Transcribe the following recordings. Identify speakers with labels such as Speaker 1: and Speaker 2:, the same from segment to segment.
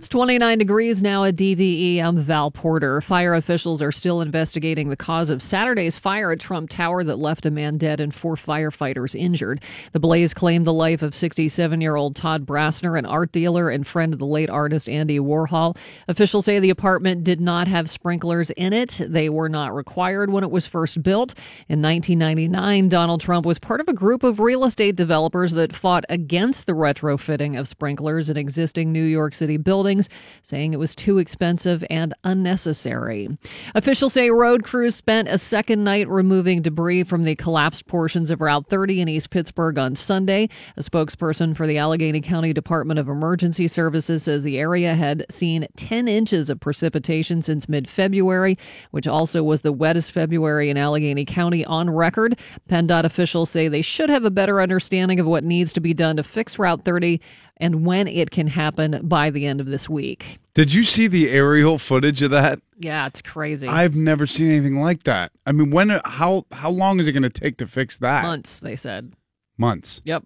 Speaker 1: It's 29 degrees now at DVE. I'm Val Porter. Fire officials are still investigating the cause of Saturday's fire at Trump Tower that left a man dead and four firefighters injured. The blaze claimed the life of 67 year old Todd Brassner, an art dealer and friend of the late artist Andy Warhol. Officials say the apartment did not have sprinklers in it. They were not required when it was first built. In 1999, Donald Trump was part of a group of real estate developers that fought against the retrofitting of sprinklers in existing New York City buildings saying it was too expensive and unnecessary. Officials say road crews spent a second night removing debris from the collapsed portions of Route 30 in East Pittsburgh on Sunday. A spokesperson for the Allegheny County Department of Emergency Services says the area had seen 10 inches of precipitation since mid February, which also was the wettest February in Allegheny County on record. PennDOT officials say they should have a better understanding of what needs to be done to fix Route 30 and when it can happen by the end of this week.
Speaker 2: Did you see the aerial footage of that?
Speaker 1: Yeah, it's crazy.
Speaker 2: I've never seen anything like that. I mean, when how how long is it going to take to fix that?
Speaker 1: Months, they said.
Speaker 2: Months.
Speaker 1: Yep.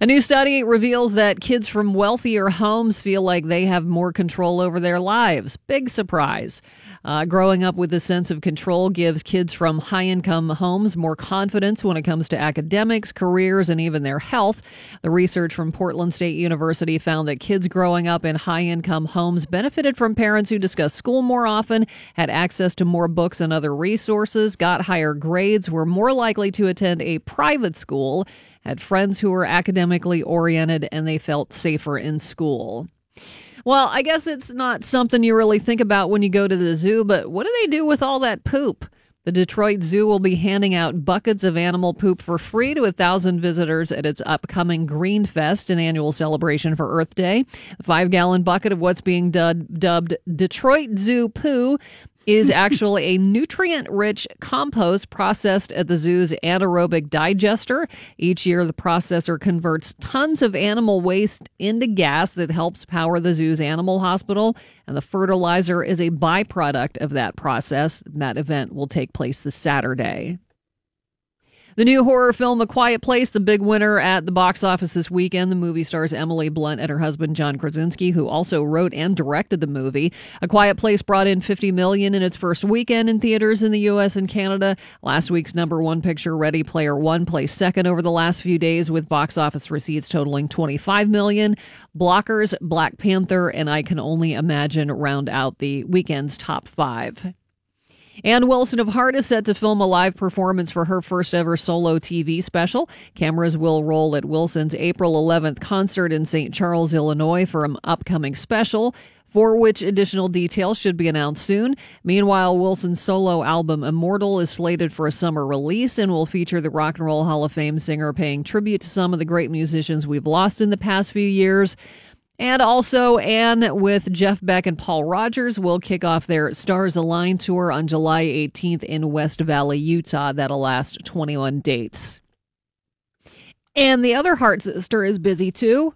Speaker 1: A new study reveals that kids from wealthier homes feel like they have more control over their lives. Big surprise. Uh, growing up with a sense of control gives kids from high income homes more confidence when it comes to academics, careers, and even their health. The research from Portland State University found that kids growing up in high income homes benefited from parents who discussed school more often, had access to more books and other resources, got higher grades, were more likely to attend a private school had friends who were academically oriented, and they felt safer in school. Well, I guess it's not something you really think about when you go to the zoo, but what do they do with all that poop? The Detroit Zoo will be handing out buckets of animal poop for free to a thousand visitors at its upcoming Green Fest, an annual celebration for Earth Day. The five gallon bucket of what's being dubbed Detroit Zoo Poo is actually a nutrient rich compost processed at the zoo's anaerobic digester. Each year, the processor converts tons of animal waste into gas that helps power the zoo's animal hospital, and the fertilizer is a byproduct of that process. That event will take place this Saturday. The new horror film A Quiet Place, the big winner at the box office this weekend. The movie stars Emily Blunt and her husband John Krasinski, who also wrote and directed the movie. A Quiet Place brought in 50 million in its first weekend in theaters in the US and Canada. Last week's number 1 picture Ready Player 1 placed second over the last few days with box office receipts totaling 25 million. Blockers, Black Panther, and I Can Only Imagine round out the weekend's top 5. Ann Wilson of Heart is set to film a live performance for her first ever solo TV special. Cameras will roll at Wilson's April 11th concert in St. Charles, Illinois for an upcoming special for which additional details should be announced soon. Meanwhile, Wilson's solo album Immortal is slated for a summer release and will feature the Rock and Roll Hall of Fame singer paying tribute to some of the great musicians we've lost in the past few years. And also, Ann with Jeff Beck and Paul Rodgers will kick off their Stars Align tour on July 18th in West Valley, Utah. That'll last 21 dates. And the other Heart sister is busy too.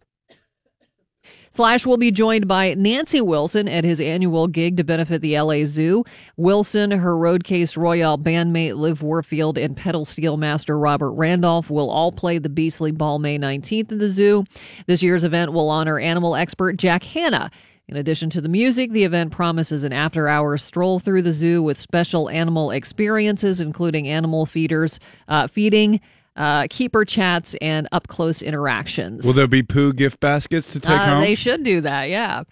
Speaker 1: Slash will be joined by Nancy Wilson at his annual gig to benefit the LA Zoo. Wilson, her Roadcase Royale bandmate Liv Warfield, and pedal steel master Robert Randolph will all play the Beastly Ball May 19th at the zoo. This year's event will honor animal expert Jack Hanna. In addition to the music, the event promises an after hours stroll through the zoo with special animal experiences, including animal feeders, uh, feeding, uh, keeper chats, and up close interactions.
Speaker 2: Will there be poo gift baskets to take
Speaker 1: uh,
Speaker 2: home?
Speaker 1: They should do that, yeah.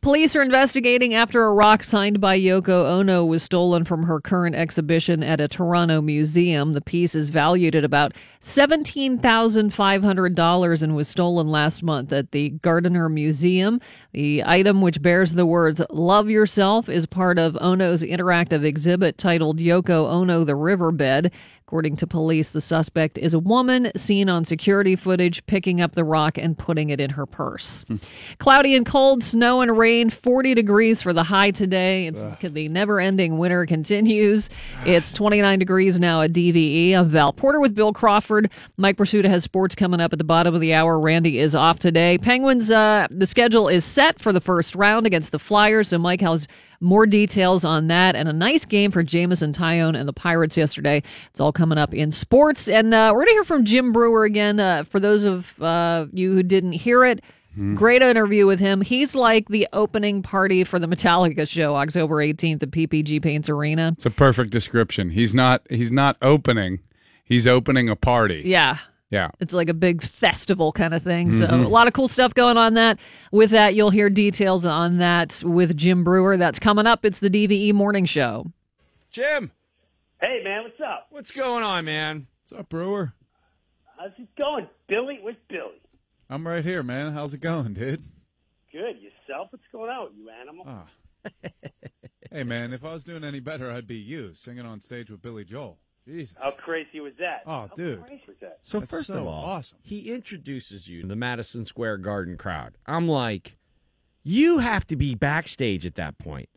Speaker 1: Police are investigating after a rock signed by Yoko Ono was stolen from her current exhibition at a Toronto museum. The piece is valued at about $17,500 and was stolen last month at the Gardiner Museum. The item, which bears the words Love Yourself, is part of Ono's interactive exhibit titled Yoko Ono the Riverbed. According to police, the suspect is a woman seen on security footage picking up the rock and putting it in her purse. Hmm. Cloudy and cold, snow and rain, 40 degrees for the high today. It's the never ending winter continues. It's 29 degrees now at DVE. I'm Val Porter with Bill Crawford. Mike Prisuta has sports coming up at the bottom of the hour. Randy is off today. Penguins, uh, the schedule is set for the first round against the Flyers. So Mike has more details on that and a nice game for Jameson Taillon and the Pirates yesterday. It's all coming up in sports. And uh, we're going to hear from Jim Breuer again. Uh, for those of uh, you who didn't hear it, Mm-hmm. Great interview with him. He's like the opening party for the Metallica show October 18th at PPG Paints Arena.
Speaker 2: It's a perfect description. He's not he's not opening. He's opening a party.
Speaker 1: Yeah.
Speaker 2: Yeah.
Speaker 1: It's like a big festival kind of thing. So mm-hmm. a lot of cool stuff going on that. With that, you'll hear details on that with Jim Breuer. That's coming up. It's the DVE Morning Show.
Speaker 3: Jim,
Speaker 4: Hey man, what's up?
Speaker 3: what's going on, man?
Speaker 2: What's up, Breuer?
Speaker 4: How's it going, Billy? Where's Billy?
Speaker 2: I'm right here, man. How's it going, dude?
Speaker 4: Good. Yourself? What's going on, you animal?
Speaker 2: Oh. hey, man, if I was doing any better, I'd be you singing on stage with Billy Joel. Jesus.
Speaker 4: How crazy was that?
Speaker 2: Oh,
Speaker 4: How
Speaker 2: dude.
Speaker 4: crazy was that?
Speaker 3: So
Speaker 2: That's
Speaker 3: first
Speaker 2: so
Speaker 3: of all,
Speaker 2: awesome.
Speaker 3: he introduces you to the Madison Square Garden crowd. I'm like, you have to be backstage at that point,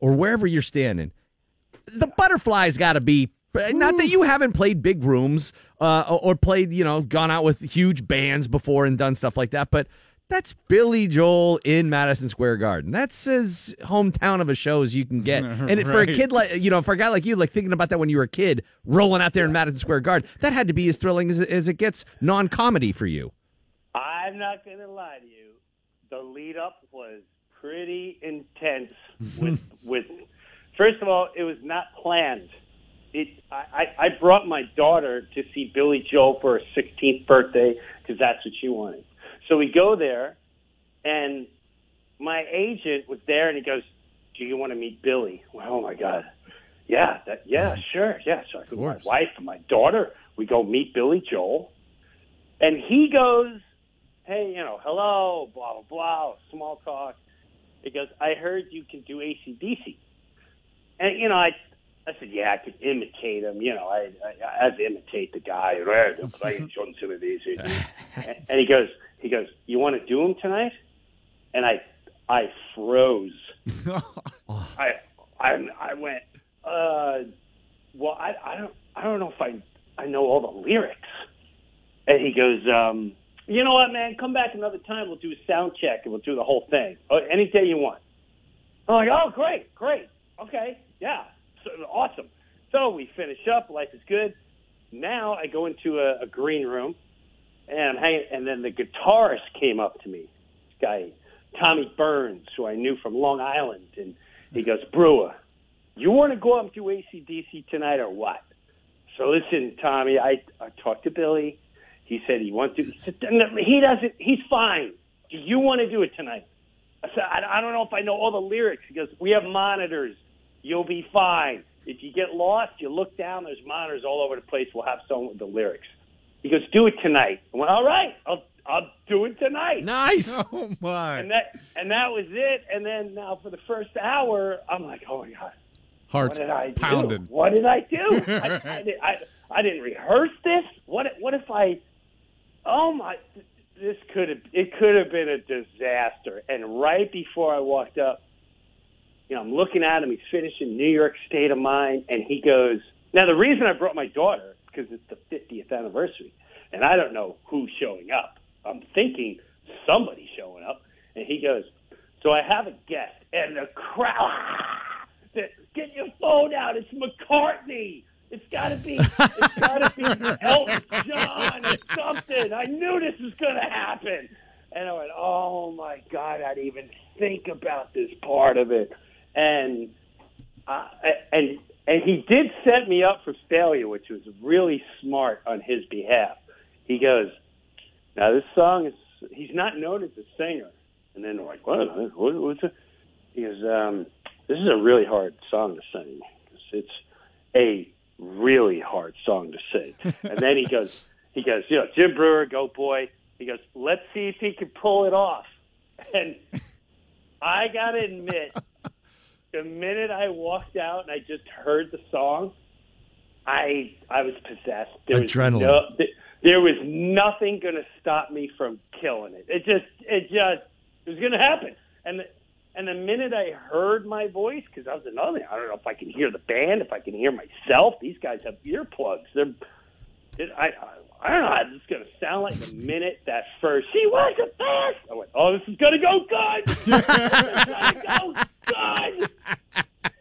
Speaker 3: or wherever you're standing. The butterflies got to be. Not that you haven't played big rooms uh, or or played, you know, gone out with huge bands before and done stuff like that, but that's Billy Joel in Madison Square Garden. That's as hometown of a show as you can get. And it- for a kid like you know, for a guy like you, like thinking about that when you were a kid, rolling out there in Madison Square Garden, that had to be as thrilling as, as it gets non-comedy for you.
Speaker 4: I'm not gonna lie to you. The lead up was pretty intense. With with first of all, it was not planned. It I, I brought my daughter to see Billy Joel for her 16th birthday because that's what she wanted. So we go there, and my agent was there, and he goes, "Do you want to meet Billy?" Well, oh my God, yeah, that yeah, sure, yeah. So I took my wife and my daughter. We go meet Billy Joel, and he goes, "Hey, you know, hello, blah blah blah, small talk." He goes, "I heard you can do ACDC," and you know, I. I said, "Yeah, I could imitate him. You know, I I, I had to imitate the guy. Brian Johnson of ACDC." and and he goes, he goes, "You want to do him tonight?" And I, I froze. I, I, I went, uh, well, I, I don't, I don't know if I, I know all the lyrics. And he goes, um, you know what, man? Come back another time. We'll do a sound check and we'll do the whole thing. Oh, any day you want. I'm like, oh, great, great, okay, yeah, awesome. So we finish up. Life is good. Now I go into a, a green room, and I'm hanging, and then the guitarist came up to me, this guy Tommy Byrnes, who I knew from Long Island, and he hmm. goes, Breuer, you want to go up and do ACDC tonight or what? So listen, Tommy, I, I talked to Billy. He said he wants to. He, said, "No, he doesn't. He's fine. Do you want to do it tonight? I said, I, I don't know if I know all the lyrics. He goes, we have monitors. You'll be fine. If you get lost, you look down. There's monitors all over the place. We'll have someone with the lyrics. He goes, do it tonight. I went, all right, I'll I'll do it tonight.
Speaker 3: Nice.
Speaker 2: Oh my.
Speaker 4: And that and that was it. And then now for the first hour, I'm like, oh my god,
Speaker 2: Heart's
Speaker 4: what did I do?
Speaker 2: pounding.
Speaker 4: What did I do? I, I, did, I, I didn't rehearse this. What what if I? Oh my! This could have it could have been a disaster. And right before I walked up, you know, I'm looking at him. He's finishing New York State of Mind, and he goes. Now the reason I brought my daughter because it's the 50th anniversary, and I don't know who's showing up. I'm thinking somebody's showing up, and he goes. So I have a guest, and the crowd. Get your phone out! It's McCartney. It's got to be. It's got to be Elton John or something. I knew this was going to happen, and I went, "Oh my God! I didn't even think about this part of it." And uh, and and he did set me up for failure, which was really smart on his behalf. He goes, "Now this song is he's not known as a singer." And then we're like, "What? what what's it?" He goes, um, "This is a really hard song to sing. It's a really hard song to sing." and then he goes, "He goes, you know, Jim Breuer, go boy." He goes, "Let's see if he can pull it off." And I gotta admit, the minute I walked out and I just heard the song, I I was possessed. There was
Speaker 3: Adrenaline.
Speaker 4: no- th- there was nothing going to stop me from killing it. It just it just it was going to happen. And the, and the minute I heard my voice, because I was another I don't know if I can hear the band, if I can hear myself. These guys have earplugs. They're I, I I don't know how this is going to sound like the minute that first she was a fast. I went, oh, this is going to go good. this is going to go good.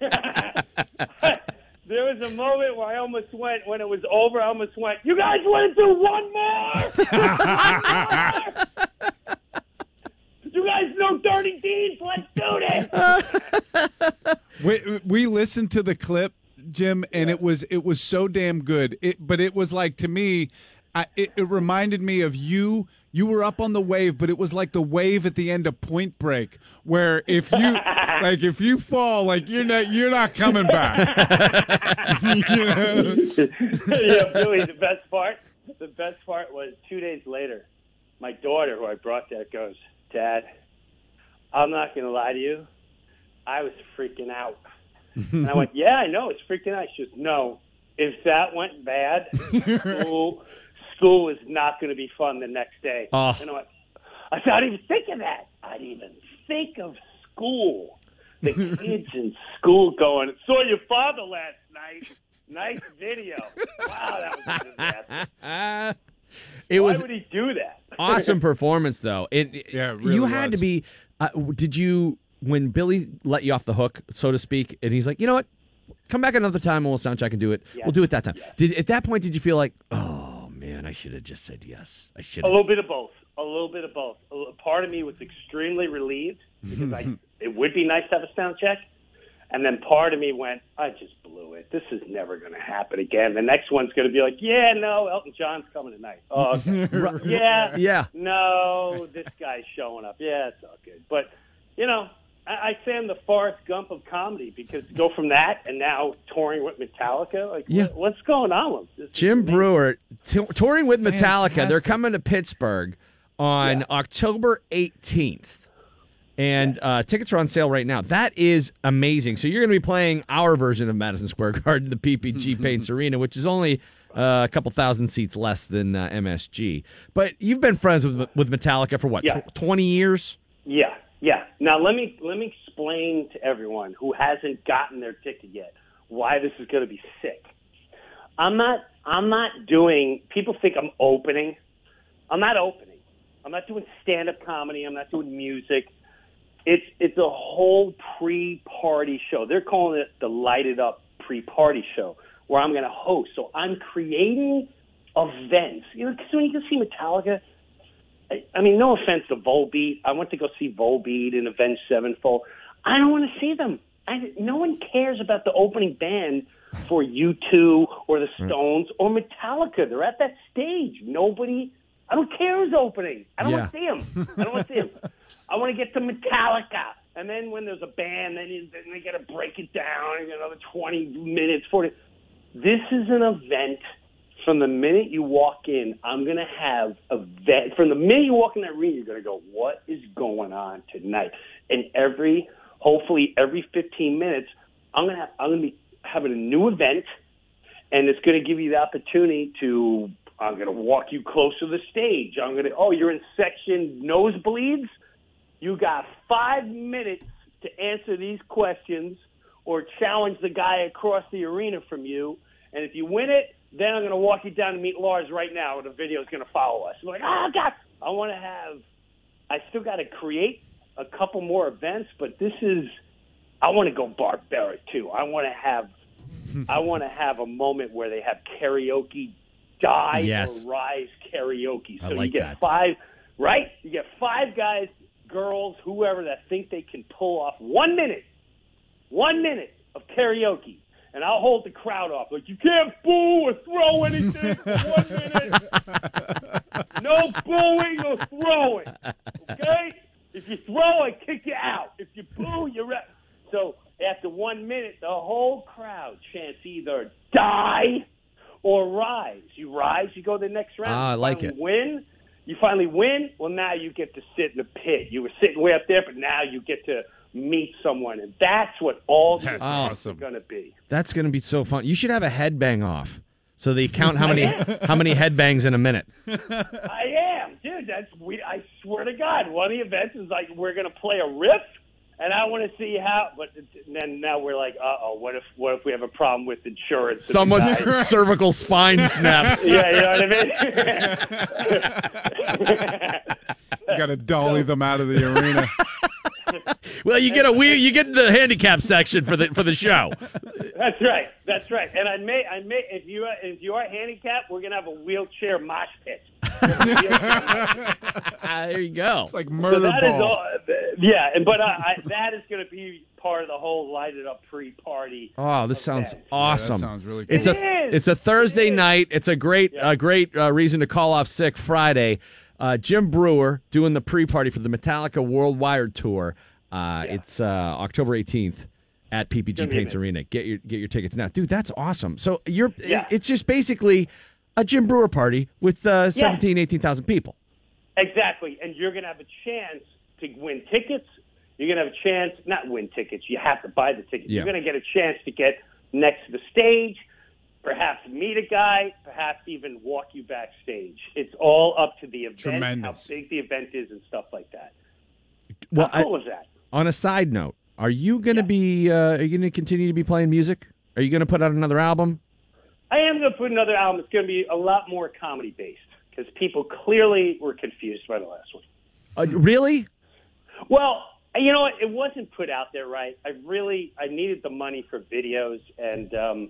Speaker 4: there was a moment where I almost went when it was over. I almost went, you guys want to do one more? you guys know Dirty Deeds. let's do this.
Speaker 2: We we listened to the clip, Jim, and it was it was so damn good. It, but it was like to me, I, it, it reminded me of you. You were up on the wave, but it was like the wave at the end of Point Break, where if you like if you fall, like you're not you're not coming back. You know?
Speaker 4: yeah, Billy, the best part, the best part was two days later, my daughter, who I brought there, goes, Dad, I'm not going to lie to you. I was freaking out. And I went, Yeah, I know, it's freaking out. She goes, No, if that went bad, school is not going to be fun the next day.
Speaker 3: Oh.
Speaker 4: And I went, I said, I didn't even think of that. I didn't even think of school. The kids in school going, saw your father last night. Nice video. Wow, that was a disaster.
Speaker 3: It
Speaker 4: Why
Speaker 3: was
Speaker 4: would he do that?
Speaker 3: awesome performance though. It, it-
Speaker 2: Yeah, it really
Speaker 3: you had to be. Uh, did you when Billy let you off the hook, so to speak, and he's like, you know what, come back another time and we'll sound check and do it.
Speaker 4: Yes.
Speaker 3: We'll do it that time. Did at that point did you feel like, oh man, I should have just said yes. I should.
Speaker 4: A little bit of both. A little bit of both. A part of me was extremely relieved because I, it would be nice to have a sound check. And then part of me went, I just blew it. This is never going to happen again. The next one's going to be like, yeah, no, Elton John's coming tonight. Oh, okay. yeah,
Speaker 3: Yeah.
Speaker 4: no, this guy's showing up. Yeah, it's all good. But, you know, I, I say I'm the Forrest Gump of comedy because go from that and now touring with Metallica, like,
Speaker 3: Yeah.
Speaker 4: what, what's going on with this?
Speaker 3: Jim
Speaker 4: amazing.
Speaker 3: Breuer t- touring with Metallica. They're coming to Pittsburgh on
Speaker 4: Yeah.
Speaker 3: October 18th. And uh, tickets are on sale right now. That is amazing. So you're going to be playing our version of Madison Square Garden, the PPG Paints Arena, which is only uh, a couple thousand seats less than uh, MSG. But you've been friends with with Metallica for what,
Speaker 4: Yeah.
Speaker 3: tw- 20 years?
Speaker 4: Yeah, yeah. Now let me let me explain to everyone who hasn't gotten their ticket yet why this is going to be sick. I'm not I'm not doing. People think I'm opening. I'm not opening. I'm not doing stand up comedy. I'm not doing music. It's it's a whole pre party show. They're calling it the lighted up pre party show where I'm going to host. So I'm creating events. You know, because when you go see Metallica, I, I mean, no offense to Volbeat. I went to go see Volbeat and Avenged Sevenfold. I don't want to see them. I, no one cares about the opening band for U2 or the hmm. Stones or Metallica. They're at that stage. Nobody. I don't care who's opening. I don't want to see them. I don't want to see them. I want to get to Metallica. And then when there's a band, then, you, then they got to break it down. And another 20 minutes, 40. This is an event from the minute you walk in, I'm going to have a vet. From the minute you walk in that room, you're going to go, what is going on tonight? And every, hopefully every 15 minutes, I'm going to have, I'm going to be having a new event and it's going to give you the opportunity to, I'm going to walk you closer to the stage. I'm going to, oh, you're in section nosebleeds? You got five minutes to answer these questions or challenge the guy across the arena from you. And if you win it, then I'm going to walk you down to meet Lars right now, and the video is going to follow us. I'm like, oh, God, I want to have, I still got to create a couple more events, but this is, I want to go barbaric too. I want to have, I want to have a moment where they have karaoke, die
Speaker 3: Yes.
Speaker 4: or rise karaoke. So
Speaker 3: like
Speaker 4: you get
Speaker 3: that.
Speaker 4: five, right? You get five guys, girls, whoever that think they can pull off one minute, one minute of karaoke. And I'll hold the crowd off. Like, you can't boo or throw anything for one minute. No booing or throwing. Okay? If you throw, I kick you out. If you boo, you're out. So after one minute, the whole crowd chants either die or rise. You rise, you go to the next round.
Speaker 3: Ah, I like it.
Speaker 4: Win. You finally win. Well, now you get to sit in the pit. You were sitting way up there, but now you get to meet someone, and that's what all the
Speaker 2: That's
Speaker 4: events are
Speaker 2: awesome.
Speaker 4: going to be.
Speaker 3: That's going to be so fun. You should have a headbang off. So they count how many how many headbangs in a minute.
Speaker 4: I am, dude. That's we. I swear to God, one of the events is like we're gonna play a riff, and I want to see how. But then now we're like, uh oh, what if what if we have a problem with insurance? and the
Speaker 3: Someone's cervical spine snaps.
Speaker 4: yeah, you know what I mean.
Speaker 2: You got to dolly them out of the arena.
Speaker 3: Well, you get a wheel. You get the handicap section for the for the show.
Speaker 4: That's right. That's right. And I may, I may, if you are, if you are handicapped, we're gonna have a wheelchair mosh pit.
Speaker 3: there you go.
Speaker 2: It's like
Speaker 4: So
Speaker 2: murder
Speaker 4: that is
Speaker 2: ball.
Speaker 4: all, yeah, and but uh, I, that is going to be part of the whole light it up pre-party.
Speaker 3: Oh, this sounds
Speaker 4: event.
Speaker 3: awesome.
Speaker 2: sounds really cool.
Speaker 3: It's
Speaker 4: It
Speaker 3: a
Speaker 4: is.
Speaker 3: it's a Thursday
Speaker 4: It is.
Speaker 3: night. It's a great
Speaker 4: Yeah.
Speaker 3: a great uh, reason to call off sick Friday. Uh, Jim Breuer doing the pre-party for the Metallica WorldWired tour. Uh, It's uh, October 18th at PPG
Speaker 4: Gonna
Speaker 3: Paints. Arena. Get your get your tickets now, dude. That's awesome. So you're
Speaker 4: Yeah.
Speaker 3: it's just basically a Jim Breuer party with uh,
Speaker 4: Yeah.
Speaker 3: 17, 18,000 people.
Speaker 4: Exactly, and you're going to have a chance to win tickets. You're going to have a chance, not win tickets. You have to buy the tickets.
Speaker 3: Yeah.
Speaker 4: You're going to get a chance to get next to the stage, perhaps meet a guy, perhaps even walk you backstage. It's all up to the event,
Speaker 2: Tremendous.
Speaker 4: how big the event is, and stuff like that.
Speaker 3: Well,
Speaker 4: how
Speaker 3: I-
Speaker 4: cool is that?
Speaker 3: on a side note, are you going to be uh, are you going to continue to be playing music? Are you going to put out another album?
Speaker 4: I am going to put another album. It's going to be a lot more comedy based because people clearly were confused by the last one.
Speaker 3: Uh, really?
Speaker 4: Well, you know what? It wasn't put out there right. I really I needed the money for videos, and um,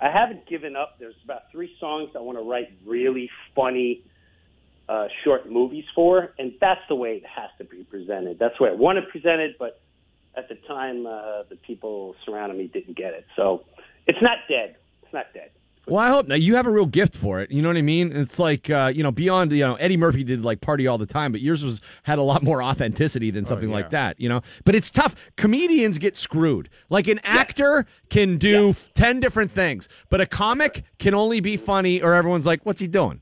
Speaker 4: I haven't given up. There's about three songs I want to write really funny uh, short movies for, and that's the way it has to be presented. That's the way I want to present it presented, but at the time, uh, the people surrounding me didn't get it. So it's not dead. It's not dead.
Speaker 3: Well, I hope now you have a real gift for it. You know what I mean? It's like uh, you know, beyond you know, Eddie Murphy did like party all the time, but yours was had a lot more authenticity than something
Speaker 2: yeah.
Speaker 3: like that. You know, but it's tough. Comedians get screwed. Like an actor can do ten different things, but a comic can only be funny, or everyone's like, "What's he doing?"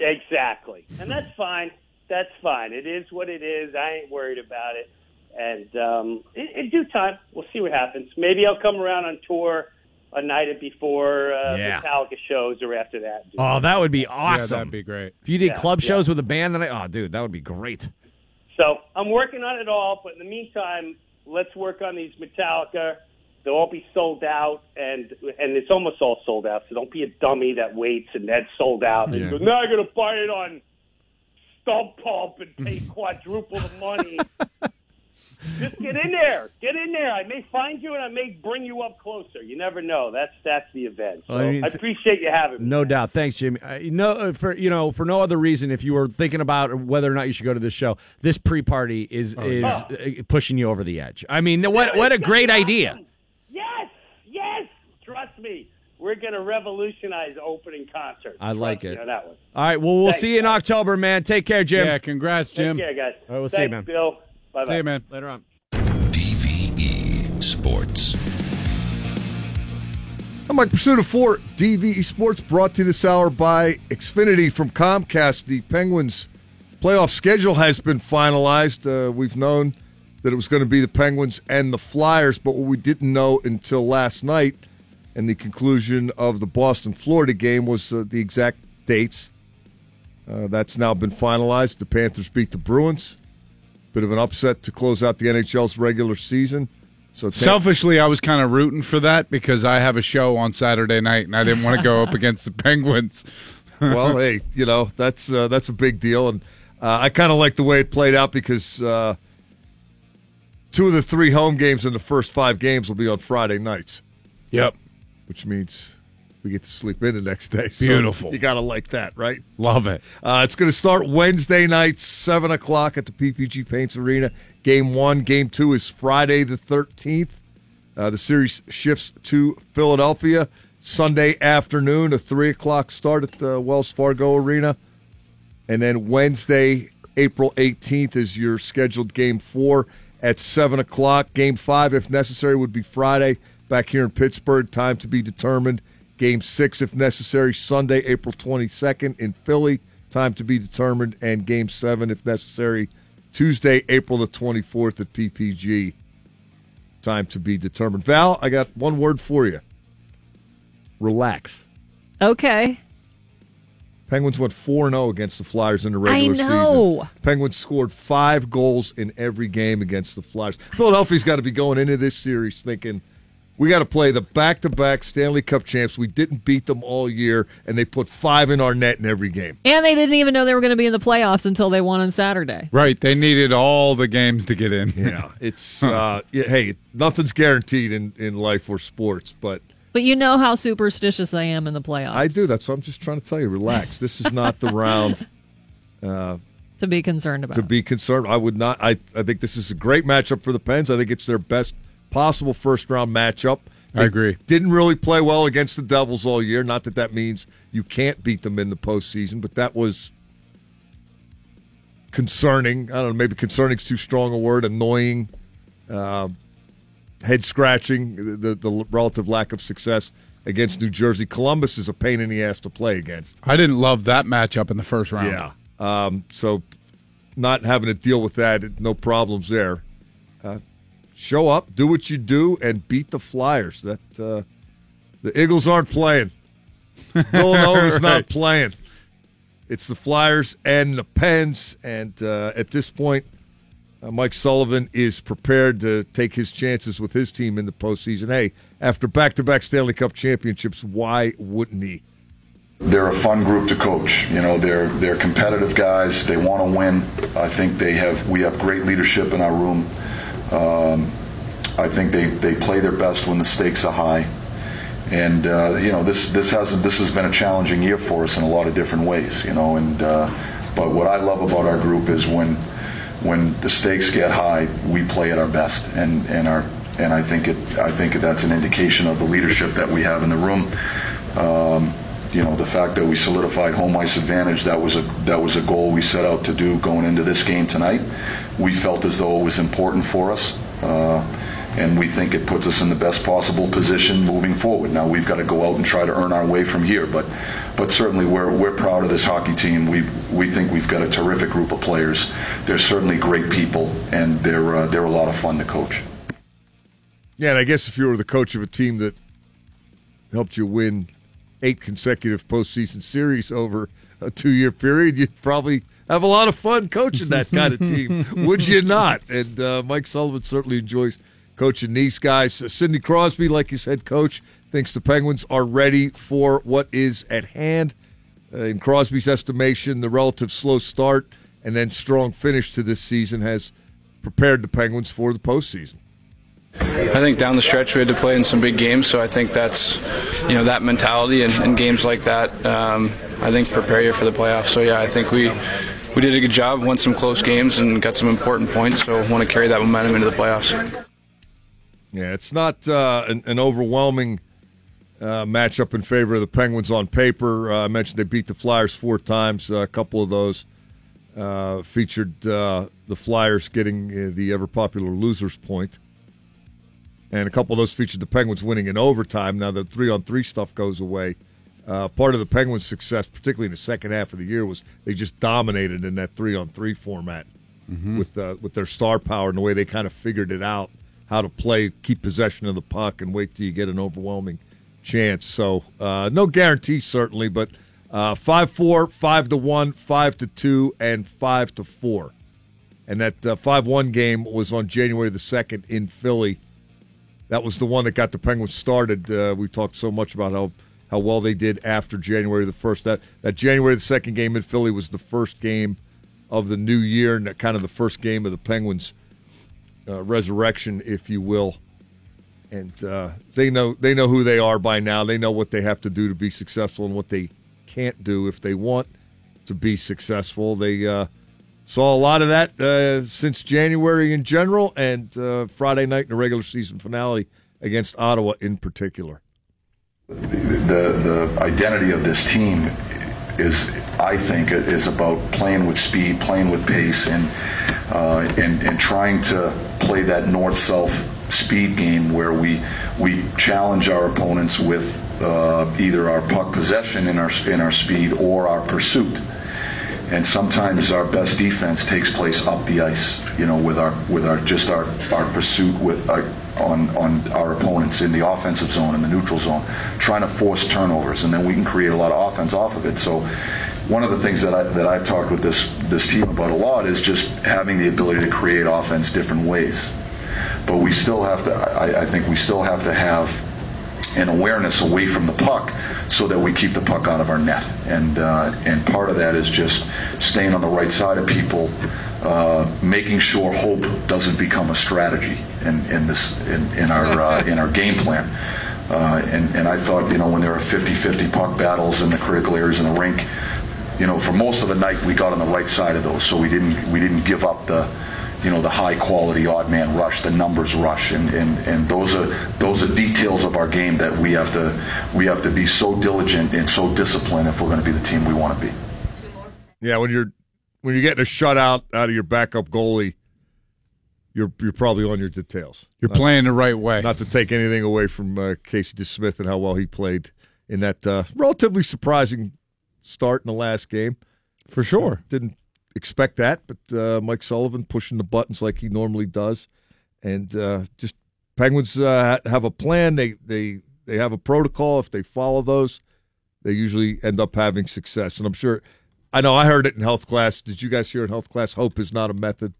Speaker 4: Exactly. And that's fine. That's fine. It is what it is. I ain't worried about it. And um, in, in due time, we'll see what happens. Maybe I'll come around on tour a night before uh,
Speaker 3: Yeah.
Speaker 4: Metallica shows or after that.
Speaker 3: Oh, that would be
Speaker 2: Yeah,
Speaker 3: awesome.
Speaker 2: that'd be great.
Speaker 3: if you did
Speaker 4: Yeah,
Speaker 3: club
Speaker 4: yeah.
Speaker 3: shows with a band, then I, oh, dude, that would be great.
Speaker 4: So I'm working on it all. But in the meantime, let's work on these Metallica. They'll all be sold out, and and it's almost all sold out. So don't be a dummy that waits and that's sold out. And
Speaker 3: Yeah.
Speaker 4: you go, now I got to buy it on StubHub and pay quadruple the money. Just get in there. Get in there. I may find you and I may bring you up closer. You never know. That's that's the event. So
Speaker 3: Well, I mean,
Speaker 4: I appreciate you having me.
Speaker 3: No doubt. Thanks, Jimmy. Uh, no, uh, for you know, for no other reason, if you were thinking about whether or not you should go to this show, this pre-party is is uh, pushing you over the edge. I mean, what what a great idea.
Speaker 4: Yes, yes. Trust me. We're going to revolutionize opening concerts.
Speaker 3: I like it.
Speaker 4: on that one.
Speaker 3: All right. Well, we'll
Speaker 4: Thanks,
Speaker 3: see you in. October, man. Take care, Jim.
Speaker 2: Yeah, congrats, Jim.
Speaker 4: Take care, guys.
Speaker 3: All right, we'll see you,
Speaker 4: Thanks,
Speaker 3: man.
Speaker 4: Bill. Bye-bye.
Speaker 2: See you, man.
Speaker 3: Later on.
Speaker 5: DVE Sports.
Speaker 6: I'm Mike Prisuta Four DVE Sports brought to you this hour by Xfinity from Comcast. The Penguins playoff schedule has been finalized. Uh, we've known that it was going to be the Penguins and the Flyers, but what we didn't know until last night and the conclusion of the Boston Florida game was uh, the exact dates. Uh, that's now been finalized. The Panthers beat the Bruins. Bit of an upset to close out the NHL's regular season. So
Speaker 2: Selfishly, I was kind of rooting for that because I have a show on Saturday night and I didn't want to go up against the Penguins.
Speaker 6: well, hey, you know that's uh, that's a big deal, and uh, I kind of like the way it played out because uh, two of the three home games in the first five games will be on Friday nights,
Speaker 2: Yep.
Speaker 6: which means we get to sleep in the next day. So
Speaker 2: Beautiful.
Speaker 6: You got to like that, right?
Speaker 2: Love it.
Speaker 6: Uh, it's going to start Wednesday night, seven o'clock at the PPG Paints Arena. Game one, game two is Friday the thirteenth. Uh, the series shifts to Philadelphia Sunday afternoon, a three o'clock start at the Wells Fargo Arena, and then Wednesday, April eighteenth, is your scheduled game four at seven o'clock. Game five, if necessary, would be Friday back here in Pittsburgh. Time to be determined. Game six, if necessary, Sunday, April 22nd in Philly. Time to be determined. And game seven, if necessary, Tuesday, April the 24th at PPG. Time to be determined. Val, I got one word for you relax.
Speaker 1: Okay.
Speaker 6: Penguins went 4 0 against the Flyers in the
Speaker 1: I
Speaker 6: regular
Speaker 1: know.
Speaker 6: season. Penguins scored five goals in every game against the Flyers. Philadelphia's got to be going into this series thinking, we got to play the back to back Stanley Cup champs. We didn't beat them all year, and they put five in our net in every game.
Speaker 1: And they didn't even know they were going to be in the playoffs until they won on Saturday.
Speaker 2: Right. They needed all the games to get in.
Speaker 6: Yeah, it's, uh, yeah, hey, nothing's guaranteed in, in life or sports, but
Speaker 1: But you know how superstitious I am in the playoffs.
Speaker 6: I do. That's what I'm just trying to tell you. Relax. This is not the round
Speaker 1: to be concerned about.
Speaker 6: to be concerned. I would not. I I think this is a great matchup for the Pens. I think it's their best possible first round matchup.
Speaker 2: I agree.
Speaker 6: Didn't really play well against the Devils all year. Not that that means you can't beat them in the postseason, but that was concerning. I don't know. Maybe concerning is too strong a word. Annoying, um, head scratching. The the relative lack of success against New Jersey. Columbus is a pain in the ass to play against.
Speaker 2: I didn't love that matchup in the first round.
Speaker 6: Yeah. Um, so not having to deal with that, no problems there. Uh, show up, do what you do, and beat the Flyers. That uh, the Eagles aren't playing. Villanova's not playing. It's the Flyers and the Pens, and uh, at this point, uh, Mike Sullivan is prepared to take his chances with his team in the postseason. Hey, after back-to-back Stanley Cup championships, why wouldn't he?
Speaker 7: They're a fun group to coach. You know, they're they're competitive guys. They want to win. I think they have we have great leadership in our room. Um, I think they, they play their best when the stakes are high. And uh, you know, this this has this has been a challenging year for us in a lot of different ways. You know, and uh, but what I love about our group is when when the stakes get high, we play at our best, and and our and I think it I think that's an indication of the leadership that we have in the room. Um, you know, the fact that we solidified home ice advantage that was a that was a goal we set out to do going into this game tonight. We felt as though it was important for us. Uh, and we think it puts us in the best possible position moving forward. Now we've got to go out and try to earn our way from here, but but certainly we're we're proud of this hockey team. We we think we've got a terrific group of players. They're certainly great people, and they're uh, they're a lot of fun to coach.
Speaker 6: Yeah, and I guess if you were the coach of a team that helped you win eight consecutive postseason series over a two-year period, you'd probably have a lot of fun coaching that kind of team, would you not? And uh, Mike Sullivan certainly enjoys coaching these guys. Uh, Sidney Crosby, like his head coach, thinks the Penguins are ready for what is at hand. Uh, in Crosby's estimation, the relative slow start and then strong finish to this season has prepared the Penguins for the postseason.
Speaker 8: I think down the stretch we had to play in some big games, so I think that's you know that mentality and, and games like that. Um, I think prepare you for the playoffs. So yeah, I think we we did a good job, won some close games, and got some important points. So want to carry that momentum into the playoffs.
Speaker 6: Yeah, it's not uh, an, an overwhelming uh, matchup in favor of the Penguins on paper. Uh, I mentioned they beat the Flyers four times. Uh, a couple of those uh, featured uh, the Flyers getting the ever popular losers point, and a couple of those featured the Penguins winning in overtime. Now the three on three stuff goes away. Uh, part of the Penguins' success, particularly in the second half of the year, was they just dominated in that three on three format with uh, with their star power and the way they kind of figured it out how to play, keep possession of the puck, and wait till you get an overwhelming chance. So uh, no guarantee certainly, but uh, five four, five to one, five to two, and five to four. And that uh, five one game was on January the second in Philly. That was the one that got the Penguins started. Uh, we talked so much about how, how well they did after January the first. That that January the second game in Philly was the first game of the new year and kind of the first game of the Penguins' uh, resurrection, if you will. And uh, they know they know who they are by now. They know what they have to do to be successful and what they can't do if they want to be successful. They uh, saw a lot of that uh, since January in general, and uh, Friday night in the regular season finale against Ottawa in particular.
Speaker 7: the the identity of this team is, I think, is about playing with speed, playing with pace, and uh, and and trying to play that north-south speed game where we we challenge our opponents with uh, either our puck possession in our in our speed or our pursuit. And sometimes our best defense takes place up the ice, you know, with our with our just our, our pursuit with our, on on our opponents in the offensive zone and the neutral zone, trying to force turnovers, and then we can create a lot of offense off of it. So, one of the things that I that I've talked with this this team about a lot is just having the ability to create offense different ways. But we still have to. I, I think we still have to have an awareness away from the puck so that we keep the puck out of our net. And uh, and part of that is just staying on the right side of people, uh, making sure hope doesn't become a strategy in, in this in, in our uh, in our game plan. Uh, and, and I thought, you know, when there are 50-50 puck battles in the critical areas in the rink,
Speaker 9: you know, for most of the night, we got on the right side of those, so we didn't we didn't give up the, you know, the high quality odd man rush, the numbers rush, and, and, and those are those are details of our game that we have to we have to be so diligent and so disciplined if we're going to be the team we want to be.
Speaker 6: Yeah, when you're when you're getting a shutout out of your backup goalie, you're you're probably on your details.
Speaker 2: You're playing the right way.
Speaker 6: Not to take anything away from uh, Casey DeSmith and how well he played in that uh, relatively surprising start in the last game.
Speaker 2: For sure.
Speaker 6: Didn't expect that, but uh, Mike Sullivan pushing the buttons like he normally does, and uh, just Penguins uh, have a plan. They they they have a protocol. If they follow those, they usually end up having success. And I'm sure. I know I heard it in health class. Did you guys hear in health class? Hope is not a method.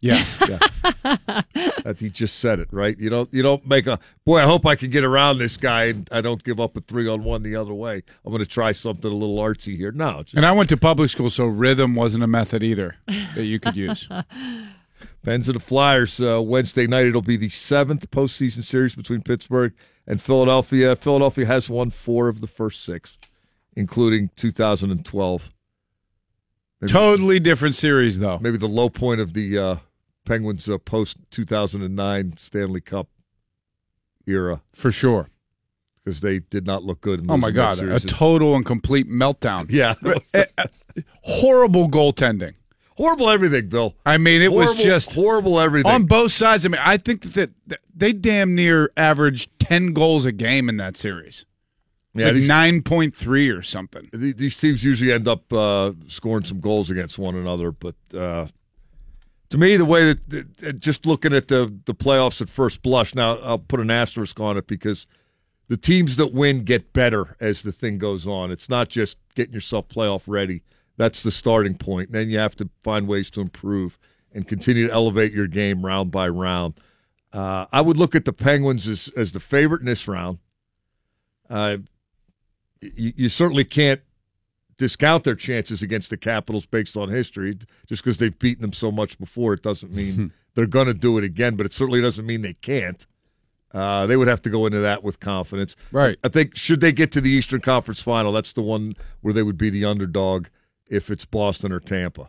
Speaker 2: Yeah.
Speaker 6: Yeah. he just said it, right? You don't you don't make a boy, I hope I can get around this guy and I don't give up a three on one the other way. I'm gonna try something a little artsy here. No. Just,
Speaker 2: And I went to public school, so rhythm wasn't a method either that you could use.
Speaker 6: Pens and the Flyers uh, Wednesday night. It'll be the seventh postseason series between Pittsburgh and Philadelphia. Philadelphia has won four of the first six, including 2012. Maybe,
Speaker 2: totally different series, though.
Speaker 6: maybe the low point of the uh, Penguins' uh, post 2009 Stanley Cup era
Speaker 2: For sure.
Speaker 6: because they did not look good. In
Speaker 2: Oh, my God. A total and complete meltdown.
Speaker 6: yeah,
Speaker 2: Horrible goaltending.
Speaker 6: horrible everything, Bill.
Speaker 2: I mean, it was just
Speaker 6: horrible everything.
Speaker 2: on both sides. I mean, I think that that they damn near averaged 10 goals a game in that series.
Speaker 6: Yeah,
Speaker 2: like 9.3 or something.
Speaker 6: these teams usually end up uh, scoring some goals against one another. But uh, to me, the way that, that- just looking at the the playoffs at first blush, now I'll put an asterisk on it because the teams that win get better as the thing goes on. It's not just getting yourself playoff ready. That's the starting point. Then you have to find ways to improve and continue to elevate your game round by round. Uh, I would look at the Penguins as, as the favorite in this round. Uh, you, you certainly can't discount their chances against the Capitals based on history. Just because they've beaten them so much before, it doesn't mean they're going to do it again. But it certainly doesn't mean they can't. Uh, they would have to go into that with confidence.
Speaker 2: Right.
Speaker 6: I think should they get to the Eastern Conference Final, that's the one where they would be the underdog if it's Boston or Tampa.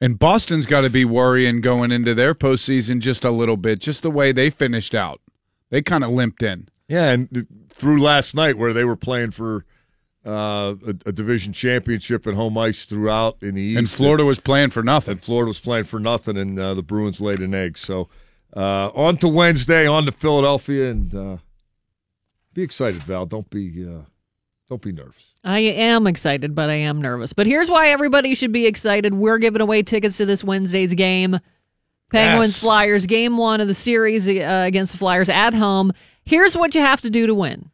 Speaker 2: And Boston's got to be worrying going into their postseason just a little bit, just the way they finished out. They kind of limped in.
Speaker 6: Yeah, and through last night where they were playing for uh, a, a division championship and home ice throughout in the East,
Speaker 2: And Florida was playing for nothing.
Speaker 6: and Florida was playing for nothing, and uh, the Bruins laid an egg. So uh, on to Wednesday, on to Philadelphia, and uh, be excited, Val. Don't be uh, don't be nervous.
Speaker 1: I am excited, but I am nervous. But here's why everybody should be excited. We're giving away tickets to this Wednesday's game. Penguins
Speaker 2: Yes.
Speaker 1: Flyers, game one of the series uh, against the Flyers at home. Here's what you have to do to win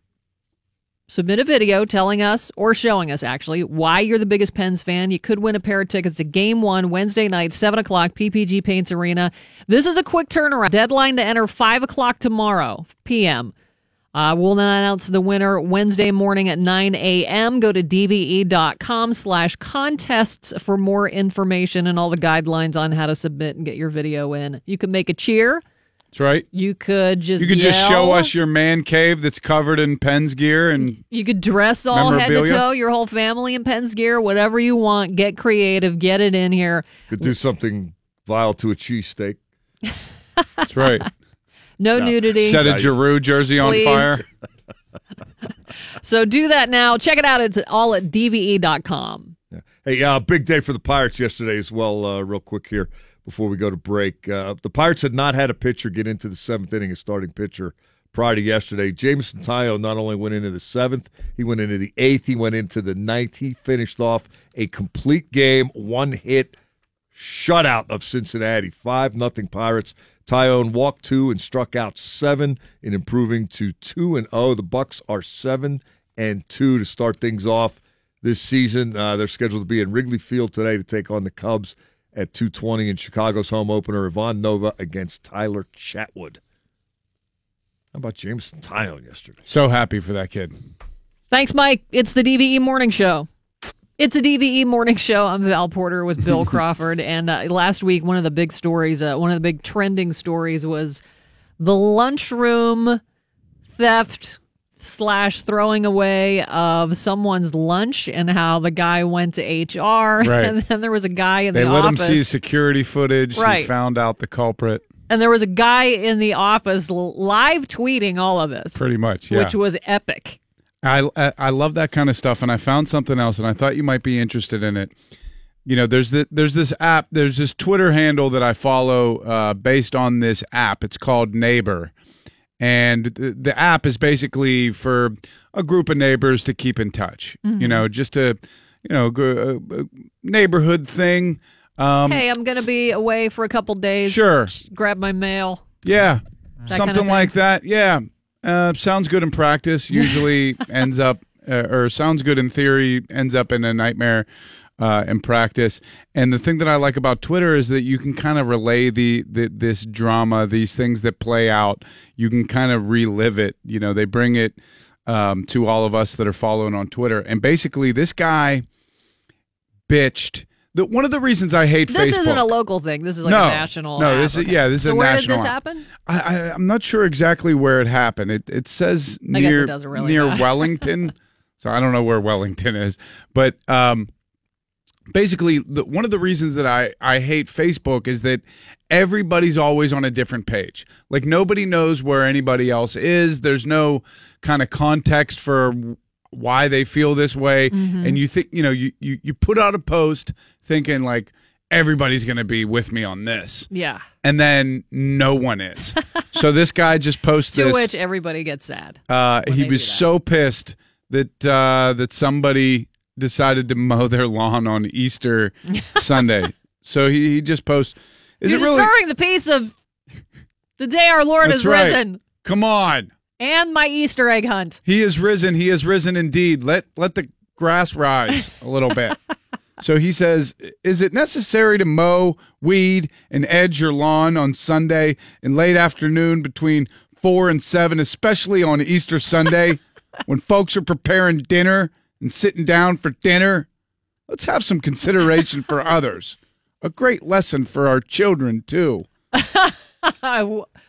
Speaker 1: submit a video telling us, or showing us actually, why you're the biggest Pens fan. You could win a pair of tickets to game one Wednesday night, 7 o'clock, PPG Paints Arena. This is a quick turnaround. Deadline to enter 5 o'clock tomorrow, p.m. Uh, we'll announce the winner Wednesday morning at 9 a.m. Go to dve.com slash contests for more information and all the guidelines on how to submit and get your video in. You can make a cheer.
Speaker 2: That's right.
Speaker 1: You could just
Speaker 2: You could just show us your man cave that's covered in Pens gear and
Speaker 1: You could dress all head to toe, your whole family in Pens gear, whatever you want. Get creative, get it in here.
Speaker 6: Could do something vile to a cheesesteak.
Speaker 2: that's right.
Speaker 1: No, nudity.
Speaker 2: Set a Giroux jersey on fire.
Speaker 1: So do that now. Check it out. It's all at dve.com.
Speaker 6: Hey, uh, big day for the Pirates yesterday as well. Uh, real quick here before we go to break, uh, the Pirates had not had a pitcher get into the seventh inning, a starting pitcher prior to yesterday. Jameson Taillon not only went into the seventh, he went into the eighth, he went into the ninth. He finished off a complete game, one hit shutout of Cincinnati, five nothing Pirates. Taillon walked two and struck out seven in improving to two and zero. The Bucks are seven and two to start things off this season. Uh, they're scheduled to be in Wrigley Field today to take on the Cubs at two twenty in Chicago's home opener. Ivan Nova against Tyler Chatwood. How about Jameson Taillon yesterday?
Speaker 2: So happy for that kid.
Speaker 1: Thanks, Mike. It's the DVE Morning Show. It's a DVE Morning Show. I'm Val Porter with Bill Crawford. And uh, last week, one of the big stories, uh, one of the big trending stories was the lunchroom theft slash throwing away of someone's lunch and how the guy went to HR.
Speaker 2: Right.
Speaker 1: And then there was a guy in
Speaker 2: They
Speaker 1: the
Speaker 2: let him see security footage. He
Speaker 1: Right.
Speaker 2: found out the culprit.
Speaker 1: and there was a guy in the office live tweeting all of this,
Speaker 2: Pretty much, yeah.
Speaker 1: which was epic.
Speaker 2: I, I I love that kind of stuff, and I found something else, and I thought you might be interested in it. You know, there's the, there's this app, there's this Twitter handle that I follow uh, based on this app. It's called Neighbor, and the, the app is basically for a group of neighbors to keep in touch. You know, just a you know a, neighborhood thing. Um,
Speaker 1: hey, I'm going to be away for a couple days.
Speaker 2: Sure.
Speaker 1: Grab my mail.
Speaker 2: Yeah,
Speaker 1: That kind
Speaker 2: something
Speaker 1: of
Speaker 2: like that. Yeah, uh, sounds good in practice. Usually ends up, uh, or sounds good in theory, ends up in a nightmare uh, in practice. And the thing that I like about Twitter is that you can kind of relay the, the this drama, these things that play out. You can kind of relive it. You know, they bring it um, to all of us that are following on Twitter. And basically, this guy bitched. The, one of the reasons I hate
Speaker 1: This
Speaker 2: Facebook.
Speaker 1: isn't a local thing. This is like
Speaker 2: no,
Speaker 1: a national.
Speaker 2: No,
Speaker 1: app.
Speaker 2: this is
Speaker 1: Okay.
Speaker 2: yeah, this is
Speaker 1: so
Speaker 2: a
Speaker 1: where
Speaker 2: national.
Speaker 1: did this
Speaker 2: app.
Speaker 1: happen?
Speaker 2: I, I, I'm not sure exactly where it happened. It it says
Speaker 1: I guess it
Speaker 2: near
Speaker 1: really
Speaker 2: near. Wellington, so I don't know where Wellington is. But um, basically, the, one of the reasons that I I hate Facebook is that everybody's always on a different page. Like nobody knows where anybody else is. There's no kind of context for why they feel this way,
Speaker 1: Mm-hmm.
Speaker 2: and you think you know you you you put out a post thinking like everybody's going to be with me on this
Speaker 1: Yeah.
Speaker 2: and then no one is. so this guy just posted
Speaker 1: To
Speaker 2: this.
Speaker 1: which everybody gets sad.
Speaker 2: uh, he was so pissed that uh, that somebody decided to mow their lawn on Easter Sunday. So he, he just posts. Is
Speaker 1: You're
Speaker 2: it really?
Speaker 1: the peace of the day our Lord
Speaker 2: That's
Speaker 1: is
Speaker 2: right.
Speaker 1: risen
Speaker 2: Come on,
Speaker 1: and my Easter egg hunt.
Speaker 2: he is risen. He is risen indeed. Let let the grass rise a little bit. So he says, Is it necessary to mow, weed, and edge your lawn on Sunday in late afternoon between four and seven, especially on Easter Sunday when folks are preparing dinner and sitting down for dinner? Let's have some consideration for others. A great lesson for our children, too.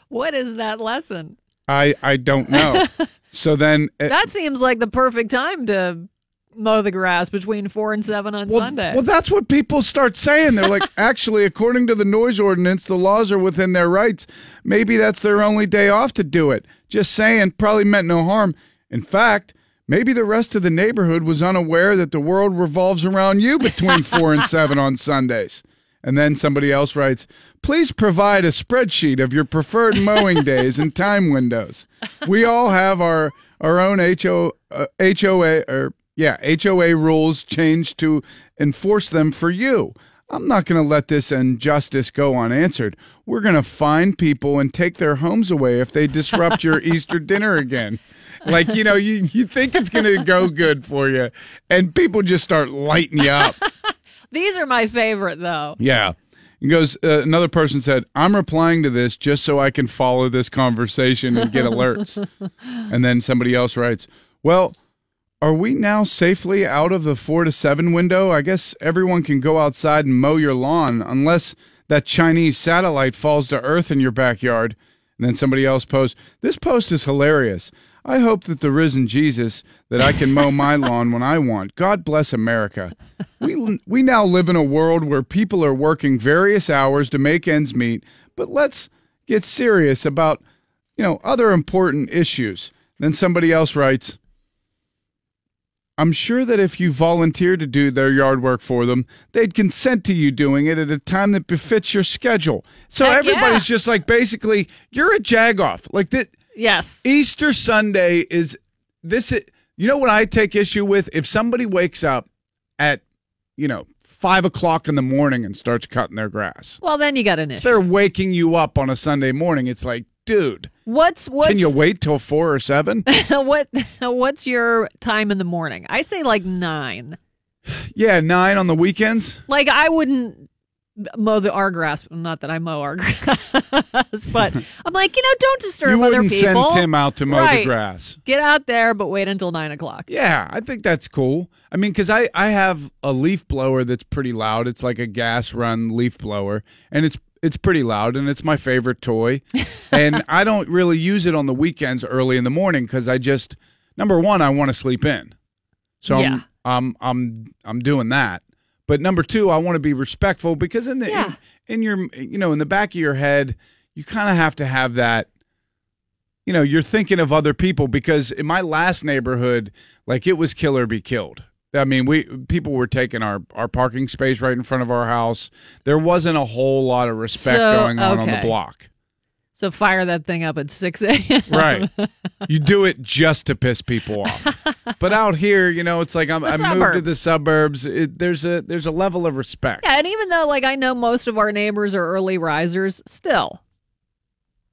Speaker 1: what is that lesson?
Speaker 2: I, I don't know. So then. uh,
Speaker 1: That seems like the perfect time to mow the grass between four and seven on
Speaker 2: Well,
Speaker 1: Sunday.
Speaker 2: well, that's what people start saying. They're like, actually, according to the noise ordinance, the laws are within their rights. Maybe that's their only day off to do it. Just saying, probably meant no harm. In fact, maybe the rest of the neighborhood was unaware that the world revolves around you between four and seven on Sundays. And then somebody else writes, please provide a spreadsheet of your preferred mowing days and time windows. We all have our, our own HO, uh, HOA, or yeah, HOA rules changed to enforce them for you. I'm not going to let this injustice go unanswered. We're going to fine people and take their homes away if they disrupt your Easter dinner again. Like, you know, you, you think it's going to go good for you, and people just start lighting you up.
Speaker 1: These are my favorite, though.
Speaker 2: Yeah. He goes, uh, another person said, I'm replying to this just so I can follow this conversation and get alerts. and then somebody else writes, Well, are we now safely out of the four to seven window? I guess everyone can go outside and mow your lawn unless that Chinese satellite falls to earth in your backyard. And then somebody else posts, This post is hilarious. I hope that the risen Jesus that I can mow my lawn when I want. God bless America. We we now live in a world where people are working various hours to make ends meet, but let's get serious about, you know, other important issues. Then somebody else writes, I'm sure that if you volunteer to do their yard work for them, they'd consent to you doing it at a time that befits your schedule. So
Speaker 1: Heck
Speaker 2: everybody's
Speaker 1: yeah.
Speaker 2: just like basically, you're a jagoff. Like that
Speaker 1: Yes.
Speaker 2: Easter Sunday is this. You know what I take issue with? If somebody wakes up at, you know, five o'clock in the morning and starts cutting their grass,
Speaker 1: Well, then you got an
Speaker 2: if
Speaker 1: issue.
Speaker 2: they're waking you up on a Sunday morning. It's like, dude,
Speaker 1: What's what?
Speaker 2: can you wait till four or seven?
Speaker 1: what what's your time in the morning? I say like nine.
Speaker 2: yeah, nine on the weekends.
Speaker 1: Like I wouldn't mow the our grass. Not that I mow our grass, but I'm like you know don't disturb
Speaker 2: You
Speaker 1: other people.
Speaker 2: send Tim out to mow the grass.
Speaker 1: Get out there, but wait until nine o'clock.
Speaker 2: Yeah, I think that's cool. I mean, because I, I have a leaf blower that's pretty loud. It's like a gas run leaf blower, and it's it's pretty loud, and it's my favorite toy. and I don't really use it on the weekends early in the morning because I just number one, I want to sleep in, so
Speaker 1: Yeah.
Speaker 2: I'm, I'm I'm I'm doing that. But number two, I want to be respectful because in the
Speaker 1: Yeah.
Speaker 2: in, in your you know in the back of your head, you kind of have to have that. You know, you're thinking of other people because in my last neighborhood, like it was kill or be killed. I mean, we people were taking our our parking space right in front of our house. There wasn't a whole lot of respect
Speaker 1: So,
Speaker 2: going on on the block.
Speaker 1: So fire that thing up at 6 a.m.
Speaker 2: Right. you do it just to piss people off. But out here, you know, it's like I'm, I moved to the suburbs. It, there's a there's a level of respect.
Speaker 1: Yeah, and even though like I know most of our neighbors are early risers, still,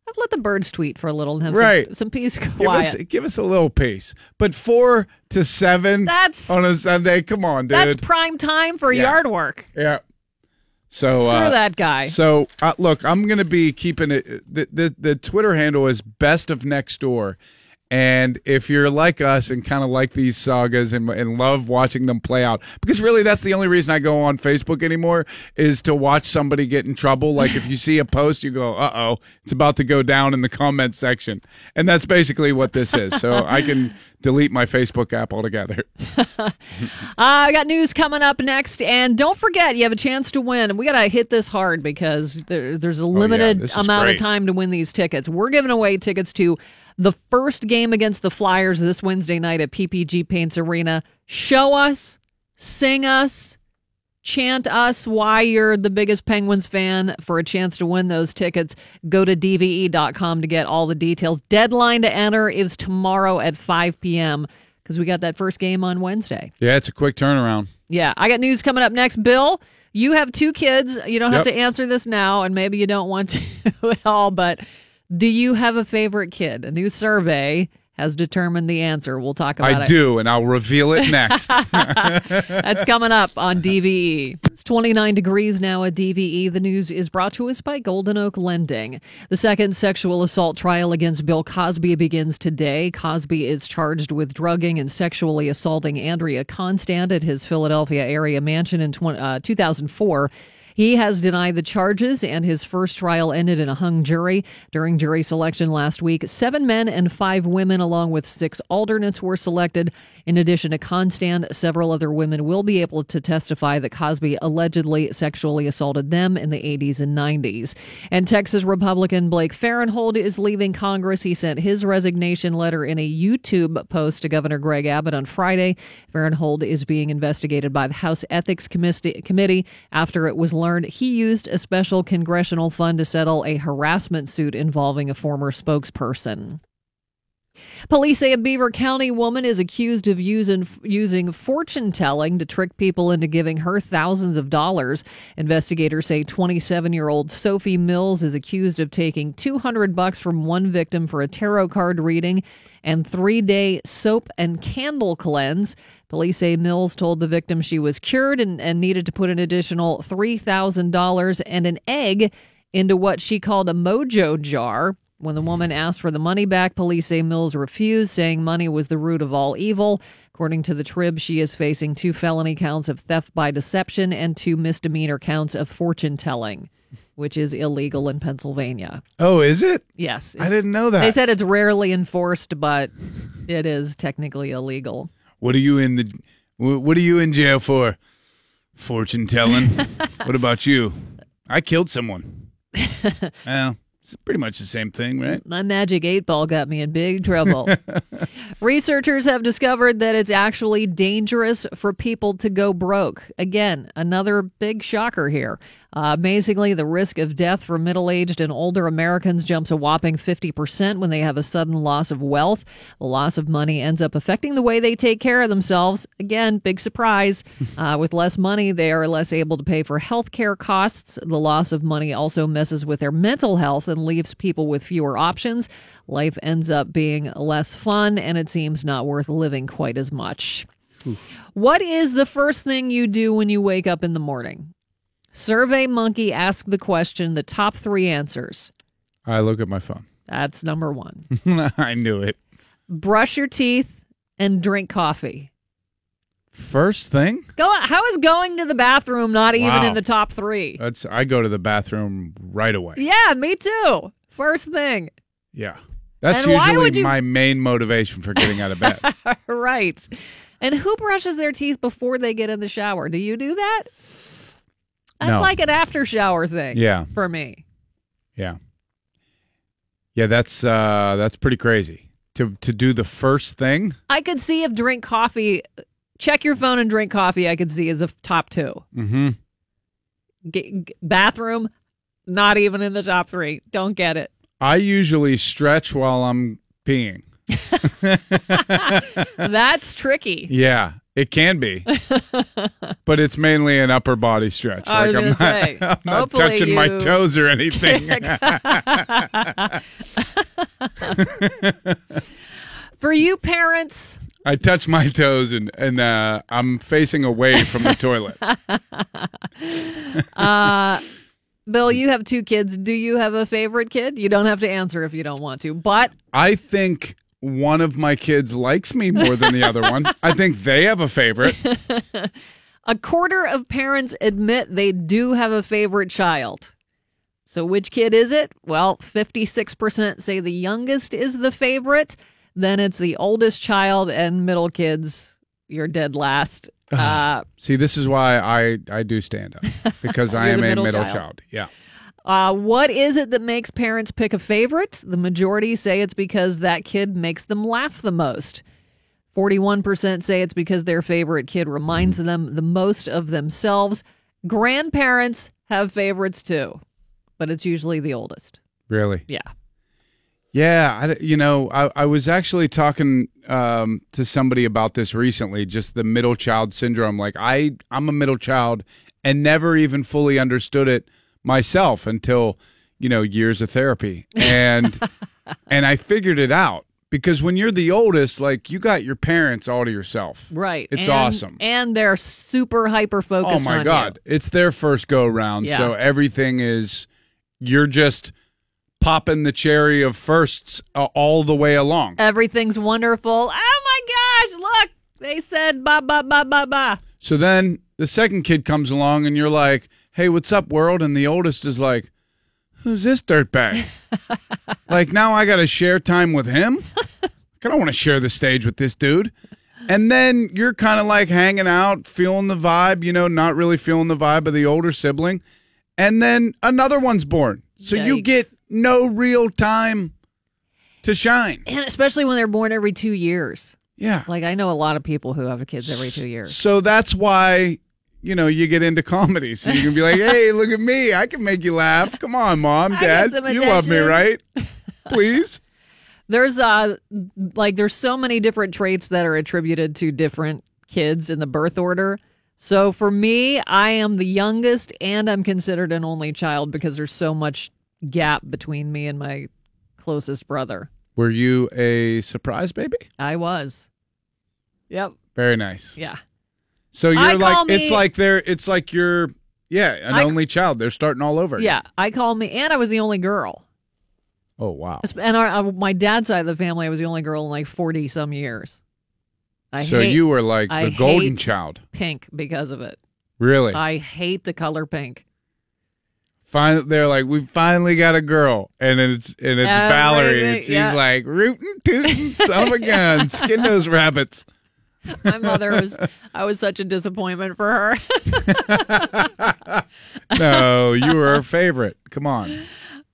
Speaker 1: I'd let the birds tweet for a little and have
Speaker 2: Right.
Speaker 1: some, some peace and
Speaker 2: Give us, give us a little peace. But four to seven
Speaker 1: That's
Speaker 2: on a Sunday, come on, dude.
Speaker 1: that's prime time for
Speaker 2: Yeah.
Speaker 1: yard work.
Speaker 2: yeah. So
Speaker 1: Screw
Speaker 2: uh,
Speaker 1: that guy.
Speaker 2: So uh, look, I'm going to be keeping it. The, the the Twitter handle is best of next door, and if you're like us and kind of like these sagas and and love watching them play out, because really that's the only reason I go on Facebook anymore is to watch somebody get in trouble. Like if you see a post, you go, "Uh oh, it's about to go down in the comment section," and that's basically what this is. So I can delete my Facebook app altogether.
Speaker 1: Uh, I got news coming up next, and don't forget you have a chance to win. And we got to hit this hard because there, there's a limited
Speaker 2: Oh, is
Speaker 1: amount
Speaker 2: great.
Speaker 1: of time to win these tickets. We're giving away tickets to the first game against the Flyers this Wednesday night at PPG Paints Arena. Show us, sing us, chant us why you're the biggest Penguins fan for a chance to win those tickets. Go to DVE.com to get all the details. Deadline to enter is tomorrow at 5 p.m. because we got that first game on Wednesday.
Speaker 2: Yeah, it's a quick turnaround.
Speaker 1: Yeah, I got news coming up next. Bill, you have two kids. You don't have to answer this now, and maybe you don't want to at all, but do you have a favorite kid? A new survey has determined the answer. We'll talk about
Speaker 2: I
Speaker 1: it.
Speaker 2: I do, and I'll reveal it next.
Speaker 1: That's coming up on DVE. It's 29 degrees now at DVE. The news is brought to us by Golden Oak Lending. The second sexual assault trial against Bill Cosby begins today. Cosby is charged with drugging and sexually assaulting Andrea Constand at his Philadelphia area mansion in 20, uh, 2004. He has denied the charges, and his first trial ended in a hung jury. During jury selection last week, seven men and five women, along with six alternates, were selected. In addition to Constand, several other women will be able to testify that Cosby allegedly sexually assaulted them in the 80s and 90s. And Texas Republican Blake Farenthold is leaving Congress. He sent his resignation letter in a YouTube post to Governor Greg Abbott on Friday. Farenthold is being investigated by the House Ethics Committee after it was learned he used a special congressional fund to settle a harassment suit involving a former spokesperson. Police say a Beaver County woman is accused of using using fortune telling to trick people into giving her thousands of dollars. Investigators say 27-year-old Sophie Mills is accused of taking 200 bucks from one victim for a tarot card reading and 3-day soap and candle cleanse. Police say Mills told the victim she was cured and, and needed to put an additional $3,000 and an egg into what she called a mojo jar. When the woman asked for the money back, police say Mills refused, saying money was the root of all evil. According to the Trib, she is facing two felony counts of theft by deception and two misdemeanor counts of fortune telling, which is illegal in Pennsylvania.
Speaker 2: oh, is it?
Speaker 1: Yes.
Speaker 2: I didn't know that.
Speaker 1: They said it's rarely enforced, but it is technically illegal.
Speaker 2: What are you in the? What are you in jail for? Fortune telling. what about you? I killed someone. well, it's pretty much the same thing, right?
Speaker 1: My magic eight ball got me in big trouble. Researchers have discovered that it's actually dangerous for people to go broke. Again, another big shocker here. Uh, amazingly, the risk of death for middle aged and older Americans jumps a whopping 50% when they have a sudden loss of wealth. The loss of money ends up affecting the way they take care of themselves. Again, big surprise. Uh, with less money, they are less able to pay for health care costs. The loss of money also messes with their mental health and leaves people with fewer options. Life ends up being less fun, and it seems not worth living quite as much. What is the first thing you do when you wake up in the morning? Survey Monkey asked the question, the top three answers.
Speaker 2: I look at my phone.
Speaker 1: That's number one.
Speaker 2: I knew it.
Speaker 1: Brush your teeth and drink coffee.
Speaker 2: First thing,
Speaker 1: Go. How is going to the bathroom not even
Speaker 2: Wow.
Speaker 1: in the top three?
Speaker 2: that's I go to the bathroom right away.
Speaker 1: Yeah, me too. First thing.
Speaker 2: Yeah. That's
Speaker 1: And why
Speaker 2: usually
Speaker 1: would you-
Speaker 2: my main motivation for getting out of bed.
Speaker 1: right. And who brushes their teeth before they get in the shower? Do you do that? That's
Speaker 2: No.
Speaker 1: like an after shower thing.
Speaker 2: Yeah.
Speaker 1: For me.
Speaker 2: yeah. Yeah, that's uh that's pretty crazy. To to do the first thing?
Speaker 1: I could see if drink coffee, check your phone and drink coffee, I could see as a top two.
Speaker 2: Mm-hmm.
Speaker 1: G- g- bathroom, not even in the top three. Don't get it.
Speaker 2: I usually stretch while I'm peeing.
Speaker 1: That's tricky.
Speaker 2: Yeah, it can be. but it's mainly an upper body stretch.
Speaker 1: I was
Speaker 2: like I'm not,
Speaker 1: say,
Speaker 2: I'm not touching my toes or anything.
Speaker 1: For you parents,
Speaker 2: I touch my toes and and uh, I'm facing away from the toilet.
Speaker 1: uh, Bill, you have two kids. Do you have a favorite kid? You don't have to answer if you don't want to, but
Speaker 2: I think one of my kids likes me more than the other one. I think they have a favorite.
Speaker 1: a quarter of parents admit they do have a favorite child. So, which kid is it? Well, 56% say the youngest is the favorite. Then it's the oldest child and middle kids. You're dead last. Uh,
Speaker 2: See, this is why I I do stand up because I am a
Speaker 1: middle
Speaker 2: middle
Speaker 1: child.
Speaker 2: child. Yeah.
Speaker 1: Uh, what is it that makes parents pick a favorite? The majority say it's because that kid makes them laugh the most. 41% say it's because their favorite kid reminds them the most of themselves. Grandparents have favorites too, but it's usually the oldest.
Speaker 2: Really?
Speaker 1: Yeah.
Speaker 2: Yeah, I, you know, I, I was actually talking um, to somebody about this recently, just the middle child syndrome. Like I, I'm a middle child and never even fully understood it myself until you know years of therapy, and and I figured it out because when you're the oldest, like you got your parents all to yourself.
Speaker 1: Right.
Speaker 2: It's
Speaker 1: And-
Speaker 2: awesome.
Speaker 1: And they're super hyper focused
Speaker 2: Oh
Speaker 1: my
Speaker 2: god, it's their first go round,
Speaker 1: Yeah.
Speaker 2: so everything is you're just popping the cherry of firsts uh, all the way along.
Speaker 1: Everything's wonderful. Oh my gosh, look. They said ba ba ba ba ba.
Speaker 2: So then the second kid comes along and you're like, "Hey, what's up, world?" And the oldest is like, "Who's this dirtbag?" like now I got to share time with him. I don't want to share the stage with this dude. And then you're kind of like hanging out, feeling the vibe, you know, not really feeling the vibe of the older sibling. And then another one's born. So you get no real time to shine.
Speaker 1: And especially when they're born every two years.
Speaker 2: Yeah.
Speaker 1: Like I know a lot of people who have kids every two years.
Speaker 2: So that's why, you know, you get into comedy. So you can be like, hey, look at me. I can make you laugh. Come on, mom, dad. You love me, right? Please.
Speaker 1: There's uh like there's so many different traits that are attributed to different kids in the birth order. So for me, I am the youngest and I'm considered an only child because there's so much gap between me and my closest brother.
Speaker 2: Were you a surprise baby?
Speaker 1: I was. Yep.
Speaker 2: Very nice.
Speaker 1: Yeah.
Speaker 2: So you're
Speaker 1: I
Speaker 2: like, it's
Speaker 1: me-
Speaker 2: like they're, it's like you're, yeah, an
Speaker 1: I-
Speaker 2: only child. They're starting all over.
Speaker 1: Yeah. I call me and I was the only girl.
Speaker 2: Oh wow.
Speaker 1: And our, uh, my dad's side of the family, I was the only girl in like 40 some years. I
Speaker 2: so
Speaker 1: hate
Speaker 2: you were like
Speaker 1: I
Speaker 2: the golden
Speaker 1: hate-
Speaker 2: child.
Speaker 1: pink because of it.
Speaker 2: Really?
Speaker 1: I hate the color pink.
Speaker 2: Finally, they're like, we finally got a girl, and it's and it's Valerie, and she's
Speaker 1: yeah.
Speaker 2: like rootin' tootin', son of a gun, skin those rabbits.
Speaker 1: My mother was I was such a disappointment for her.
Speaker 2: No, you were her favorite. Come on.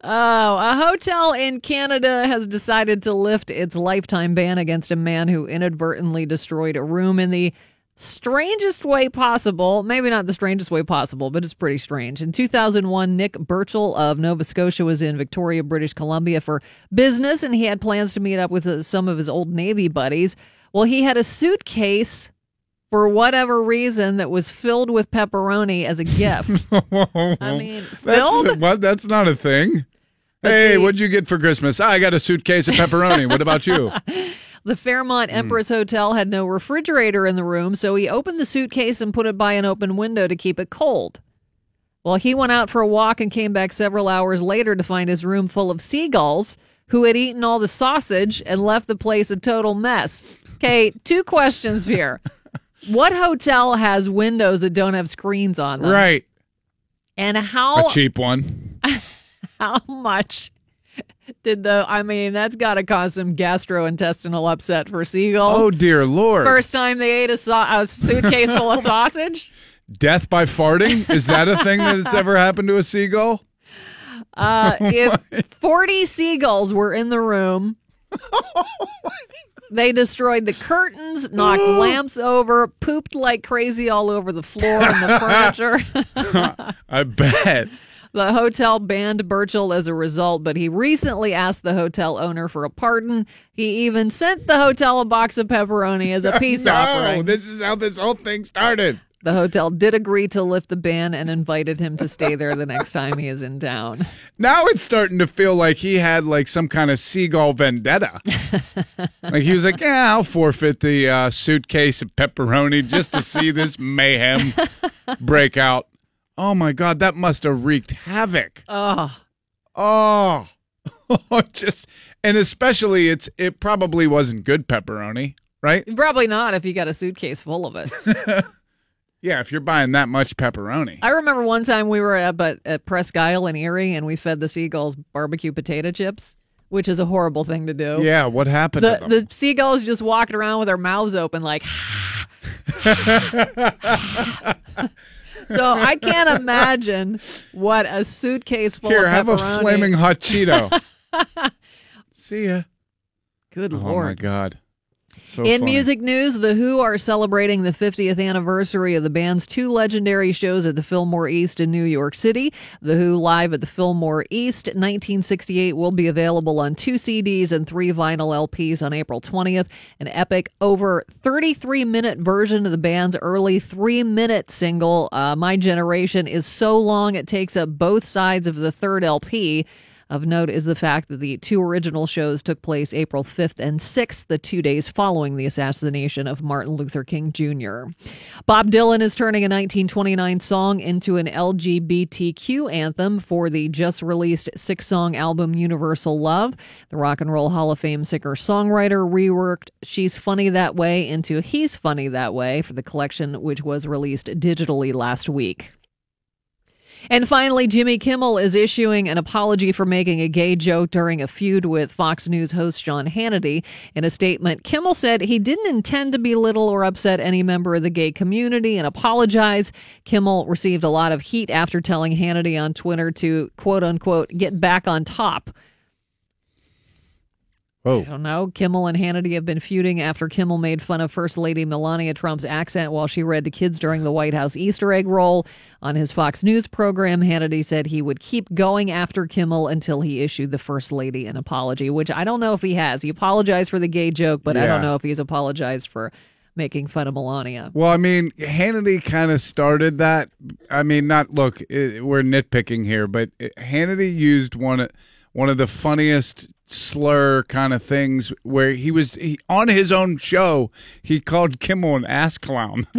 Speaker 1: Oh, a hotel in Canada has decided to lift its lifetime ban against a man who inadvertently destroyed a room in the strangest way possible. Maybe not the strangest way possible, but it's pretty strange. In 2001, Nick Burchill of Nova Scotia was in Victoria, British Columbia for business, and he had plans to meet up with some of his old Navy buddies. Well, he had a suitcase for whatever reason that was filled with pepperoni as a gift. I mean, filled?
Speaker 2: That's what? That's not a thing. Hey,
Speaker 1: the-
Speaker 2: what'd you get for Christmas? Ah, I got a suitcase of pepperoni. what about you?
Speaker 1: The Fairmont hmm. Empress Hotel had no refrigerator in the room, so he opened the suitcase and put it by an open window to keep it cold. Well, he went out for a walk and came back several hours later to find his room full of seagulls who had eaten all the sausage and left the place a total mess. Okay, two questions here. What hotel has windows that don't have screens on them?
Speaker 2: Right.
Speaker 1: And how
Speaker 2: A cheap one.
Speaker 1: how much Did the? I mean, that's got to cause some gastrointestinal upset for seagulls.
Speaker 2: Oh dear lord!
Speaker 1: First time they ate a, sa- a suitcase full of sausage.
Speaker 2: Death by farting? Is that a thing that's ever happened to a seagull?
Speaker 1: Uh, if 40 seagulls were in the room, they destroyed the curtains, knocked lamps over, pooped like crazy all over the floor and the furniture.
Speaker 2: I bet.
Speaker 1: the hotel banned Burchill as a result, but he recently asked the hotel owner for a pardon. He even sent the hotel a box of pepperoni as a peace
Speaker 2: no,
Speaker 1: offering.
Speaker 2: this is how this whole thing started.
Speaker 1: The hotel did agree to lift the ban and invited him to stay there the next time he is in town.
Speaker 2: Now it's starting to feel like he had like some kind of seagull vendetta. like he was like, "Yeah, I'll forfeit the uh, suitcase of pepperoni just to see this mayhem break out." Oh my god, that must have wreaked havoc.
Speaker 1: Oh,
Speaker 2: Oh, just and especially it's it probably wasn't good pepperoni, right?
Speaker 1: probably not if you got a suitcase full of it.
Speaker 2: Yeah, if you're buying that much pepperoni.
Speaker 1: I remember one time we were at, at Presque Isle in Erie and we fed the seagulls barbecue potato chips, which is a horrible thing to do.
Speaker 2: yeah, what happened?
Speaker 1: The, the seagulls just walked around with their mouths open like so i can't imagine what a suitcase full
Speaker 2: Here,
Speaker 1: of
Speaker 2: have a flaming hot Cheeto. See ya.
Speaker 1: good lord.
Speaker 2: Oh my god. So
Speaker 1: in
Speaker 2: funny.
Speaker 1: music news, The Who are celebrating the 50th anniversary of the band's two legendary shows at the Fillmore East in New York City. The Who live at the Fillmore East 1968 will be available on two CDs and three vinyl LPs on April 20th. An epic, over 33 minute version of the band's early three minute single, uh, My Generation, is so long it takes up both sides of the third LP. Of note is the fact that the two original shows took place April 5th and 6th, the two days following the assassination of Martin Luther King Jr. Bob Dylan is turning a 1929 song into an LGBTQ anthem for the just released six song album Universal Love. The Rock and Roll Hall of Fame singer songwriter reworked She's Funny That Way into He's Funny That Way for the collection, which was released digitally last week. And finally, Jimmy Kimmel is issuing an apology for making a gay joke during a feud with Fox News host Sean Hannity. In a statement, Kimmel said he didn't intend to belittle or upset any member of the gay community and apologize. Kimmel received a lot of heat after telling Hannity on Twitter to quote unquote get back on top. I
Speaker 2: Whoa.
Speaker 1: don't know. Kimmel and Hannity have been feuding after Kimmel made fun of First Lady Melania Trump's accent while she read to kids during the White House Easter egg roll. On his Fox News program, Hannity said he would keep going after Kimmel until he issued the First Lady an apology, which I don't know if he has. He apologized for the gay joke, but I don't know if he's apologized for making fun of Melania.
Speaker 2: Well, I mean, Hannity kind of started that. I mean, not look, it, we're nitpicking here, but it, Hannity used one one of the funniest slur kind of things where he was he, on his own show. He called Kimmel an ass clown.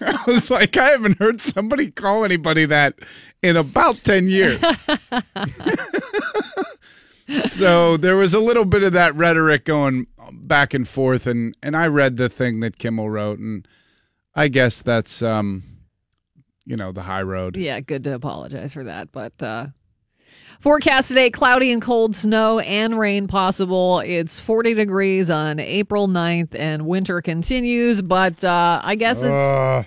Speaker 2: I was like, I haven't heard somebody call anybody that in about ten years. so there was a little bit of that rhetoric going back and forth and and I read the thing that Kimmel wrote and I guess that's um you know the high road.
Speaker 1: Yeah, good to apologize for that. But uh forecast today cloudy and cold snow and rain possible. It's 40 degrees on April 9th and winter continues, but uh I guess it's
Speaker 2: Uh,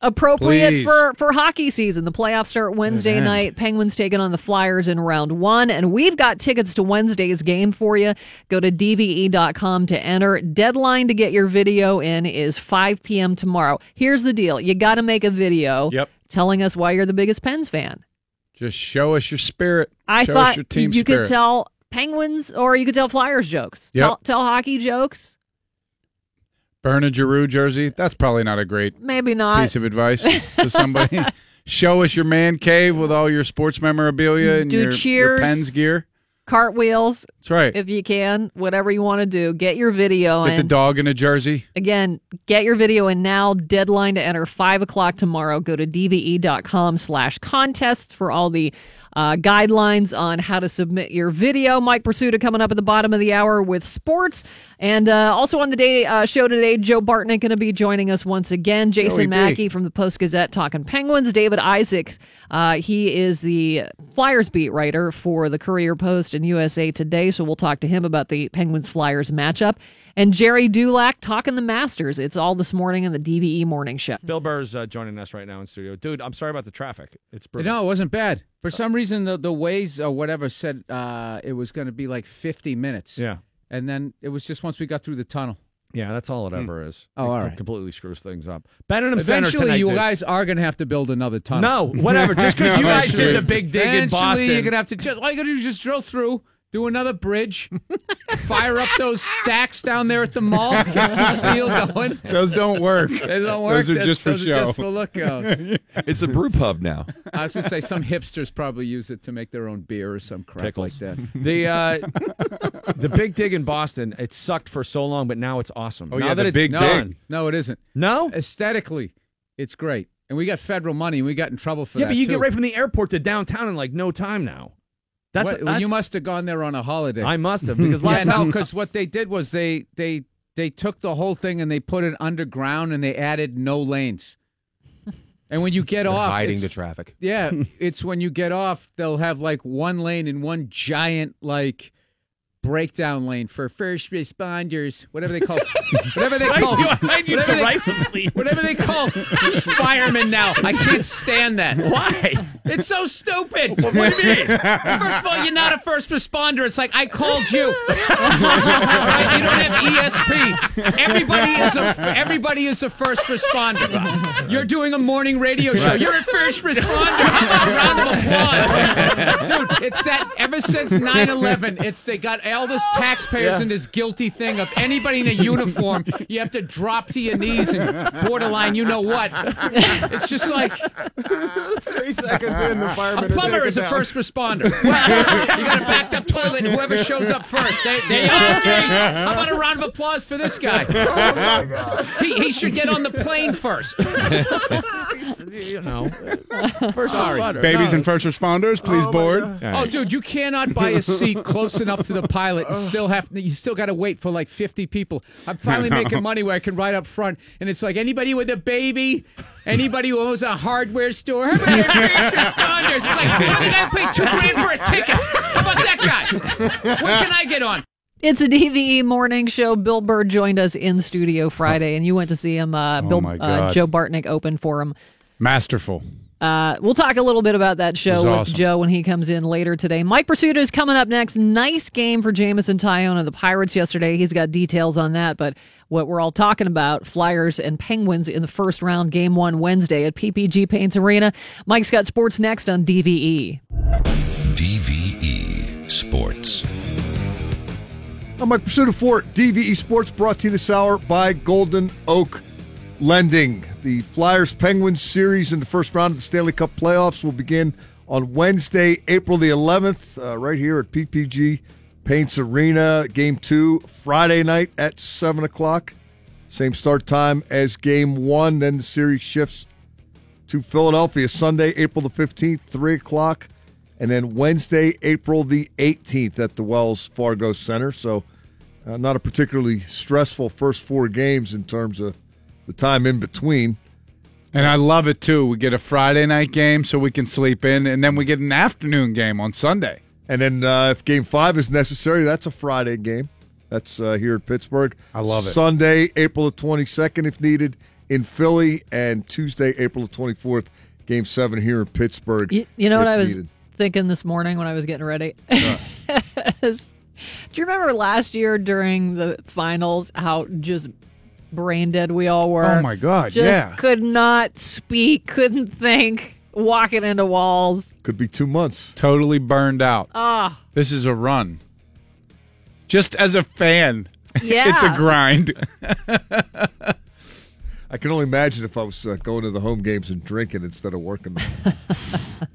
Speaker 1: appropriate
Speaker 2: please.
Speaker 1: for for hockey season. The playoffs start Wednesday night. Penguins taking on the Flyers in round 1 and we've got tickets to Wednesday's game for you. Go to dve.com to enter. Deadline to get your video in is 5 p.m. tomorrow. Here's the deal. You got to make a video
Speaker 2: Yep.
Speaker 1: telling us why you're the biggest Pens fan.
Speaker 2: Just show us your spirit.
Speaker 1: I
Speaker 2: show
Speaker 1: thought
Speaker 2: us your team
Speaker 1: you
Speaker 2: spirit.
Speaker 1: could tell Penguins or you could tell Flyers jokes.
Speaker 2: Yep.
Speaker 1: Tell, tell hockey jokes.
Speaker 2: Burn a Giroux jersey. That's probably not a great
Speaker 1: Maybe not.
Speaker 2: piece of advice to somebody. show us your man cave with all your sports memorabilia and
Speaker 1: Do
Speaker 2: your, your
Speaker 1: cheers.
Speaker 2: Pens gear.
Speaker 1: Cartwheels
Speaker 2: That's right.
Speaker 1: if you can. Whatever you want to do. Get your video
Speaker 2: Get the dog in a jersey.
Speaker 1: Again, get your video in now. Deadline to enter 5 o'clock tomorrow. Go to dve.com slash contests for all the uh, guidelines on how to submit your video. Mike Prisuta coming up at the bottom of the hour with sports. And uh, also on the day uh, show today, Joe Bartnick going to be joining us once again. Jason
Speaker 6: Joey B.
Speaker 1: Mackey from the Post Gazette talking Penguins. David Isaac, uh, he is the Flyers beat writer for the Courier Post and USA Today. So we'll talk to him about the Penguins Flyers matchup. And Gerry Dulac talking the Masters. It's all this morning on the DVE Morning Show.
Speaker 3: Bill Burr's uh, joining us right now in studio. Dude, I'm sorry about the traffic. It's brutal.
Speaker 10: No, it wasn't bad. For some reason, the the Waze or whatever said uh, it was going to be like 50 minutes.
Speaker 3: Yeah.
Speaker 10: and then it was just once we got through the tunnel.
Speaker 3: Yeah, that's all it ever is.
Speaker 10: Oh,
Speaker 3: It
Speaker 10: all right.
Speaker 3: Completely screws things up. Benham Center
Speaker 10: Eventually,
Speaker 3: tonight,
Speaker 10: you
Speaker 3: dude.
Speaker 10: guys are going to have to build another tunnel.
Speaker 3: No, whatever. Just because you guys
Speaker 10: Eventually.
Speaker 3: did the big dig in
Speaker 10: Eventually,
Speaker 3: Boston.
Speaker 10: you're going to have to just all you got to do is just drill through. Do another bridge, fire up those stacks down there at the mall, get some steel going.
Speaker 2: Those don't work.
Speaker 10: They don't work.
Speaker 2: Those are
Speaker 10: That's-
Speaker 2: just for
Speaker 10: those
Speaker 2: show.
Speaker 10: Are just for look.
Speaker 11: It's a brew pub now.
Speaker 10: I was going to say some hipsters probably use it to make their own beer or some crap
Speaker 3: Pickles.
Speaker 10: like that.
Speaker 3: The uh, the big dig in Boston, it sucked for so long, but now it's awesome.
Speaker 2: Oh,
Speaker 3: now
Speaker 2: yeah,
Speaker 3: that
Speaker 2: the
Speaker 3: it's
Speaker 2: big
Speaker 3: done.
Speaker 2: dig.
Speaker 10: No, it isn't.
Speaker 3: No?
Speaker 10: Aesthetically, it's great. And we got federal money and we got in trouble for
Speaker 3: Yeah,
Speaker 10: that.
Speaker 3: but you
Speaker 10: too.
Speaker 3: get right from the airport to downtown in like no time now. That's,
Speaker 10: What-
Speaker 3: that's
Speaker 10: you must have gone there on a holiday.
Speaker 3: I must have because
Speaker 10: yeah,
Speaker 3: last
Speaker 10: no, because what they did was they they they took the whole thing and they put it underground and they added no lanes. And when you get
Speaker 11: They're
Speaker 10: off,
Speaker 11: hiding the traffic.
Speaker 10: Yeah, it's when you get off, they'll have like one lane and one giant like breakdown lane for first responders, whatever they call, whatever they call,
Speaker 3: I
Speaker 10: whatever they-
Speaker 3: write some lead.
Speaker 10: whatever they call firemen now. I can't stand that.
Speaker 3: Why?
Speaker 10: It's so stupid. What do you mean? First of all, you're not a first responder. It's like I called you. All right, you don't have ESP. Everybody is a everybody is a first responder. You're doing a morning radio show. You're a first responder. How about a round of applause, dude? It's that ever since 9/11, it's they got all this taxpayers in this guilty thing of anybody in a uniform. You have to drop to your knees and borderline. You know what? It's just like
Speaker 11: Three seconds in, the
Speaker 10: fire.
Speaker 11: a
Speaker 10: plumber is a first responder. Well, you got a backed up toilet, and whoever shows up first, they, they are me. How about a round of applause for this guy? Oh, he, he should get on the plane first.
Speaker 3: you know, first responder.
Speaker 2: Babies
Speaker 3: No.
Speaker 2: and first responders, please oh, board.
Speaker 10: Oh, dude, you cannot buy a seat close enough to the pilot and still have you still got to wait for like 50 people. I'm finally making money where I can ride up front, and it's like anybody with a baby, anybody who owns a hardware store, how about first responders? It's like, why the guy pay two grand for a ticket? How about that guy? When can I get on?
Speaker 1: It's a DVE morning show. Bill Burr joined us in studio Friday, and you went to see him. Uh, Bill,
Speaker 2: my
Speaker 1: uh,
Speaker 2: God.
Speaker 1: Joe Bartnick opened for him.
Speaker 2: Masterful.
Speaker 1: Uh, we'll talk a little bit about that show with
Speaker 2: awesome.
Speaker 1: Joe when he comes in later today. Mike Prisuta is coming up next. Nice game for Jameson Taillon of the Pirates yesterday. He's got details on that, but what we're all talking about, Flyers and Penguins in the first round, game one Wednesday at PPG Paints Arena. Mike's got sports next on. DVE.
Speaker 5: DVE Sports.
Speaker 6: I'm Mike Prisuta for DVE Sports, brought to you this hour by Golden Oak Lending. The Flyers Penguins series in the first round of the Stanley Cup playoffs will begin on Wednesday, April the 11th, uh, right here at PPG Paints Arena. Game two, Friday night at 7 o'clock. Same start time as game one. Then the series shifts to Philadelphia Sunday, April the 15th, 3 o'clock. And then Wednesday, April the 18th at the Wells Fargo Center. So, uh, not a particularly stressful first four games in terms of the time in between.
Speaker 2: And I love it too. We get a Friday night game so we can sleep in, and then we get an afternoon game on Sunday.
Speaker 6: And then uh, if game five is necessary, that's a Friday game. That's uh, here at Pittsburgh.
Speaker 2: I love it.
Speaker 6: Sunday, April the 22nd, if needed, in Philly, and Tuesday, April the 24th, game seven here in Pittsburgh.
Speaker 1: You, you know what I was
Speaker 6: needed.
Speaker 1: thinking this morning when I was getting ready? Do you remember last year during the finals how just brain dead we all were?
Speaker 2: Oh my God,
Speaker 1: Just
Speaker 2: yeah.
Speaker 1: could not speak, couldn't think, walking into walls.
Speaker 6: Could be two months.
Speaker 2: Totally burned out.
Speaker 1: Ah,
Speaker 2: This is a run. Just as a fan,
Speaker 1: yeah.
Speaker 2: it's a grind.
Speaker 6: I can only imagine if I was uh, going to the home games and drinking instead of working. them.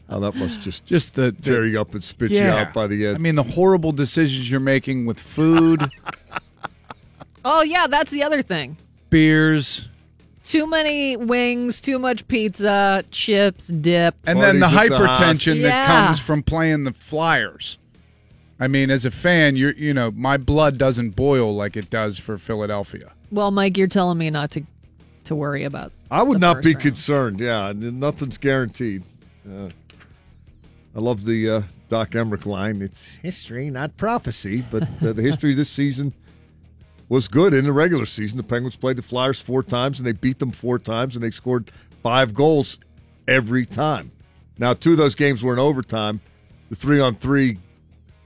Speaker 6: How that must just
Speaker 2: Just the, the
Speaker 6: tear you up and spit you out by the end.
Speaker 2: I mean, the horrible decisions you're making with food,
Speaker 1: Oh yeah, that's the other thing.
Speaker 2: Beers,
Speaker 1: Too many wings, too much pizza, chips, dip.
Speaker 2: And then the
Speaker 6: Parties at the
Speaker 2: hypertension that
Speaker 1: Yeah.
Speaker 2: comes from playing the Flyers. I mean, as a fan, you're you know, my blood doesn't boil like it does for Philadelphia.
Speaker 1: Well, Mike, you're telling me not to to worry about.
Speaker 6: I would
Speaker 1: the
Speaker 6: not
Speaker 1: first
Speaker 6: be
Speaker 1: round.
Speaker 6: concerned. Yeah, n- nothing's guaranteed. Uh, I love the uh, Doc Emrick line. It's history, not prophecy. But uh, the history of this season was good in the regular season. The Penguins played the Flyers four times, and they beat them four times, and they scored five goals every time. Now, two of those games were in overtime. The three on three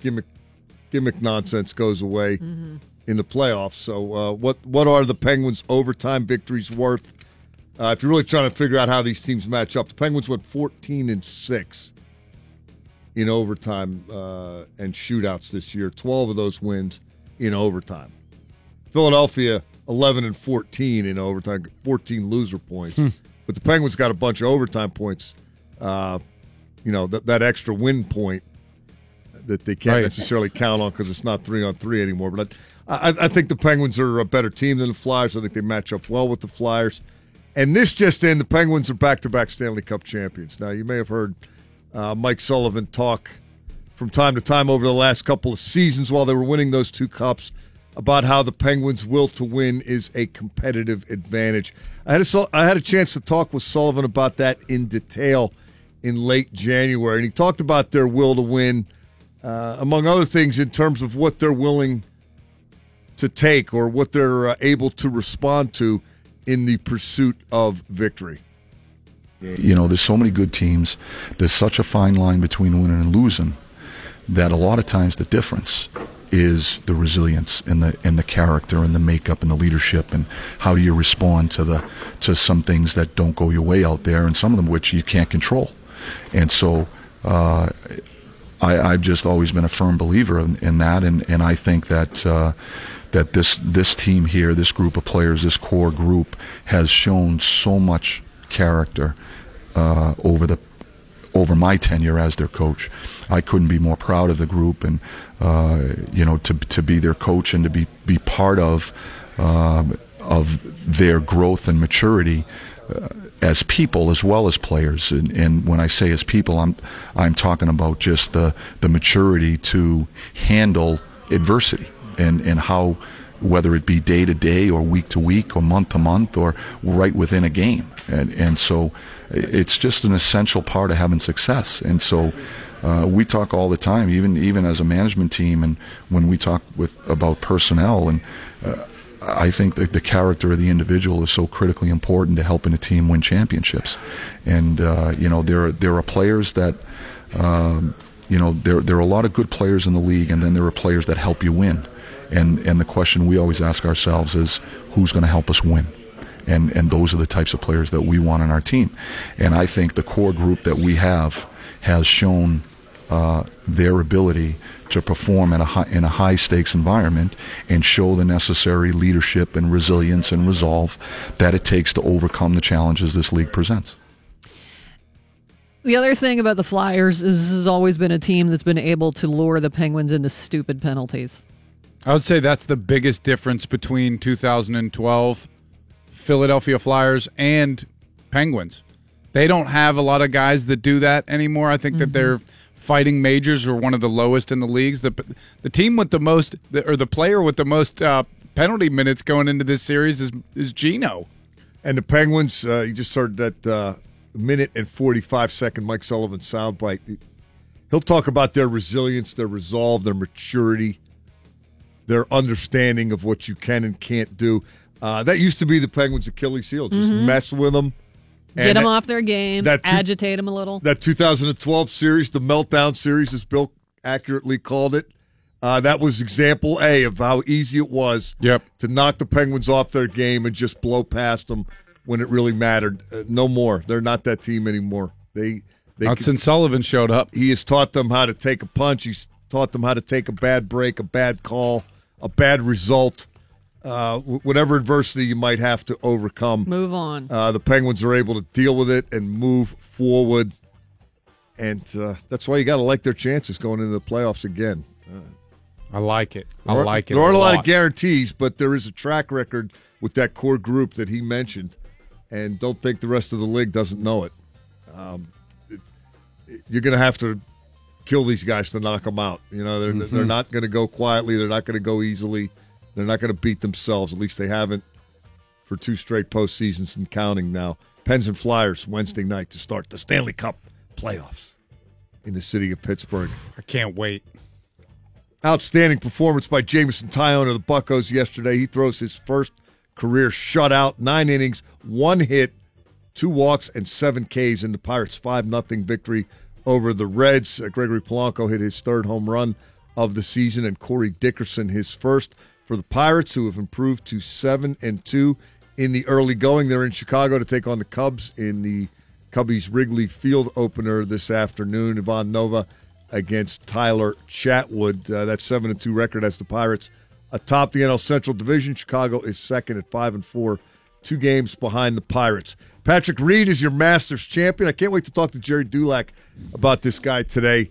Speaker 6: gimmick gimmick nonsense goes away in the playoffs. So, uh, what what are the Penguins' overtime victories worth? Uh, if you're really trying to figure out how these teams match up, the Penguins went 14 and six in overtime uh, and shootouts this year. 12 of those wins in overtime. Philadelphia 11 and 14 in overtime, 14 loser points. But the Penguins got a bunch of overtime points. Uh, you know that that extra win point that they can't
Speaker 2: Right.
Speaker 6: necessarily count on because it's not three on three anymore. But I, I, I think the Penguins are a better team than the Flyers. I think they match up well with the Flyers. And this just in, the Penguins are back-to-back Stanley Cup champions. Now you may have heard uh, Mike Sullivan talk from time to time over the last couple of seasons while they were winning those two cups about how the Penguins' will to win is a competitive advantage. I had a, I had a chance to talk with Sullivan about that in detail in late January, and he talked about their will to win, uh, among other things, in terms of what they're willing to take or what they're uh, able to respond to in the pursuit of victory.
Speaker 7: You know, there's so many good teams. There's such a fine line between winning and losing that a lot of times the difference is the resilience and the and the character and the makeup and the leadership and how do you respond to the to some things that don't go your way out there and some of them which you can't control. And so uh, I, I've just always been a firm believer in, in that, and, and I think that uh, that this this team here, this group of players, this core group, has shown so much character uh, over the over my tenure as their coach. I couldn't be more proud of the group, and uh, you know, to to be their coach and to be be part of um, of their growth and maturity uh, as people as well as players. And, and when I say as people, I'm I'm talking about just the the maturity to handle adversity and and how whether it be day to day or week to week or month to month or right within a game. And and so it's just an essential part of having success. And so uh, we talk all the time, even even as a management team, and when we talk with about personnel and. Uh, I think that the character of the individual is so critically important to helping a team win championships, and uh, you know there are, there are players that um, you know there there are a lot of good players in the league, and then there are players that help you win, and and the question we always ask ourselves is who's going to help us win, and and those are the types of players that we want on our team, and I think the core group that we have has shown uh, their ability to perform in a high, in a high stakes environment and show the necessary leadership and resilience and resolve that it takes to overcome the challenges this league presents.
Speaker 1: The other thing about the Flyers is this has always been a team that's been able to lure the Penguins into stupid penalties.
Speaker 2: I would say that's the biggest difference between 2012 Philadelphia Flyers and Penguins. They don't have a lot of guys that do that anymore. I think that their fighting majors are one of the lowest in the leagues. The the team with the most or the player with the most uh, penalty minutes going into this series is is Geno.
Speaker 6: And the Penguins, uh, you just heard that uh, minute and 45 second Mike Sullivan soundbite. He'll talk about their resilience, their resolve, their maturity, their understanding of what you can and can't do. Uh, that used to be the Penguins' Achilles heel. Just
Speaker 1: Mhm.
Speaker 6: mess with them.
Speaker 1: Get them off their game,
Speaker 6: that two-
Speaker 1: agitate them a little.
Speaker 6: That 2012 series, the meltdown series, as Bill accurately called it, uh, that was example A of how easy it was
Speaker 2: yep.
Speaker 6: to knock the Penguins off their game and just blow past them when it really mattered. Uh, no more. They're not that team anymore. They, they
Speaker 2: Not since Sullivan showed up.
Speaker 6: He has taught them how to take a punch. He's taught them how to take a bad break, a bad call, a bad result, uh, whatever adversity you might have to overcome.
Speaker 1: Move on.
Speaker 6: Uh, the Penguins are able to deal with it and move forward, and uh, that's why you got to like their chances going into the playoffs again. Uh,
Speaker 2: I like it. I
Speaker 6: there-
Speaker 2: like it.
Speaker 6: There aren't a lot of guarantees, but there is a track record with that core group that he mentioned and don't think the rest of the league doesn't know it. Um, it- it- you're going to have to kill these guys to knock them out. You know, they're they're not going to go quietly. They're not going to go easily. They're not going to beat themselves. At least they haven't for two straight postseasons and counting now. Pens and Flyers Wednesday night to start the Stanley Cup playoffs in the city of Pittsburgh.
Speaker 2: I can't wait.
Speaker 6: Outstanding performance by Jameson Taillon of the Buckos yesterday. He throws his first career shutout, nine innings, one hit, two walks, and seven Ks in the Pirates' 5 nothing victory over the Reds. Uh, Gregory Polanco hit his third home run of the season, and Corey Dickerson his first for the Pirates, who have improved to 7 and 2 in the early going. They're in Chicago to take on the Cubs in the Cubbies Wrigley Field opener this afternoon. Ivan Nova against Tyler Chatwood. Uh, that seven and two record has the Pirates atop the NL Central Division. Chicago is second at five and four, two games behind the Pirates. Patrick Reed is your Masters champion. I can't wait to talk to Gerry Dulac about this guy today.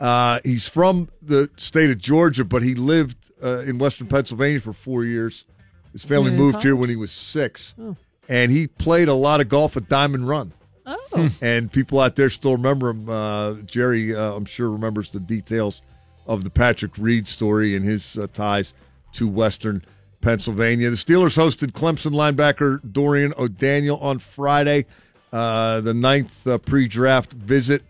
Speaker 6: Uh, he's from the state of Georgia, but he lived uh, in Western Pennsylvania for four years. His family
Speaker 1: Yeah,
Speaker 6: moved here when he was six,
Speaker 1: Oh.
Speaker 6: and he played a lot of golf at Diamond Run
Speaker 1: Oh.
Speaker 6: and people out there still remember him. Uh, Gerry, uh, I'm sure, remembers the details of the Patrick Reed story and his uh, ties to Western Pennsylvania. The Steelers hosted Clemson linebacker Dorian O'Daniel on Friday, uh, the ninth uh, pre-draft visit.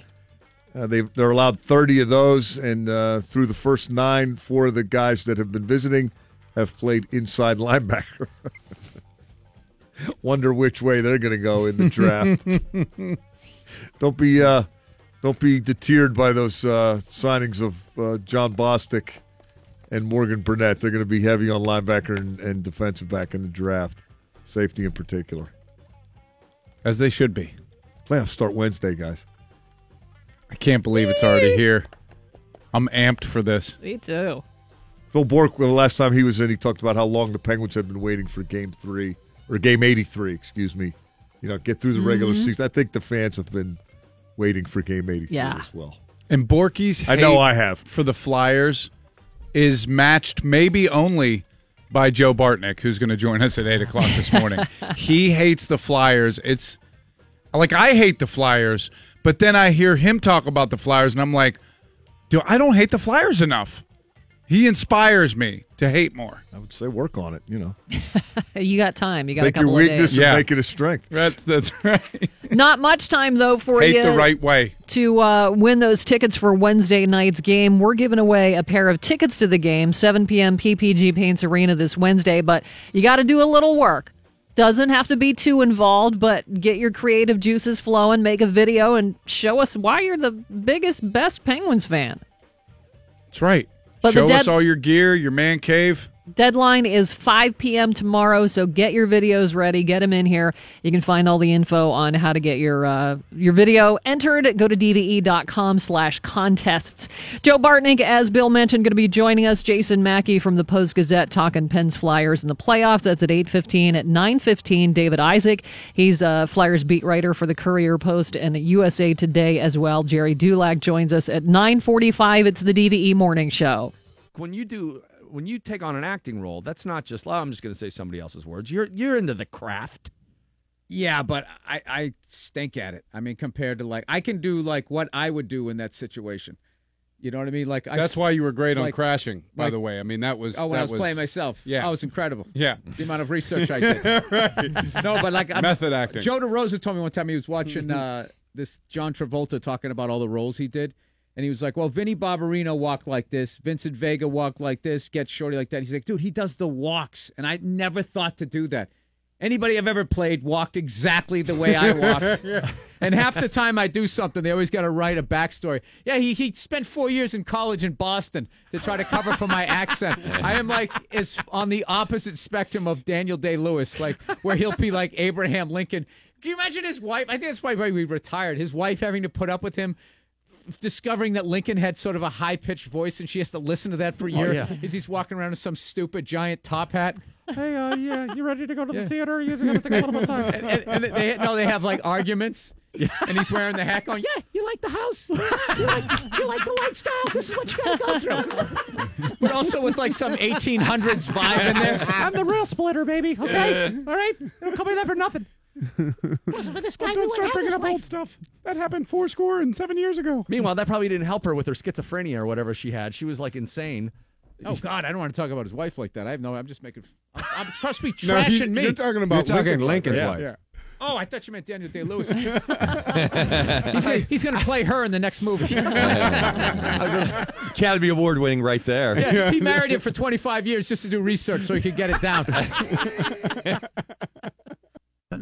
Speaker 6: Uh, they they're allowed 30 of those, and uh, through the first nine, four of the guys that have been visiting have played inside linebacker. Wonder which way they're going to go in the draft. don't be uh, don't be deterred by those uh, signings of uh, Jon Bostic and Morgan Burnett. They're going to be heavy on linebacker and, and defensive back in the draft, safety in particular.
Speaker 2: As they should be.
Speaker 6: Playoffs start Wednesday, guys.
Speaker 2: I can't believe it's already here. I'm amped for this.
Speaker 1: Me too.
Speaker 6: Phil Bourque, well, the last time he was in, he talked about how long the Penguins had been waiting for Game Three or Game Eighty Three, excuse me. You know, get through the regular
Speaker 1: Mhm.
Speaker 6: season. I think the fans have been waiting for Game Eighty Three
Speaker 1: Yeah.
Speaker 6: as well.
Speaker 2: And Borky's
Speaker 6: I know I have.
Speaker 2: for the Flyers is matched maybe only by Joe Bartnick, who's going to join us at eight o'clock this morning. he hates the Flyers. It's like I hate the Flyers, but then I hear him talk about the Flyers, and I'm like, dude, I don't hate the Flyers enough? He inspires me to hate more.
Speaker 6: I would say work on it. You know,
Speaker 1: You got time. You got
Speaker 6: take
Speaker 1: a
Speaker 6: your weakness
Speaker 1: of
Speaker 6: and
Speaker 2: Yeah.
Speaker 6: make it a strength.
Speaker 2: That's that's right.
Speaker 1: Not much time though for
Speaker 2: hate
Speaker 1: you
Speaker 2: the right way.
Speaker 1: to uh, win those tickets for Wednesday night's game. We're giving away a pair of tickets to the game, 7 p.m. PPG Paints Arena this Wednesday. But you got to do a little work. Doesn't have to be too involved, but get your creative juices flowing. Make a video and show us why you're the biggest, best Penguins fan.
Speaker 2: That's right.
Speaker 1: But
Speaker 2: Show
Speaker 1: dead-
Speaker 2: us all your gear, your man cave.
Speaker 1: Deadline is 5 p.m. tomorrow, so get your videos ready. Get them in here. You can find all the info on how to get your uh, your video entered. Go to dve.com slash contests. Joe Bartnick, as Bill mentioned, going to be joining us. Jason Mackey from the Post-Gazette talking Pens Flyers in the playoffs. That's at 8.15. At 9.15, David Isaac. He's a Flyers beat writer for the Courier Post and USA Today as well. Gerry Dulac joins us at 9.45. It's the DVE Morning Show.
Speaker 3: when you do when you take on an acting role, that's not just. Well, I'm just going to say somebody else's words. You're you're into the craft.
Speaker 10: Yeah, but I, I stink at it. I mean, compared to like, I can do like what I would do in that situation. You know what I mean? Like, I,
Speaker 2: That's why you were great on crashing, by
Speaker 10: like-
Speaker 2: the way. I mean, that was.
Speaker 10: Oh, when
Speaker 2: that
Speaker 10: I was, playing myself.
Speaker 2: Yeah.
Speaker 10: I was incredible.
Speaker 2: Yeah.
Speaker 10: The amount of research I did. No, but like I'm-
Speaker 2: Method acting.
Speaker 10: Joe DeRosa told me one time he was watching uh, this John Travolta talking about all the roles he did, and he was like, "Well, Vinny Barbarino walked like this, Vincent Vega walked like this, Get Shorty like that." He's like, "Dude, he does the walks, and I never thought to do that. Anybody I've ever played walked exactly the way I walked." And half the time I do something, they always got to write a backstory. Yeah, he, he spent four years in college in Boston to try to cover for my accent. I am like is on the opposite spectrum of Daniel Day Lewis, like where he'll be like Abraham Lincoln. Can you imagine his wife? I think that's why we retired. His wife having to put up with him. F- Discovering that Lincoln had sort of a high pitched voice, and she has to listen to that for a year
Speaker 12: yeah.
Speaker 10: as he's walking around in some stupid giant top hat.
Speaker 12: Hey, uh, yeah, you ready to go to the theater? You're gonna take a little bit of time.
Speaker 10: and, and they no, they have like arguments, and he's wearing the hat, going, "Yeah, you like the house, you like, you like the lifestyle. This is what you got to go through." But also with like some 1800s vibe in there.
Speaker 12: I'm the real splitter, baby. Okay, all right. Don't call me that for nothing.
Speaker 10: Wasn't for this guy, we
Speaker 12: Don't start
Speaker 10: have
Speaker 12: bringing up
Speaker 10: life.
Speaker 12: old stuff. That happened four score and seven years ago.
Speaker 3: Meanwhile, that probably didn't help her with her schizophrenia or whatever she had. She was like insane.
Speaker 11: Oh God, I don't want to talk about his wife like that. I have no. I'm just making.
Speaker 10: I'm, I'm, trust me,
Speaker 2: No,
Speaker 10: trashing
Speaker 2: he-
Speaker 10: me.
Speaker 2: You're talking about
Speaker 11: You're talking
Speaker 2: Lincoln's
Speaker 11: Lincoln's
Speaker 2: right?
Speaker 11: wife.
Speaker 2: Yeah.
Speaker 10: Oh, I thought you meant Daniel Day Lewis. he's gonna, he's gonna play her in the next movie.
Speaker 11: Academy Award winning right there.
Speaker 10: Yeah, he married him for 25 years just to do research so he could get it down.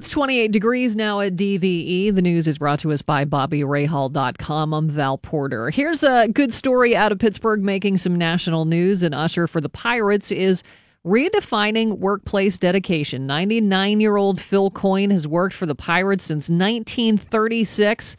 Speaker 1: It's 28 degrees now at DVE. The news is brought to us by BobbyRahal.com. I'm Val Porter. Here's a good story out of Pittsburgh making some national news. An usher for the Pirates is redefining workplace dedication. 99 year old Phil Coyne has worked for the Pirates since 1936.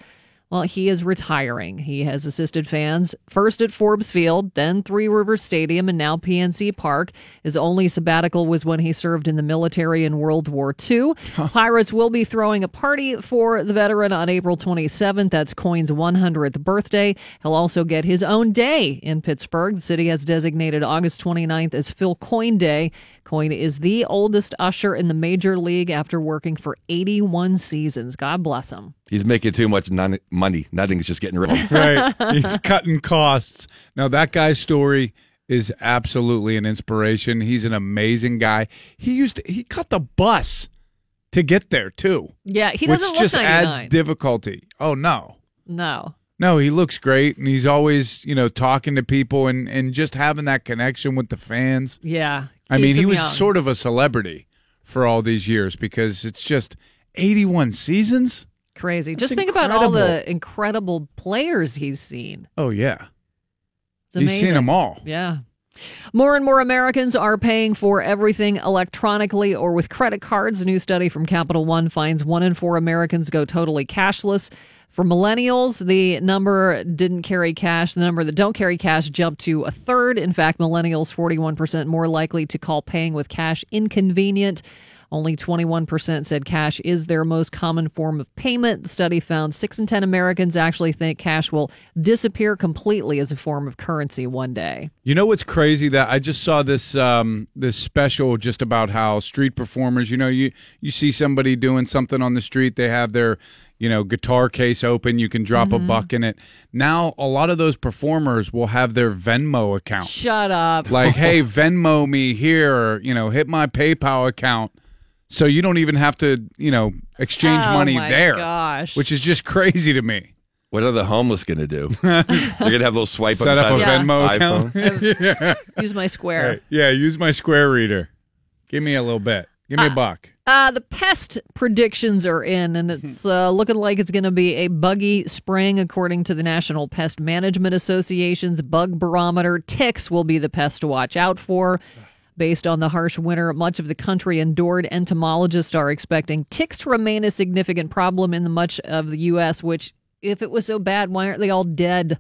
Speaker 1: Well, he is retiring. He has assisted fans first at Forbes Field, then Three Rivers Stadium, and now PNC Park. His only sabbatical was when he served in the military in World War II. Pirates will be throwing a party for the veteran on April 27th. That's Coyne's 100th birthday. He'll also get his own day in Pittsburgh. The city has designated August 29th as Phil Coyne Day. Coyne is the oldest usher in the major league after working for 81 seasons. God bless him.
Speaker 11: He's making too much non- money. Nothing's just getting rid of him.
Speaker 2: right. He's cutting costs. Now that guy's story is absolutely an inspiration. He's an amazing guy. He used to, he cut the bus to get there too.
Speaker 1: Yeah, he
Speaker 2: which
Speaker 1: doesn't look
Speaker 2: just
Speaker 1: 99.
Speaker 2: adds difficulty. Oh no.
Speaker 1: No.
Speaker 2: No, he looks great and he's always, you know, talking to people and and just having that connection with the fans.
Speaker 1: Yeah.
Speaker 2: I mean, he was
Speaker 1: young.
Speaker 2: sort of a celebrity for all these years because it's just 81 seasons.
Speaker 1: crazy.
Speaker 2: That's
Speaker 1: Just think about all the incredible players he's seen.
Speaker 2: Oh yeah.
Speaker 1: It's
Speaker 2: He's
Speaker 1: amazing.
Speaker 2: seen them all.
Speaker 1: Yeah. More and more Americans are paying for everything electronically or with credit cards. A new study from Capital One finds one in four Americans go totally cashless. For millennials, the number didn't carry cash. The number that don't carry cash jumped to a third. In fact, millennials 41% more likely to call paying with cash inconvenient. Only 21% said cash is their most common form of payment. The study found 6 in 10 Americans actually think cash will disappear completely as a form of currency one day.
Speaker 2: You know what's crazy that I just saw this um this special just about how street performers, you know, you you see somebody doing something on the street, they have their, you know, guitar case open, you can drop a mm-hmm. buck in it. Now a lot of those performers will have their Venmo account.
Speaker 1: Shut up.
Speaker 2: Like, hey, Venmo me here, or, you know, hit my PayPal account. So you don't even have to, you know, exchange
Speaker 1: Oh,
Speaker 2: money
Speaker 1: my
Speaker 2: there.
Speaker 1: gosh.
Speaker 2: Which is just crazy to me.
Speaker 11: What are the homeless going to do? They're going to have a little swipe
Speaker 2: Set up a
Speaker 11: beside
Speaker 2: Venmo
Speaker 11: the
Speaker 2: account. yeah.
Speaker 1: Use my square.
Speaker 2: Right. Yeah, use my square reader. Give me a little bit. Give me a uh, buck.
Speaker 1: Uh, the pest predictions are in, and it's uh, looking like it's going to be a buggy spring, according to the National Pest Management Association's bug barometer. Ticks will be the pest to watch out for. Based on the harsh winter, much of the country endured. Entomologists are expecting ticks to remain a significant problem in the much of the U.S. Which, if it was so bad, why aren't they all dead?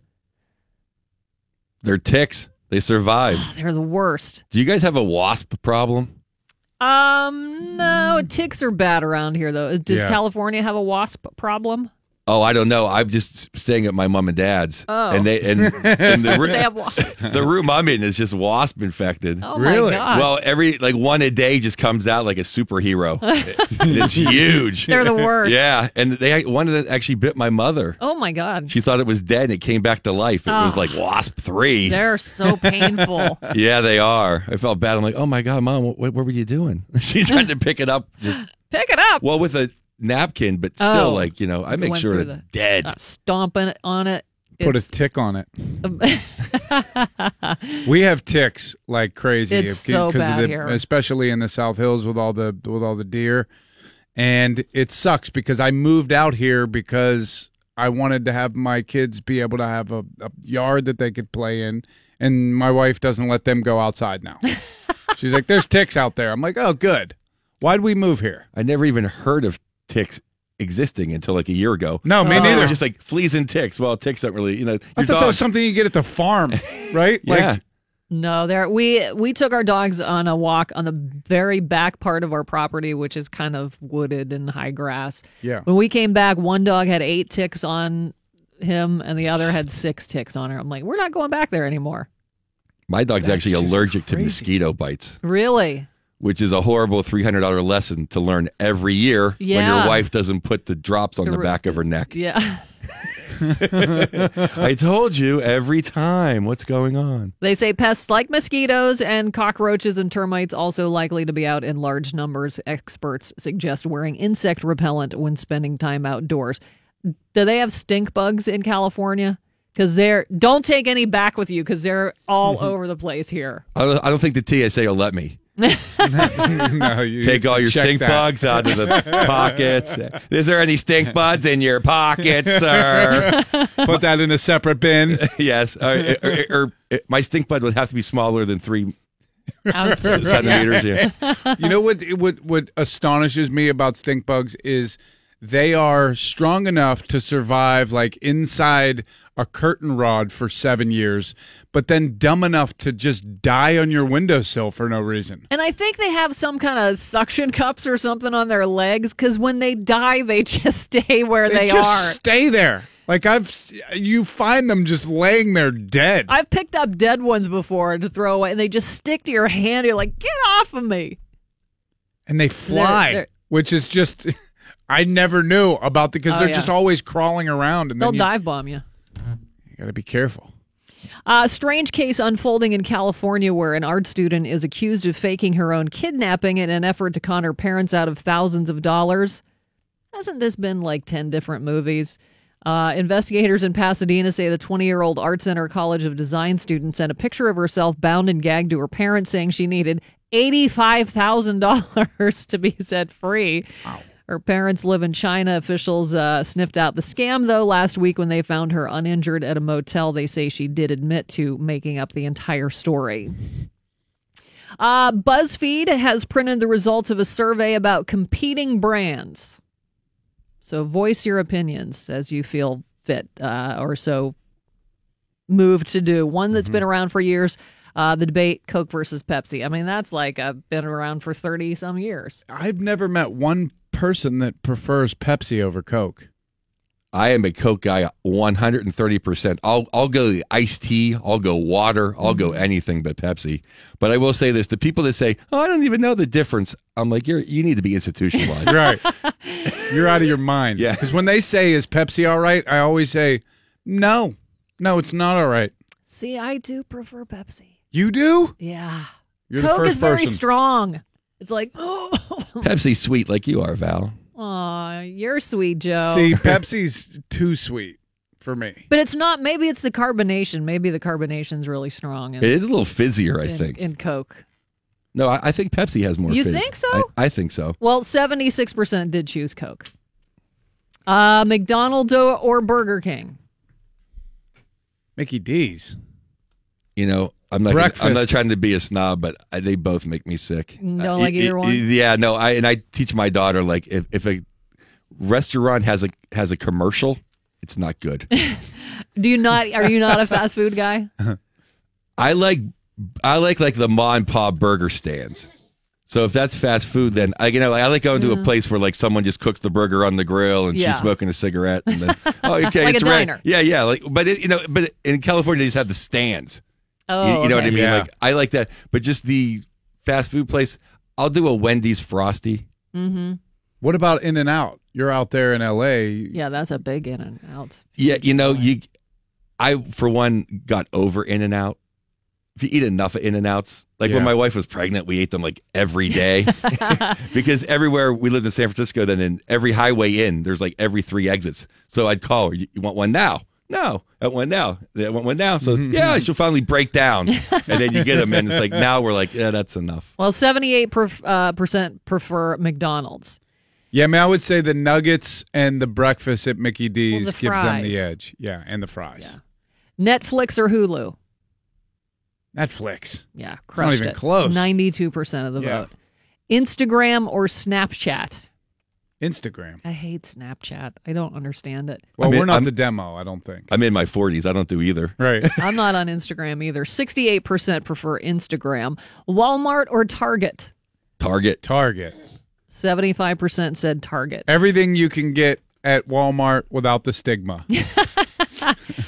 Speaker 11: They're ticks. They survive.
Speaker 1: They're the worst.
Speaker 11: Do you guys have a wasp problem?
Speaker 1: Um, no, ticks are bad around here, though. Does
Speaker 11: Yeah.
Speaker 1: California have a wasp problem?
Speaker 11: Oh, I don't know. I'm just staying at my mom and dad's,
Speaker 1: Oh.
Speaker 11: and they and, and the,
Speaker 1: They have wasps.
Speaker 11: the room I'm in is just wasp infected.
Speaker 1: Oh, my Really? God.
Speaker 11: Well, every like one a day just comes out like a superhero. And it's huge.
Speaker 1: They're the worst.
Speaker 11: Yeah, and they one of them actually bit my mother.
Speaker 1: Oh my God.
Speaker 11: She thought it was dead, and it came back to life. It was like wasp three.
Speaker 1: They're so painful.
Speaker 11: Yeah, they are. I felt bad. I'm like, oh my god, mom, what, what were you doing? she tried to pick it up, just
Speaker 1: Pick it up.
Speaker 11: well with a napkin, but still,
Speaker 1: Oh.
Speaker 11: like you know, I make
Speaker 1: Went
Speaker 11: sure
Speaker 1: through
Speaker 11: it's
Speaker 1: the-
Speaker 11: dead.
Speaker 1: Uh, stomping on it.
Speaker 2: Put a
Speaker 1: It's-
Speaker 2: tick on it. we have ticks like crazy.
Speaker 1: It's so
Speaker 2: of
Speaker 1: bad
Speaker 2: the,
Speaker 1: here.
Speaker 2: especially in the South Hills with all the with all the deer, and it sucks because I moved out here because I wanted to have my kids be able to have a, a yard that they could play in, and my wife doesn't let them go outside now. She's like, "There's ticks out there." I'm like, "Oh, good. Why'd we move here?"
Speaker 11: I never even heard of ticks existing until like a year ago.
Speaker 2: No, me
Speaker 11: They were
Speaker 2: neither.
Speaker 11: Just like fleas and ticks. Well, ticks don't really, you know.
Speaker 2: I
Speaker 11: your
Speaker 2: thought that was something you get at the farm, right?
Speaker 11: Yeah.
Speaker 1: No, there we we took our dogs on a walk on the very back part of our property, which is kind of wooded and high grass.
Speaker 2: Yeah.
Speaker 1: When we came back, one dog had eight ticks on him, and the other had six ticks on her. I'm like, we're not going back there anymore.
Speaker 11: My dog's
Speaker 2: That's
Speaker 11: actually
Speaker 2: just
Speaker 11: allergic to mosquito bites.
Speaker 1: Really?
Speaker 11: Which is a horrible three hundred dollar lesson to learn every year when your wife doesn't put the drops on the
Speaker 1: The-
Speaker 11: back of her neck.
Speaker 1: Yeah.
Speaker 11: I told you every time. What's going on?
Speaker 1: They say pests like mosquitoes and cockroaches and termites also likely to be out in large numbers. Experts suggest wearing insect repellent when spending time outdoors. Do they have stink bugs in California? Because they're don't take any back with you because they're all over the place here.
Speaker 11: I don't, I don't think the TSA will let me.
Speaker 2: no, you
Speaker 11: Take all your
Speaker 2: check
Speaker 11: stink
Speaker 2: that.
Speaker 11: bugs out of the pockets. Is there any stink bugs in your pockets, sir?
Speaker 2: Put that in a separate bin.
Speaker 11: yes. Or, or- or- or my stink bud would have to be smaller than three centimeters. Yeah.
Speaker 2: you know what, what what astonishes me about stink bugs is they are strong enough to survive like inside a curtain rod for seven years, but then dumb enough to just die on your windowsill for no reason.
Speaker 1: And I think they have some kind of suction cups or something on their legs because when they die, they just stay where they,
Speaker 2: just
Speaker 1: are.
Speaker 2: stay there. Like I've, you find them just laying there dead.
Speaker 1: I've picked up dead ones before to throw away, and they just stick to your hand. You're like, get off of me.
Speaker 2: and they fly,
Speaker 1: they're-
Speaker 2: which is just I never knew about the because
Speaker 1: Oh,
Speaker 2: they're
Speaker 1: yeah.
Speaker 2: just always crawling around, and
Speaker 1: They'll
Speaker 2: then you,
Speaker 1: dive bomb you.
Speaker 2: you got to be careful.
Speaker 1: A strange case unfolding in California where an art student is accused of faking her own kidnapping in an effort to con her parents out of thousands of dollars. Hasn't this been like 10 different movies? Uh, investigators in Pasadena say the 20 year old Art Center College of Design student sent a picture of herself bound and gagged to her parents, saying she needed $85,000 to be set free. Her parents live in China. Officials uh, sniffed out the scam, though, last week when they found her uninjured at a motel. They say she did admit to making up the entire story. Uh, BuzzFeed has printed the results of a survey about competing brands. So voice your opinions as you feel fit uh, or so moved to do. One that's been around for years. Uh, the debate Coke versus Pepsi. I mean, that's like uh, been around for 30 some years.
Speaker 2: I've never met one person that prefers Pepsi over Coke.
Speaker 11: I am a Coke guy, one hundred and thirty percent. I'll I'll go iced tea, I'll go water, I'll go
Speaker 2: Mm-hmm.
Speaker 11: anything but Pepsi. But I will say this: the people that say, "Oh, I don't even know the difference," I'm like, you're you need to be institutionalized.
Speaker 2: Right. You're out of your mind.
Speaker 11: Yeah.
Speaker 2: Because when they say, is Pepsi all right? I always say, no, no, it's not all right.
Speaker 1: See, I do prefer Pepsi.
Speaker 2: You do?
Speaker 1: Yeah.
Speaker 2: You're the
Speaker 1: Coke
Speaker 2: first
Speaker 1: is very
Speaker 2: person.
Speaker 1: strong. It's like, oh,
Speaker 11: Pepsi's sweet like you are, Val.
Speaker 1: Aw, you're sweet, Joe.
Speaker 2: See, Pepsi's too sweet for me.
Speaker 1: but it's not. Maybe it's the carbonation. Maybe the carbonation's really strong. In,
Speaker 11: It is a little fizzier, I
Speaker 1: in-
Speaker 11: think.
Speaker 1: in Coke.
Speaker 11: no, I, I think Pepsi has more.
Speaker 1: You
Speaker 11: fizz.
Speaker 1: think so?
Speaker 11: I, I think so.
Speaker 1: Well, seventy six percent did choose Coke. Uh, McDonald's or, or Burger King.
Speaker 2: Mickey D's.
Speaker 11: You know, I'm not. Gonna, I'm not trying to be a snob, but I, they both make me sick.
Speaker 1: You don't
Speaker 11: Uh,
Speaker 1: like
Speaker 11: y-
Speaker 1: either
Speaker 11: y-
Speaker 1: one?
Speaker 11: Yeah, no. I and I teach my daughter like if, if a restaurant has a has a commercial, it's not good.
Speaker 1: Do you not? Are you not a fast food guy?
Speaker 11: I like I like like the ma and pa burger stands. So if that's fast food, then I you know I like going to a place where like someone just cooks the burger on the grill and
Speaker 1: Yeah.
Speaker 11: she's smoking a cigarette and then oh okay
Speaker 1: Like a
Speaker 11: it's ready.
Speaker 1: diner.
Speaker 11: Yeah, yeah. Like but it, you know but in California they just have the stands.
Speaker 1: Oh,
Speaker 11: you, you know what I mean?
Speaker 2: Yeah.
Speaker 11: Like I like that, but just the fast food place. I'll do a Wendy's frosty.
Speaker 1: Mm-hmm.
Speaker 2: What about In and Out? You're out there in L.A.
Speaker 1: Yeah, that's a big in and out.
Speaker 11: Yeah, you know you. I for one got over In and Out. If you eat enough of In and Outs, like
Speaker 2: Yeah.
Speaker 11: when my wife was pregnant, we ate them like every day because everywhere we lived in San Francisco, then in every highway in, there's like every three exits. So I'd call her, "You you want one now?" No, I want one now. I want one now. So yeah, she'll finally break down, and then you get them, and it's like now we're like, yeah, that's enough.
Speaker 1: Well, seventy eight uh, percent prefer McDonald's.
Speaker 2: Yeah, I mean, I would say the nuggets and the breakfast at Mickey D's
Speaker 1: the
Speaker 2: gives them the edge. Yeah, and the fries.
Speaker 1: Netflix or Hulu.
Speaker 2: Netflix.
Speaker 1: Yeah, crushed.
Speaker 2: not even
Speaker 1: it.
Speaker 2: close.
Speaker 1: Ninety-two percent of the
Speaker 2: Yeah.
Speaker 1: vote. Instagram or Snapchat.
Speaker 2: Instagram.
Speaker 1: I hate Snapchat. I don't understand it.
Speaker 2: Well,
Speaker 11: I mean,
Speaker 2: we're not
Speaker 11: I'm-
Speaker 2: the demo, I don't think.
Speaker 11: I'm in my 40s. I don't do either.
Speaker 2: Right.
Speaker 1: I'm not on Instagram either. Sixty-eight percent prefer Instagram. Walmart or Target.
Speaker 11: Target.
Speaker 2: Target.
Speaker 1: Seventy-five percent said Target.
Speaker 2: Everything you can get at Walmart without the stigma.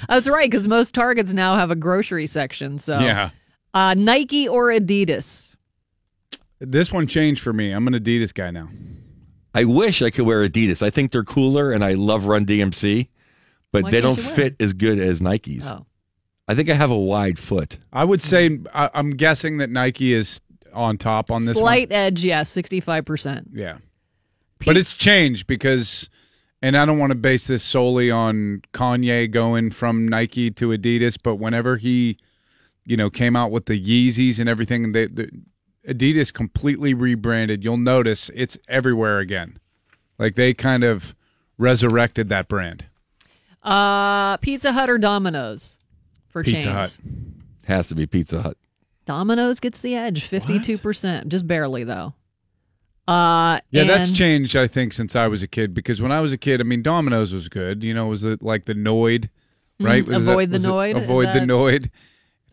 Speaker 1: That's right, because most Targets now have a grocery section. So
Speaker 2: Yeah.
Speaker 1: uh, Nike or Adidas.
Speaker 2: This one changed for me. I'm an Adidas guy now.
Speaker 11: I wish I could wear Adidas. I think they're cooler, and I love Run DMC, but
Speaker 1: Why
Speaker 11: they don't fit as good as Nikes.
Speaker 1: Oh.
Speaker 11: I think I have a wide foot.
Speaker 2: I would say I, I'm guessing that Nike is on top on this
Speaker 1: Slight
Speaker 2: one.
Speaker 1: edge, yes, 65%.
Speaker 2: Yeah, but it's changed because, and I don't want to base this solely on Kanye going from Nike to Adidas, but whenever he, you know, came out with the Yeezys and everything, they, the Adidas completely rebranded. You'll notice it's everywhere again. Like they kind of resurrected that brand.
Speaker 1: Uh, Pizza Hut or Domino's for
Speaker 2: Pizza
Speaker 1: chains?
Speaker 2: Hut.
Speaker 11: Has to be Pizza Hut.
Speaker 1: Domino's gets the edge, 52%. Just barely, though. Uh,
Speaker 2: Yeah, that's changed, I think, since I was a kid. Because when I was a kid, I mean, Domino's was good. You know, it was it like the Noid, right?
Speaker 1: Mhm,
Speaker 2: Was that-
Speaker 1: avoid the
Speaker 2: was it
Speaker 1: Noid, is
Speaker 2: Avoid the
Speaker 1: that-
Speaker 2: Noid.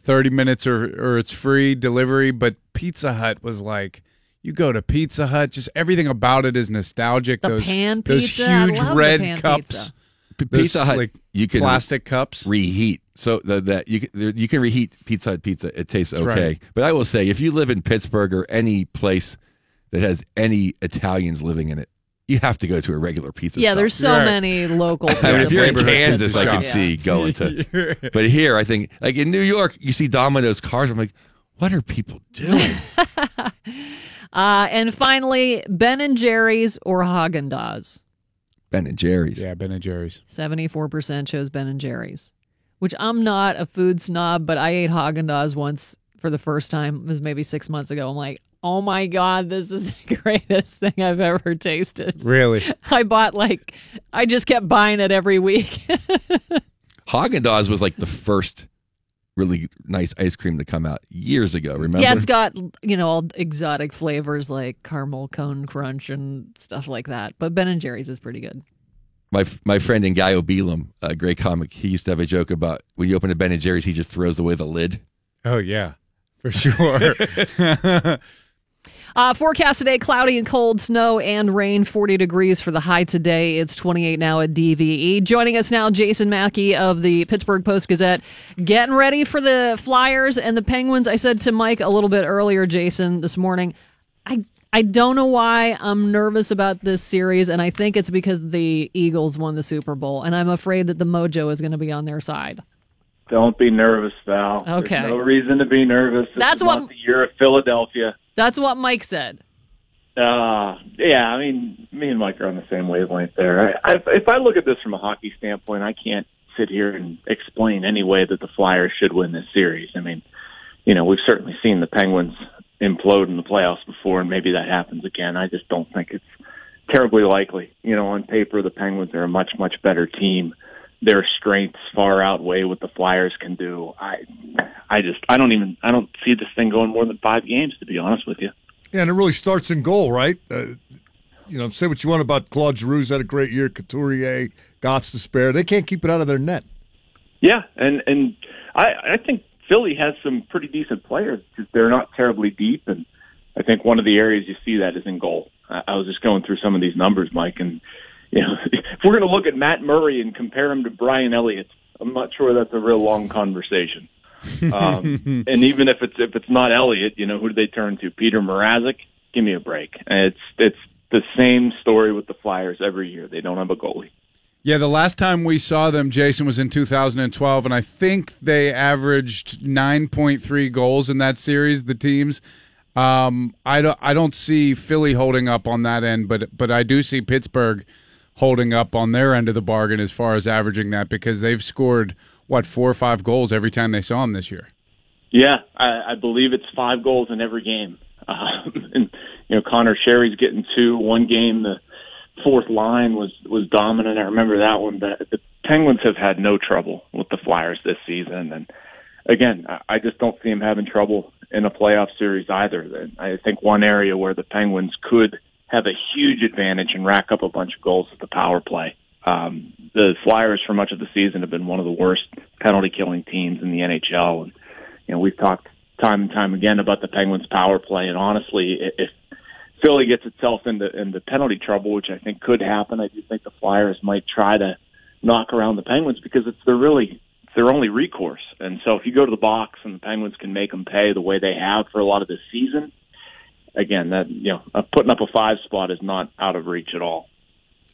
Speaker 2: Thirty minutes or or it's free delivery. But Pizza Hut was like. You go to Pizza Hut, just everything about it is nostalgic.
Speaker 1: The
Speaker 2: those
Speaker 1: pan
Speaker 2: those
Speaker 1: pizza, I
Speaker 2: huge
Speaker 1: love the
Speaker 2: red
Speaker 1: pan
Speaker 2: cups,
Speaker 1: pizza.
Speaker 2: Those,
Speaker 11: Pizza Hut,
Speaker 2: like
Speaker 11: you can
Speaker 2: plastic cups.
Speaker 11: reheat. So the, that you can, you can reheat Pizza Hut pizza. It tastes
Speaker 2: That's
Speaker 11: okay.
Speaker 2: right.
Speaker 11: But I will say, if you live in Pittsburgh or any place that has any Italians living in it, you have to go to a regular pizza.
Speaker 1: Yeah,
Speaker 11: stop.
Speaker 1: there's so many local
Speaker 11: I mean, if you're in
Speaker 1: places.
Speaker 11: Kansas, I can
Speaker 1: Yeah.
Speaker 11: see going to. But here, I think, like in New York, you see Domino's cars. I'm like, what are people doing?
Speaker 1: Uh, and finally, Ben and Jerry's or Haagen Dazs.
Speaker 11: ben and Jerry's.
Speaker 2: Yeah, Ben and Jerry's.
Speaker 1: Seventy-four percent chose Ben and Jerry's, which I'm not a food snob, but I ate Haagen Dazs once for the first time. It was maybe six months ago. I'm like, oh my god, this is the greatest thing I've ever tasted.
Speaker 2: Really?
Speaker 1: I bought like, I just kept buying it every week.
Speaker 11: Haagen Dazs was like the first really nice ice cream to come out years ago. Remember?
Speaker 1: Yeah, it's got you know all exotic flavors like caramel cone crunch and stuff like that. But Ben and Jerry's is pretty good.
Speaker 11: my my friend in Guy Belam, a great comic, he used to have a joke about when you open a Ben and Jerry's, he just throws away the lid.
Speaker 2: Oh yeah, for sure.
Speaker 1: Uh, forecast today cloudy and cold, snow and rain, 40 degrees for the high today. It's 28 now at DVE. Joining us now, Jason Mackey of the Pittsburgh Post Gazette. Getting ready for the Flyers and the Penguins. I said to Mike a little bit earlier, Jason, this morning, I, I don't know why I'm nervous about this series, and I think it's because the Eagles won the Super Bowl, and I'm afraid that the mojo is going to be on their side.
Speaker 13: Don't be nervous, Val.
Speaker 1: Okay.
Speaker 13: There's no reason to be nervous. This
Speaker 1: That's what-
Speaker 13: the year of Philadelphia.
Speaker 1: That's what Mike said.
Speaker 13: Uh, yeah, I mean, me and Mike are on the same wavelength there. I, I, if I look at this from a hockey standpoint, I can't sit here and explain any way that the Flyers should win this series. I mean, you know, we've certainly seen the Penguins implode in the playoffs before, and maybe that happens again. I just don't think it's terribly likely. You know, on paper, the Penguins are a much, much better team. Their strengths far outweigh what the Flyers can do. I, I just, I don't even, I don't see this thing going more than five games, to be honest with you.
Speaker 6: Yeah, and it really starts in goal, right? Uh, you know, say what you want about Claude Giroux's had a great year, Couturier, Gots to spare. They can't keep it out of their net.
Speaker 13: Yeah, and and I I think Philly has some pretty decent players. Just they're not terribly deep, and I think one of the areas you see that is in goal. I, I was just going through some of these numbers, Mike, and you know if we're going to look at Matt Murray and compare him to Brian Elliott, I'm not sure that's a real long conversation. Um, and even if it's if it's not Elliott, you know who do they turn to? Petr Mrazek. Give me a break. It's it's the same story with the Flyers every year. They don't have a goalie.
Speaker 2: Yeah, the last time we saw them, Jason, was in 2012, and I think they averaged 9.3 goals in that series. The teams, um, I don't, I don't see Philly holding up on that end, but but I do see Pittsburgh holding up on their end of the bargain as far as averaging that because they've scored what four or five goals every time they saw them this year.
Speaker 13: Yeah, I, I believe it's five goals in every game. Um, and you know, Conor Sheary's getting two. One game, the fourth line was was dominant. I remember that one. But the Penguins have had no trouble with the Flyers this season, and again, I, I just don't see them having trouble in a playoff series either. I think one area where the Penguins could have a huge advantage and rack up a bunch of goals is the power play. Um, the Flyers for much of the season have been one of the worst penalty killing teams in the NHL, and you know we've talked time and time again about the Penguins' power play. And honestly, if Philly gets itself into into penalty trouble, which I think could happen, I do think the Flyers might try to knock around the Penguins because it's their really it's their only recourse. And so if you go to the box and the Penguins can make them pay the way they have for a lot of this season, again, that you know, uh, putting up a five spot is not out of reach at all.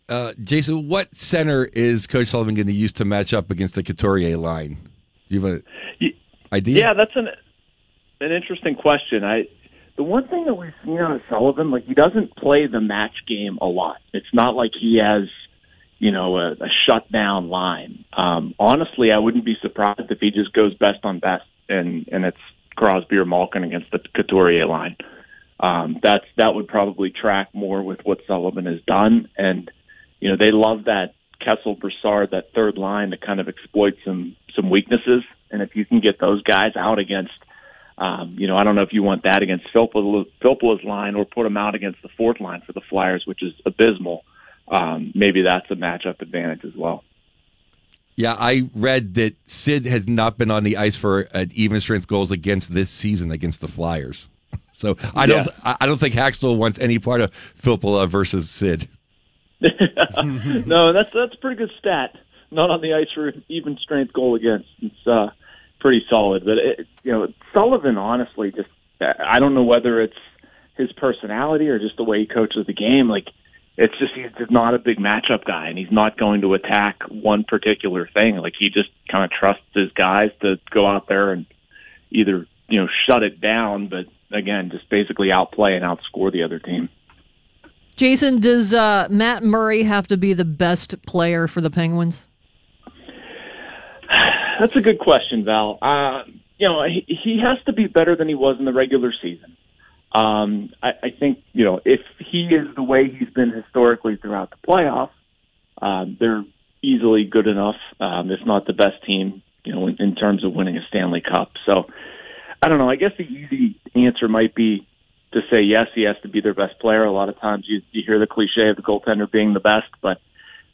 Speaker 11: Uh, Jason, what center is Coach Sullivan going to use to match up against the Couturier line? Do you have an idea?
Speaker 13: Yeah, that's an an interesting question. I the one thing that we've seen out of Sullivan, like he doesn't play the match game a lot. It's not like he has, you know, a, a shutdown line. Um, honestly, I wouldn't be surprised if he just goes best on best, and and it's Crosby or Malkin against the Couturier line. Um, that's that would probably track more with what Sullivan has done, and you know they love that Kessel Brassard that third line to kind of exploit some some weaknesses, and if you can get those guys out against um, you know, I don't know if you want that against Filppula's line or put them out against the fourth line for the Flyers, which is abysmal. Um, maybe that's a matchup advantage as well.
Speaker 11: Yeah, I read that Sid has not been on the ice for an even strength goals against this season against the Flyers. So I don't,
Speaker 13: Yeah.
Speaker 11: I don't think Hakstol wants any part of Filppula versus Sid.
Speaker 13: no, that's that's a pretty good stat. Not on the ice for even strength goal against. It's uh, pretty solid. But it, you know, Sullivan, honestly, just I don't know whether it's his personality or just the way he coaches the game. Like it's just he's just not a big matchup guy, and he's not going to attack one particular thing. Like he just kind of trusts his guys to go out there and either you know shut it down, but again, just basically outplay and outscore the other team.
Speaker 1: Jason, does uh, Matt Murray have to be the best player for the Penguins?
Speaker 13: That's a good question, Val. Uh, you know, he, he has to be better than he was in the regular season. Um, I, I think, you know, if he is the way he's been historically throughout the playoffs, um, they're easily good enough, um, if not the best team, you know, in, in terms of winning a Stanley Cup. So, I don't know. I guess the easy answer might be to say yes, he has to be their best player. A lot of times you, you hear the cliche of the goaltender being the best, but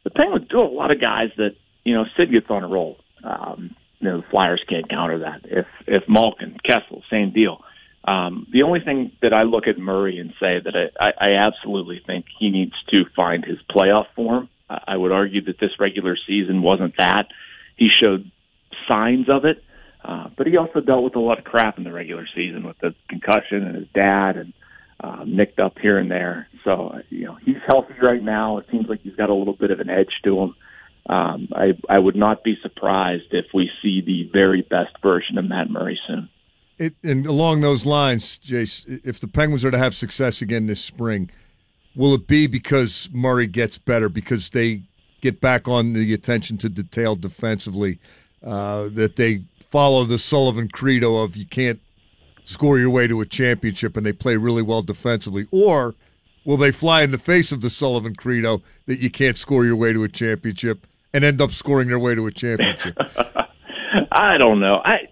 Speaker 13: the Penguins do a lot of guys that, you know, Sid gets on a roll. Um, you know, the Flyers can't counter that. If if Malkin, Kessel, same deal. Um, the only thing that I look at Murray and say that I, I, absolutely think he needs to find his playoff form. I would argue that this regular season wasn't that. He showed signs of it, uh, but he also dealt with a lot of crap in the regular season with the concussion and his dad and uh, nicked up here and there. So you know he's healthy right now. It seems like he's got a little bit of an edge to him. Um, I I would not be surprised if we see the very best version of Matt Murray soon.
Speaker 6: It, and along those lines, Jace, if the Penguins are to have success again this spring, will it be because Murray gets better, because they get back on the attention to detail defensively, uh, that they follow the Sullivan credo of you can't score your way to a championship and they play really well defensively? Or will they fly in the face of the Sullivan credo that you can't score your way to a championship and end up scoring their way to a championship?
Speaker 13: I don't know. I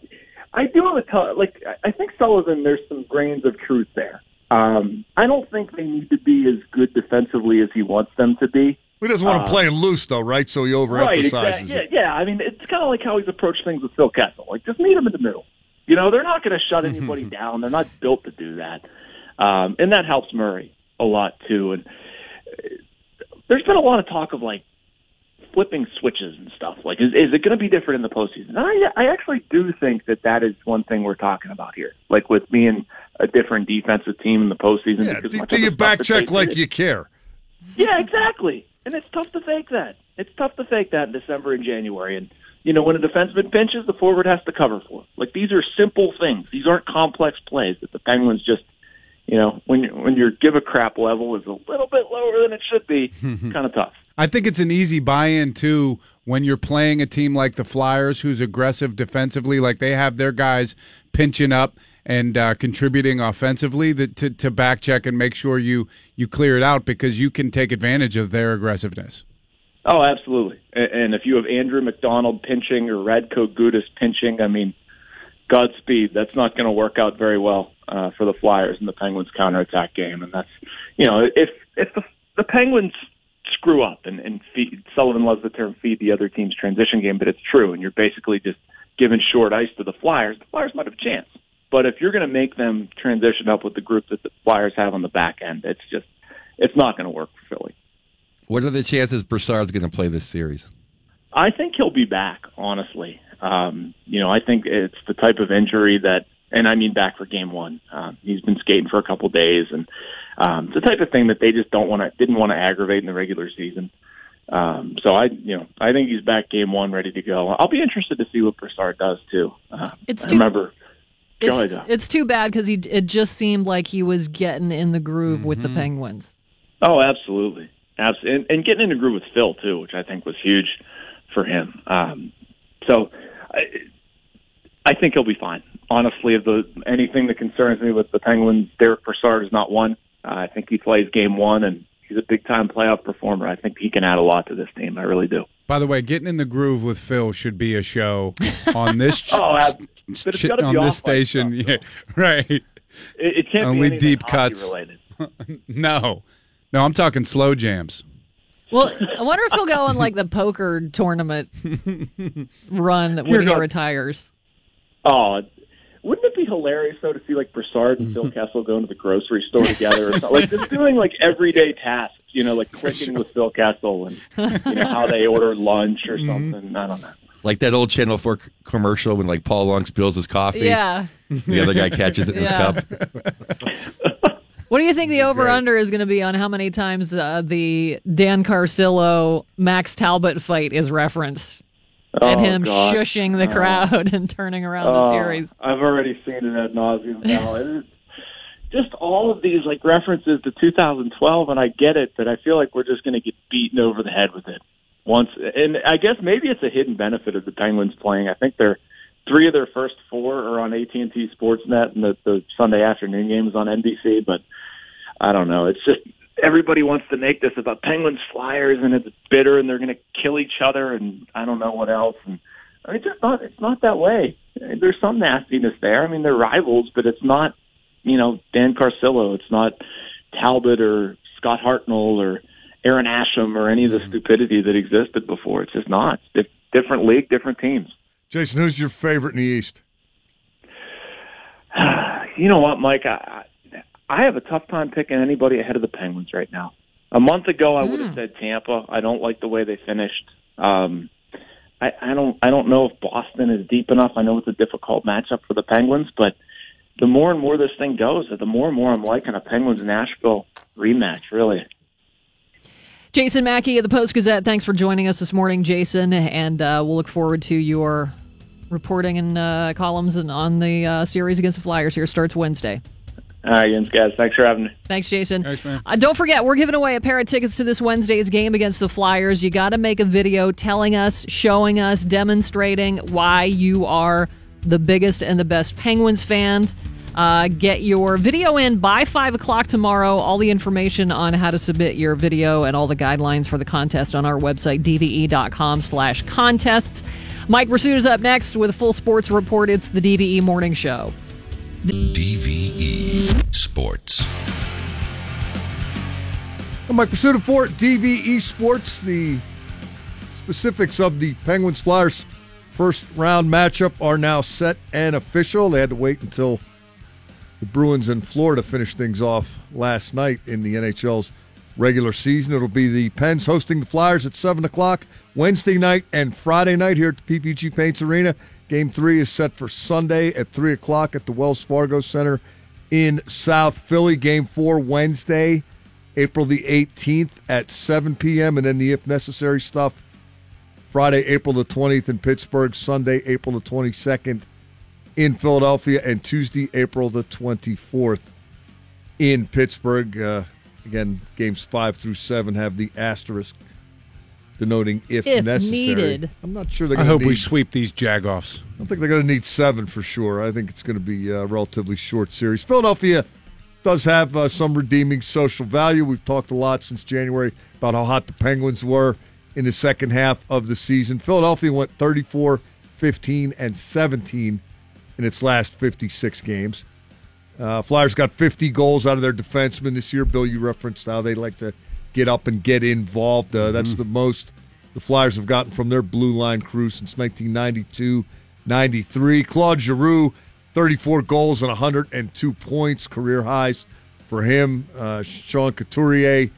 Speaker 13: I do have a t- like. I think Sullivan. There's some grains of truth there. Um, I don't think they need to be as good defensively as he wants them to be.
Speaker 6: He doesn't want
Speaker 13: Uh,
Speaker 6: to play him loose, though, right? So he
Speaker 13: Right,
Speaker 6: overemphasizes
Speaker 13: exactly. Yeah,
Speaker 6: it.
Speaker 13: yeah. I mean, it's kind of like how he's approached things with Phil Kessel. Like, just meet him in the middle. You know, they're not going to shut anybody down. They're not built to do that, um, and that helps Murray a lot too. And uh, there's been a lot of talk of like flipping switches and stuff. Like, is, is it going to be different in the postseason? And I, I actually do think that that is one thing we're talking about here. Like with being a different defensive team in the postseason.
Speaker 6: Yeah,
Speaker 13: because
Speaker 6: do, do you back check like
Speaker 13: did-
Speaker 6: you care?
Speaker 13: yeah, exactly. And it's tough to fake that. It's tough to fake that in December and January. And you know, when a defenseman pinches, the forward has to cover for. it. Like these are simple things. These aren't complex plays that the Penguins just, you know, when you, when your give a crap level is a little bit lower than it should be, kind of tough.
Speaker 2: I think it's an easy buy-in too when you're playing a team like the Flyers, who's aggressive defensively, like they have their guys pinching up and uh, contributing offensively, that to, to back check and make sure you you clear it out because you can take advantage of their aggressiveness.
Speaker 13: Oh, absolutely. And if you have Andrew MacDonald pinching or Radko Gudas pinching, I mean, Godspeed. That's not going to work out very well uh, for the Flyers in the Penguins' counterattack game. And that's, you know, if if the, the Penguins screw up and, and feed, Sullivan loves the term feed the other team's transition game, but it's true. And you're basically just giving short ice to the Flyers. The Flyers might have a chance. But if you're going to make them transition up with the group that the Flyers have on the back end, it's just, it's not going to work for Philly.
Speaker 11: What are the chances Brassard's going to play this series?
Speaker 13: I think he'll be back. Honestly, um, you know, I think it's the type of injury that and I mean back for game one. Um, he's been skating for a couple days, and um, it's the type of thing that they just don't want to didn't want to aggravate in the regular season. Um, so I, you know, I think he's back game one, ready to go. I'll be interested to see what Broussard does too. Uh,
Speaker 1: It's
Speaker 13: I
Speaker 1: too-
Speaker 13: remember. Go
Speaker 1: It's, it's too bad because he it just seemed like he was getting in the groove with
Speaker 13: Mm-hmm.
Speaker 1: the Penguins.
Speaker 13: Oh, absolutely, absolutely, and, and getting in a groove with Phil too, which I think was huge for him. Um, so, I, I think he'll be fine. Honestly, if the anything that concerns me with the Penguins, Derick Brassard is not one. Uh, I think he plays game one, and he's a big time playoff performer. I think he can add a lot to this team. I really do.
Speaker 2: By the way, getting in the groove with Phil should be a show on this ch-
Speaker 13: Oh, ab- but it's
Speaker 2: ch-
Speaker 13: gotta be
Speaker 2: on this
Speaker 13: by
Speaker 2: station. Yeah, right.
Speaker 13: It, it can't
Speaker 2: Only
Speaker 13: be
Speaker 2: deep cuts.
Speaker 13: related.
Speaker 2: no, no, I'm talking slow jams.
Speaker 1: Well, I wonder if he'll go on like the poker tournament run when
Speaker 13: Dear
Speaker 1: he
Speaker 13: God.
Speaker 1: retires.
Speaker 13: Oh, wouldn't it be hilarious though to see like Brassard and Phil Kessel going to the grocery store together, or something? like just doing like everyday tasks, you know, like clicking with Phil Kessel and you know how they order lunch or something. I don't know.
Speaker 11: Like that old Channel 4 c- commercial when like Paul Long spills his coffee.
Speaker 1: Yeah.
Speaker 11: The other guy catches it in
Speaker 1: Yeah.
Speaker 11: his cup.
Speaker 1: What do you think the over under is going to be on how many times uh, the Dan Carcillo Max Talbot fight is referenced? And
Speaker 13: Oh,
Speaker 1: him
Speaker 13: God.
Speaker 1: shushing the
Speaker 13: Oh.
Speaker 1: crowd and turning around the
Speaker 13: Oh,
Speaker 1: series.
Speaker 13: I've already seen it ad nauseum now. It's just all of these like references to 2012, and I get it, but I feel like we're just going to get beaten over the head with it once. And I guess maybe it's a hidden benefit of the Penguins playing. I think they're three of their first four are on AT and T Sportsnet, and the, the Sunday afternoon game is on NBC. But I don't know. It's just everybody wants to make this about Penguins Flyers, and it's bitter, and they're going to kill each other, and I don't know what else. And I mean, it's just not. It's not that way. There's some nastiness there. I mean, they're rivals, but it's not. You know, Dan Carcillo. It's not Talbot or Scott Hartnell or Aaron Asham or any of the mm-hmm. stupidity that existed before. It's just not. It's different league, different teams.
Speaker 6: Jason, who's your favorite in the East?
Speaker 13: you know what, Mike? I I have a tough time picking anybody ahead of the Penguins right now. A month ago, I would have said Tampa. I don't like the way they finished. Um, I, I don't. I don't know if Boston is deep enough. I know it's a difficult matchup for the Penguins, but the more and more this thing goes, the more and more I'm liking a Penguins Nashville rematch. Really.
Speaker 1: Jason Mackey of the Post Gazette, thanks for joining us this morning, Jason, and uh, we'll look forward to your reporting and uh, columns and on the uh, series against the Flyers here. Starts Wednesday.
Speaker 13: All right, Jens, guys. Thanks for having me.
Speaker 1: Thanks, Jason. Thanks, Uh, don't forget, we're giving away a pair of tickets to this Wednesday's game against the Flyers. You got to make a video telling us, showing us, demonstrating why you are the biggest and the best Penguins fans. Uh, get your video in by 5 o'clock tomorrow. All the information on how to submit your video and all the guidelines for the contest on our website, dve.com slash contests. Mike Prisuta is up next with a full sports report. It's the DVE Morning Show.
Speaker 5: DVE Sports.
Speaker 6: And Mike Prisuta for DVE Sports, the specifics of the Penguins Flyers first round matchup are now set and official. They had to wait until the Bruins and Florida finished things off last night in the NHL's regular season. It'll be the Pens hosting the Flyers at 7 o'clock Wednesday night and Friday night here at the PPG Paints Arena. Game three is set for Sunday at 3 o'clock at the Wells Fargo Center in South Philly. Game four Wednesday, April the 18th at 7 p.m. And then the if necessary stuff Friday, April the 20th in Pittsburgh, Sunday, April the 22nd in Philadelphia, and Tuesday, April the 24th in Pittsburgh. Uh, again, games five through seven have the asterisk denoting if,
Speaker 1: If
Speaker 6: necessary.
Speaker 1: needed.
Speaker 6: I'm not sure they're
Speaker 2: I
Speaker 6: going to
Speaker 2: hope
Speaker 6: need.
Speaker 2: we sweep these jagoffs.
Speaker 6: I don't think they're going to need seven for sure. I think it's going to be a relatively short series. Philadelphia does have uh, some redeeming social value. We've talked a lot since January about how hot the Penguins were in the second half of the season. Philadelphia went 34, 15, and 17 in its last 56 games. Uh, Flyers got 50 goals out of their defensemen this year. Bill, you referenced how they like to get up and get involved. Uh, That's the most the Flyers have gotten from their blue line crew since 1992 93. Claude Giroux, 34 goals and 102 points, career highs for him. Uh, Sean Couturier,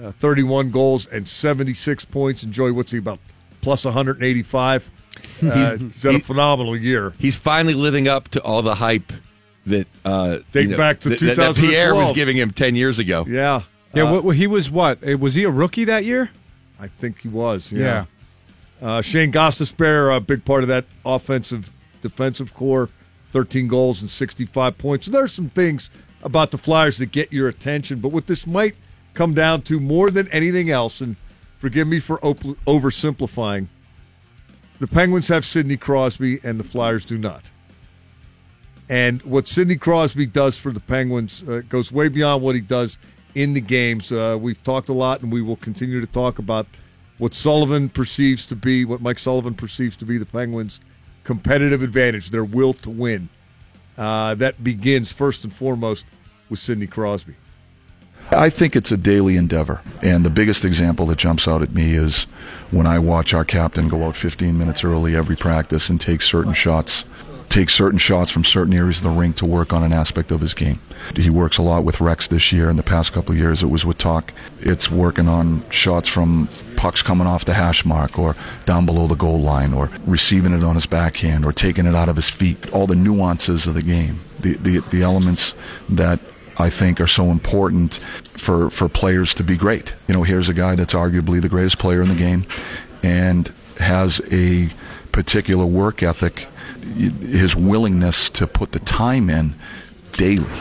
Speaker 6: uh, 31 goals and 76 points. Enjoy what's he about? Plus 185. Uh, he's had a phenomenal year.
Speaker 11: He's finally living up to all the hype that uh, you know,
Speaker 6: back to
Speaker 11: that, that- that Pierre was giving him ten years ago.
Speaker 6: Yeah.
Speaker 2: Yeah,
Speaker 6: Uh,
Speaker 2: what, he was what? Uh, Was he a rookie that year?
Speaker 6: I think he was. Yeah. Uh, Shane Gostisbehere, a big part of that offensive defensive core, 13 goals and 65 points. So there's some things about the Flyers that get your attention, but what this might come down to more than anything else, and forgive me for op- oversimplifying, the Penguins have Sidney Crosby and the Flyers do not. And what Sidney Crosby does for the Penguins uh, goes way beyond what he does in the games. Uh, we've talked a lot, and we will continue to talk about what Sullivan perceives to be, what Mike Sullivan perceives to be the Penguins' competitive advantage, their will to win. Uh, that begins first and foremost with Sidney Crosby.
Speaker 7: I think it's a daily endeavor. And the biggest example that jumps out at me is when I watch our captain go out 15 minutes early every practice and take certain shots, take certain shots from certain areas of the rink to work on an aspect of his game. He works a lot with Rex this year. In the past couple of years, it was with Talk. It's working on shots from pucks coming off the hash mark or down below the goal line or receiving it on his backhand or taking it out of his feet. All the nuances of the game, the, the, the elements that I think are so important for for players to be great. You know, here's a guy that's arguably the greatest player in the game, and has a particular work ethic, his willingness to put the time in daily.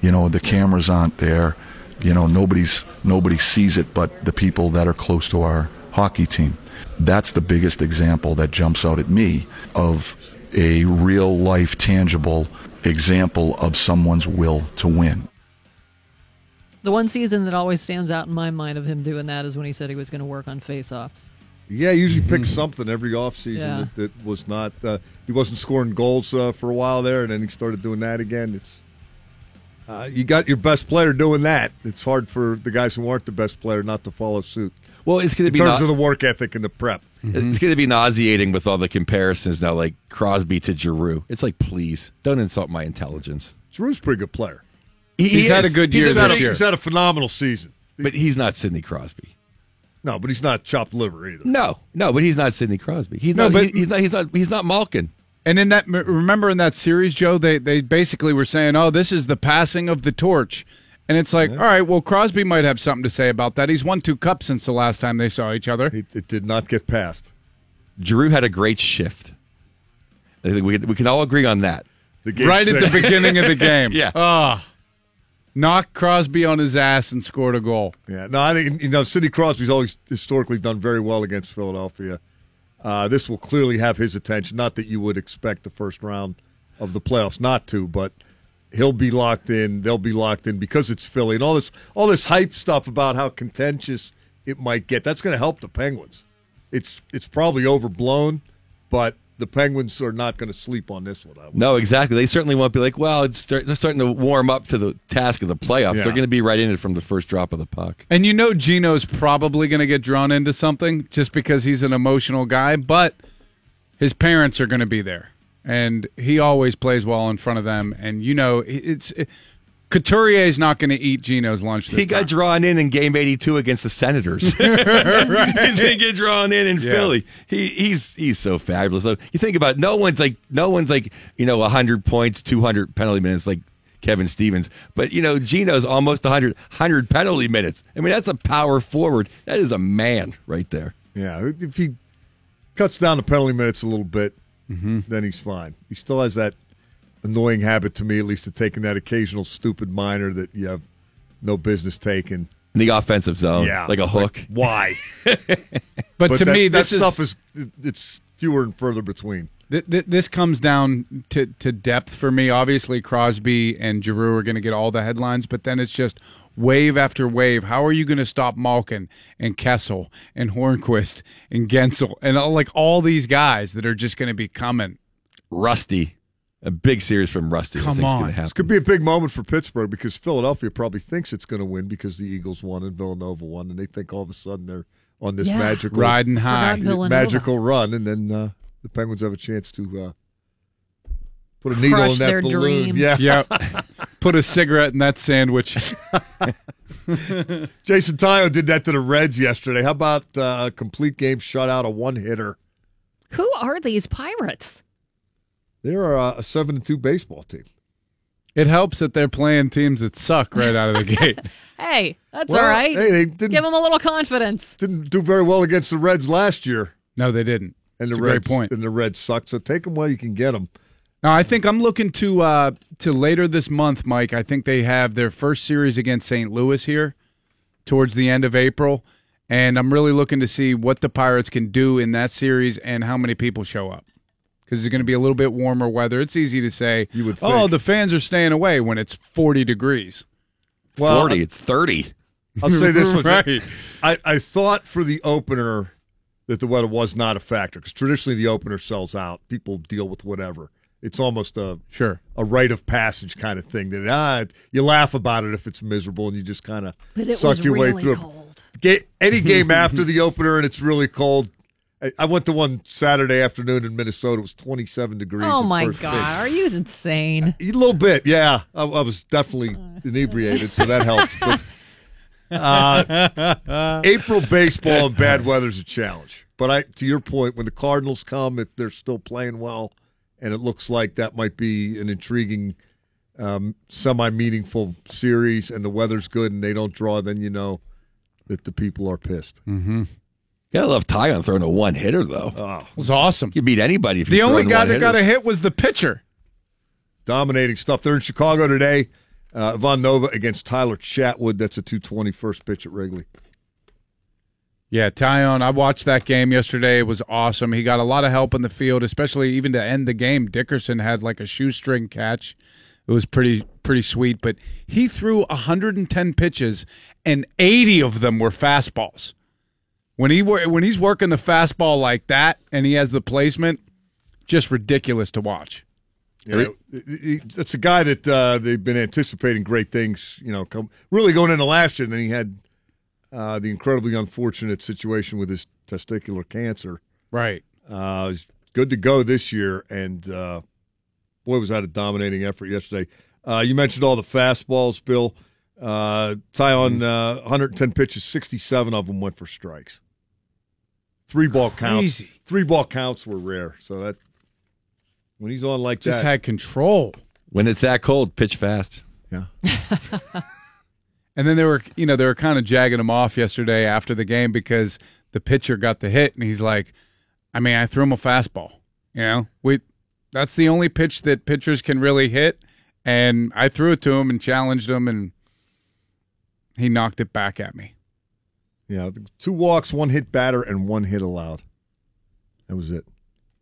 Speaker 7: You know, the cameras aren't there. You know, nobody's nobody sees it but the people that are close to our hockey team. That's the biggest example that jumps out at me of a real life tangible example of someone's will to win.
Speaker 1: The one season that always stands out in my mind of him doing that is when he said he was going to work on face-offs.
Speaker 6: Yeah, he usually picks something every offseason
Speaker 1: Yeah.
Speaker 6: that, that was not. Uh, he wasn't scoring goals uh, for a while there, and then he started doing that again. It's uh, you got your best player doing that. It's hard for the guys who aren't the best player not to follow suit.
Speaker 11: Well, it's going to
Speaker 6: in
Speaker 11: be
Speaker 6: terms
Speaker 11: not-
Speaker 6: of the work ethic and the prep.
Speaker 11: It's going to be nauseating with all the comparisons now, like Crosby to Giroux. It's like, please don't insult my intelligence.
Speaker 6: Giroux's a pretty good player.
Speaker 11: He- he
Speaker 2: He's had
Speaker 11: is.
Speaker 2: a good
Speaker 11: He's
Speaker 2: year
Speaker 6: He's had,
Speaker 2: this
Speaker 6: a,
Speaker 2: year.
Speaker 6: he's had a phenomenal season.
Speaker 11: but he's not Sidney Crosby.
Speaker 6: No, but he's not chopped liver either.
Speaker 11: No, no, but he's not Sidney Crosby. He's
Speaker 2: No,
Speaker 11: not.
Speaker 2: but-
Speaker 11: he- he's not. He's not. He's not Malkin.
Speaker 2: And in that, remember in that series, Joe, they they basically were saying, "Oh, this is the passing of the torch," and it's like, all right, well, Crosby might have something to say about that. He's won two cups since the last time they saw each other.
Speaker 6: It, it did not get passed.
Speaker 11: Drew had a great shift. I think we can, we can all agree on that.
Speaker 6: The game
Speaker 2: right at the beginning of the game.
Speaker 11: Yeah.
Speaker 2: Ah. Knocked Crosby on his ass and scored a goal.
Speaker 6: Yeah, no, I think you know Sidney Crosby's always historically done very well against Philadelphia. Uh, this will clearly have his attention. Not that you would expect the first round of the playoffs not to, but he'll be locked in. They'll be locked in because it's Philly and all this all this hype stuff about how contentious it might get. That's going to help the Penguins. It's it's probably overblown, but the Penguins are not going to sleep on this one. I would.
Speaker 11: No, exactly. They certainly won't be like, well, it's start, they're starting to warm up to the task of the playoffs.
Speaker 6: Yeah.
Speaker 11: They're going to be right in it from the first drop of the puck.
Speaker 2: And you know Geno's probably going to get drawn into something just because he's an emotional guy, but his parents are going to be there. And he always plays well in front of them. And you know, it's it, Couturier is not going to eat Geno's lunch. This
Speaker 11: He got
Speaker 2: time.
Speaker 11: drawn in in Game 82 against the Senators. He didn't get drawn in in
Speaker 2: Yeah.
Speaker 11: Philly. He, he's he's so fabulous. So you think about it, no one's like no one's like you know 100 points, 200 penalty minutes like Kevin Stevens, but you know Geno's almost 100 100 penalty minutes. I mean that's a power forward. That is a man right there.
Speaker 6: Yeah, if he cuts down the penalty minutes a little bit, mm-hmm. then he's fine. He still has that annoying habit to me, at least, of taking that occasional stupid minor that you have no business taking.
Speaker 11: In the offensive zone,
Speaker 6: yeah,
Speaker 11: like a hook.
Speaker 6: why?
Speaker 2: But, to
Speaker 6: that,
Speaker 2: me,
Speaker 6: that
Speaker 2: this is,
Speaker 6: stuff is it's fewer and further between.
Speaker 2: th- th- this comes down to, to depth for me. Obviously, Crosby and Giroux are going to get all the headlines, but then it's just wave after wave. How are you going to stop Malkin and Kessel and Hornqvist and Guentzel and all, like all these guys that are just going to be coming?
Speaker 11: Rusty, a big series from Rusty. I
Speaker 2: Come
Speaker 11: think's
Speaker 2: on.
Speaker 11: gonna
Speaker 6: This
Speaker 11: happen.
Speaker 6: could be a big moment for Pittsburgh because Philadelphia probably thinks it's going to win because the Eagles won and Villanova won, and they think all of a sudden they're on this
Speaker 1: Yeah.
Speaker 6: magical
Speaker 2: Riding high.
Speaker 6: Magical run, and then uh, the Penguins have a chance to uh, put a needle in that
Speaker 1: their
Speaker 6: balloon.
Speaker 1: dreams.
Speaker 6: Yeah,
Speaker 2: Yeah. Put a cigarette in that sandwich.
Speaker 6: Jameson Taillon did that to the Reds yesterday. How about uh, a complete game shutout, a one hitter?
Speaker 1: Who are these pirates?
Speaker 6: They're a seven and two baseball team.
Speaker 2: It helps that they're playing teams that suck right out of the gate.
Speaker 1: Hey, that's
Speaker 6: Well,
Speaker 1: all right.
Speaker 6: Hey, they didn't
Speaker 1: Give them a little confidence.
Speaker 6: didn't do very well against the Reds last year,
Speaker 2: No, they didn't.
Speaker 6: and the
Speaker 2: It's a great
Speaker 6: Reds
Speaker 2: point.
Speaker 6: and the Reds suck. So take them while you can get them.
Speaker 2: No, I think I'm looking to uh, to later this month, Mike. I think they have their first series against St. Louis here towards the end of April, and I'm really looking to see what the Pirates can do in that series and how many people show up. Because it's going to be a little bit warmer weather. It's easy to say,
Speaker 6: You would think.
Speaker 2: "Oh, the fans are staying away" when it's 40 degrees.
Speaker 6: Well,
Speaker 11: 40, it's 30.
Speaker 6: I'll say this much.
Speaker 2: Right.
Speaker 6: I, I thought for the opener that the weather was not a factor because traditionally the opener sells out. People deal with whatever. It's almost a
Speaker 2: Sure.
Speaker 6: a rite of passage kind of thing that ah, you laugh about it if it's miserable and you just kind of suck
Speaker 1: was
Speaker 6: your way through. it.
Speaker 1: cold.
Speaker 6: Ga- any game after the opener and it's really cold. I, I went to one Saturday afternoon in Minnesota. It was 27 degrees.
Speaker 1: Oh
Speaker 6: at
Speaker 1: my
Speaker 6: first
Speaker 1: God,
Speaker 6: pitch.
Speaker 1: are you insane?
Speaker 6: A little bit, yeah. I, I was definitely inebriated, so that helped. But, uh, April baseball and bad weather is a challenge. But I, to your point, when the Cardinals come, if they're still playing well, and it looks like that might be an intriguing, um, semi-meaningful series, and the weather's good, and they don't draw, then you know that the people are pissed.
Speaker 2: Mm-hmm.
Speaker 11: Gotta love Taillon throwing a one hitter though.
Speaker 6: Oh,
Speaker 2: It was awesome.
Speaker 11: You beat anybody if
Speaker 2: The only guy that got a
Speaker 11: hit.
Speaker 2: hit was the pitcher.
Speaker 6: dominating stuff. They're in Chicago today. Uh, Ivan Nova against Tyler Chatwood. That's a 220 first pitch at Wrigley.
Speaker 2: Yeah, Taillon, I watched that game yesterday. It was awesome. He got a lot of help in the field, especially even to end the game. Dickerson had like a shoestring catch. It was pretty pretty sweet, but he threw 110 pitches and 80 of them were fastballs. When he when he's working the fastball like that and he has the placement, just ridiculous to watch.
Speaker 6: Know, it's a guy that uh, they've been anticipating great things. You know, come really going into last year, and then he had uh, the incredibly unfortunate situation with his testicular cancer.
Speaker 2: Right.
Speaker 6: Uh, he's good to go this year, and uh, boy, was that a dominating effort yesterday. Uh, you mentioned all the fastballs, Bill. Uh, Taillon, uh, 110 pitches, 67 of them went for strikes. Three ball counts. Three ball counts were rare. So that when he's on like
Speaker 2: Just
Speaker 6: that,
Speaker 2: had control.
Speaker 11: When it's that cold, pitch fast.
Speaker 6: yeah.
Speaker 2: And then they were, you know, they were kind of jagging him off yesterday after the game because the pitcher got the hit, and he's like, "I mean, I threw him a fastball. You know, we that's the only pitch that pitchers can really hit, and I threw it to him and challenged him, and he knocked it back at me.
Speaker 6: Yeah, two walks, one hit batter, and one hit allowed. That was it.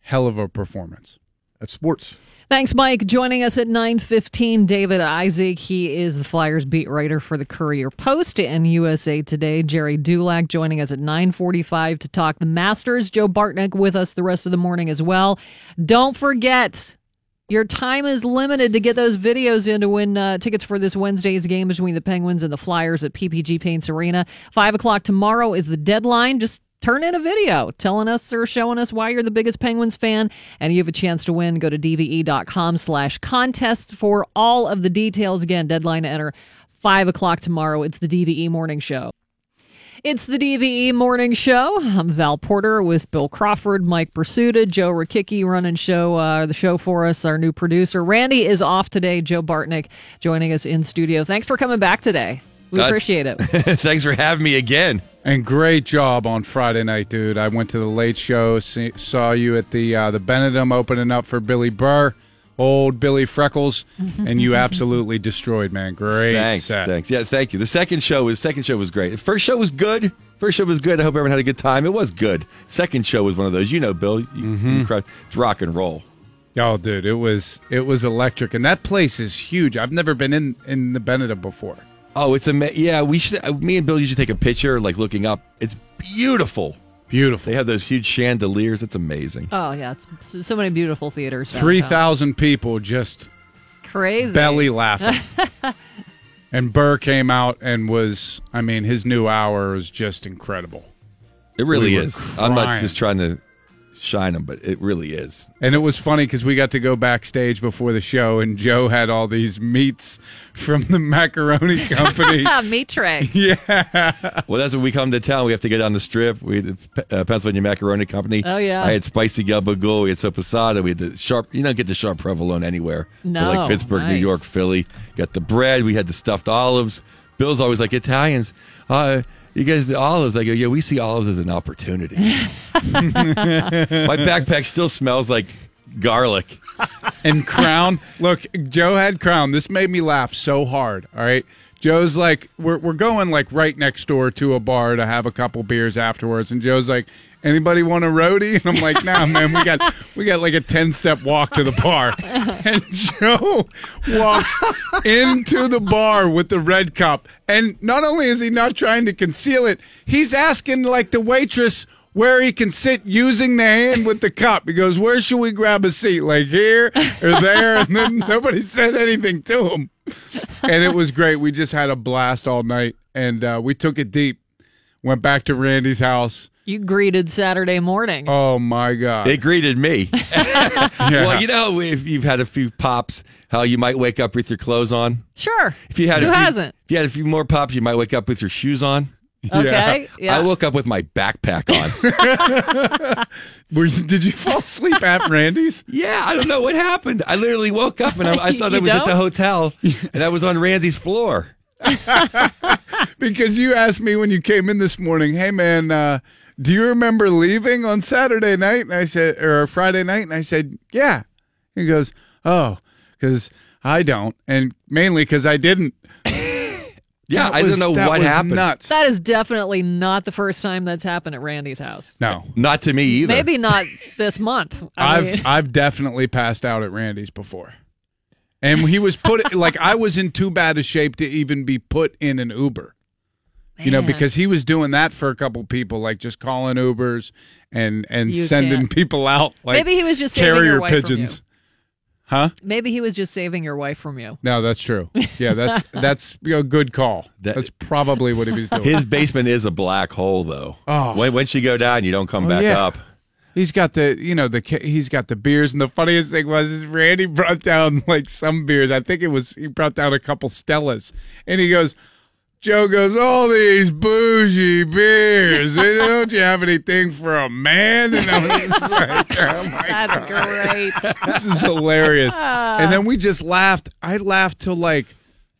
Speaker 2: Hell of a performance.
Speaker 6: at sports.
Speaker 1: Thanks, Mike. Joining us at 9.15, David Isaac. He is the Flyers beat writer for the Courier Post and USA Today. Gerry Dulac joining us at 9.45 to talk the Masters. Joe Bartnik with us the rest of the morning as well. Don't forget, your time is limited to get those videos in to win uh, tickets for this Wednesday's game between the Penguins and the Flyers at PPG Paints Arena. 5 o'clock tomorrow is the deadline. Just turn in a video telling us or showing us why you're the biggest Penguins fan, and you have a chance to win. Go to dve.com slash contest for all of the details. Again, deadline to enter 5 o'clock tomorrow. It's the DVE Morning Show. It's the DVE Morning Show. I'm Val Porter with Bill Crawford, Mike Prisuta, Joe Rakicki running show uh, the show for us. Our new producer Randy is off today. Joe Bartnik joining us in studio. Thanks for coming back today. We
Speaker 11: That's-
Speaker 1: appreciate it.
Speaker 11: Thanks for having me again.
Speaker 2: And great job on Friday night, dude. I went to the late show, see, saw you at the uh, the Benedum opening up for Billy Burr, old Billy Freckles, and you absolutely destroyed, man. Great
Speaker 11: Thanks,
Speaker 2: set.
Speaker 11: thanks. Yeah, thank you. The second show was second show was great. The first show was good. First show was good. I hope everyone had a good time. It was good. Second show was one of those. You know, Bill. You,
Speaker 2: Mm-hmm.
Speaker 11: you it's rock and roll.
Speaker 2: Oh, dude, it was it was electric, and that place is huge. I've never been in in the Benedum before.
Speaker 11: Oh, it's a yeah. We should. uh, Me and Bill usually take a picture, like looking up. It's beautiful.
Speaker 2: Beautiful.
Speaker 11: They have those huge chandeliers. It's amazing.
Speaker 1: Oh, yeah. It's so, so many beautiful theaters.
Speaker 2: Three thousand people just
Speaker 1: Crazy.
Speaker 2: belly laughing. and Burr came out and was, I mean, his new hour was just incredible.
Speaker 11: It really
Speaker 2: We
Speaker 11: is. I'm not just trying to shine them, but it really is.
Speaker 2: And it was funny because we got to go backstage before the show, and Joe had all these meats from the macaroni company.
Speaker 1: Meat tray.
Speaker 2: yeah.
Speaker 11: Well, that's when we come to town. We have to get on the strip. We had the uh, Pennsylvania Macaroni Company.
Speaker 1: Oh, yeah.
Speaker 11: I had spicy gabagool. We had soppressata. We had the sharp. You don't get the sharp provolone anywhere. But
Speaker 1: No,
Speaker 11: like Pittsburgh, New. York, Philly. Got the bread. We had the stuffed olives. Bill's always like Italians. Uh, you guys, the olives. I go, yeah, we see olives as an opportunity. My backpack still smells like garlic.
Speaker 2: and Crown. Look, Joe had Crown. This made me laugh so hard. All right. Joe's like, we're, we're going like right next door to a bar to have a couple beers afterwards. And Joe's like, anybody want a roadie? And I'm like, nah, man, we got, we got like a 10 step walk to the bar. And Joe walks into the bar with the red cup. And not only is he not trying to conceal it, he's asking like the waitress, where he can sit using the hand with the cup. He goes, Where should we grab a seat? Like here or there? And then nobody said anything to him. And it was great. We just had a blast all night and uh, we took it deep. Went back to Randy's house.
Speaker 1: You greeted Saturday morning.
Speaker 2: Oh my God.
Speaker 11: They greeted me.
Speaker 2: Yeah.
Speaker 11: Well, you know, if you've had a few pops, how you might wake up with your clothes on.
Speaker 1: Sure.
Speaker 11: If you had
Speaker 1: Who
Speaker 11: a few,
Speaker 1: hasn't?
Speaker 11: If you had a few more pops, you might wake up with your shoes on.
Speaker 1: Okay. Yeah.
Speaker 11: I woke up with my backpack on.
Speaker 2: Were did you fall asleep at Randy's?
Speaker 11: yeah, I don't know what happened. I literally woke up and I, I thought I
Speaker 1: You
Speaker 11: was at the hotel and I was on Randy's floor.
Speaker 2: Because you asked me when you came in this morning, hey man, uh, do you remember leaving on Saturday night? And I said, or Friday night? And I said, yeah. He goes, oh, because I don't. And mainly because I didn't.
Speaker 11: Yeah,
Speaker 2: That
Speaker 11: I
Speaker 2: was-
Speaker 11: don't know
Speaker 2: that
Speaker 11: what
Speaker 2: was
Speaker 11: happened.
Speaker 2: Nuts.
Speaker 1: That is definitely not the first time that's happened at Randy's house.
Speaker 2: No.
Speaker 11: Not to me either.
Speaker 1: Maybe not this month. I
Speaker 2: I've
Speaker 1: mean,
Speaker 2: I've definitely passed out at Randy's before. And he was put like I was in too bad a shape to even be put in an Uber. You know, because he was doing that for a couple people, like just calling Ubers and and
Speaker 1: You
Speaker 2: sending
Speaker 1: can't.
Speaker 2: people out like
Speaker 1: Maybe he was just saving your
Speaker 2: carrier
Speaker 1: wife from
Speaker 2: pigeons. Huh?
Speaker 1: maybe he was just saving your wife from you.
Speaker 2: No, that's true. Yeah, that's that's a good call. that's probably what he was doing.
Speaker 11: His basement is a black hole, though.
Speaker 2: Oh.
Speaker 11: When, once you go down, you don't come
Speaker 2: Oh,
Speaker 11: back
Speaker 2: yeah.
Speaker 11: up.
Speaker 2: He's got the, you know, the he's got the beers, and the funniest thing was is Randy brought down like some beers. I think it was he brought down a couple Stellas, and he goes, Joe goes, all these bougie beers. Don't you have anything for a man? And I was just like, oh my
Speaker 1: That's great.
Speaker 2: this is hilarious.
Speaker 1: Ah.
Speaker 2: and then we just laughed. I laughed till like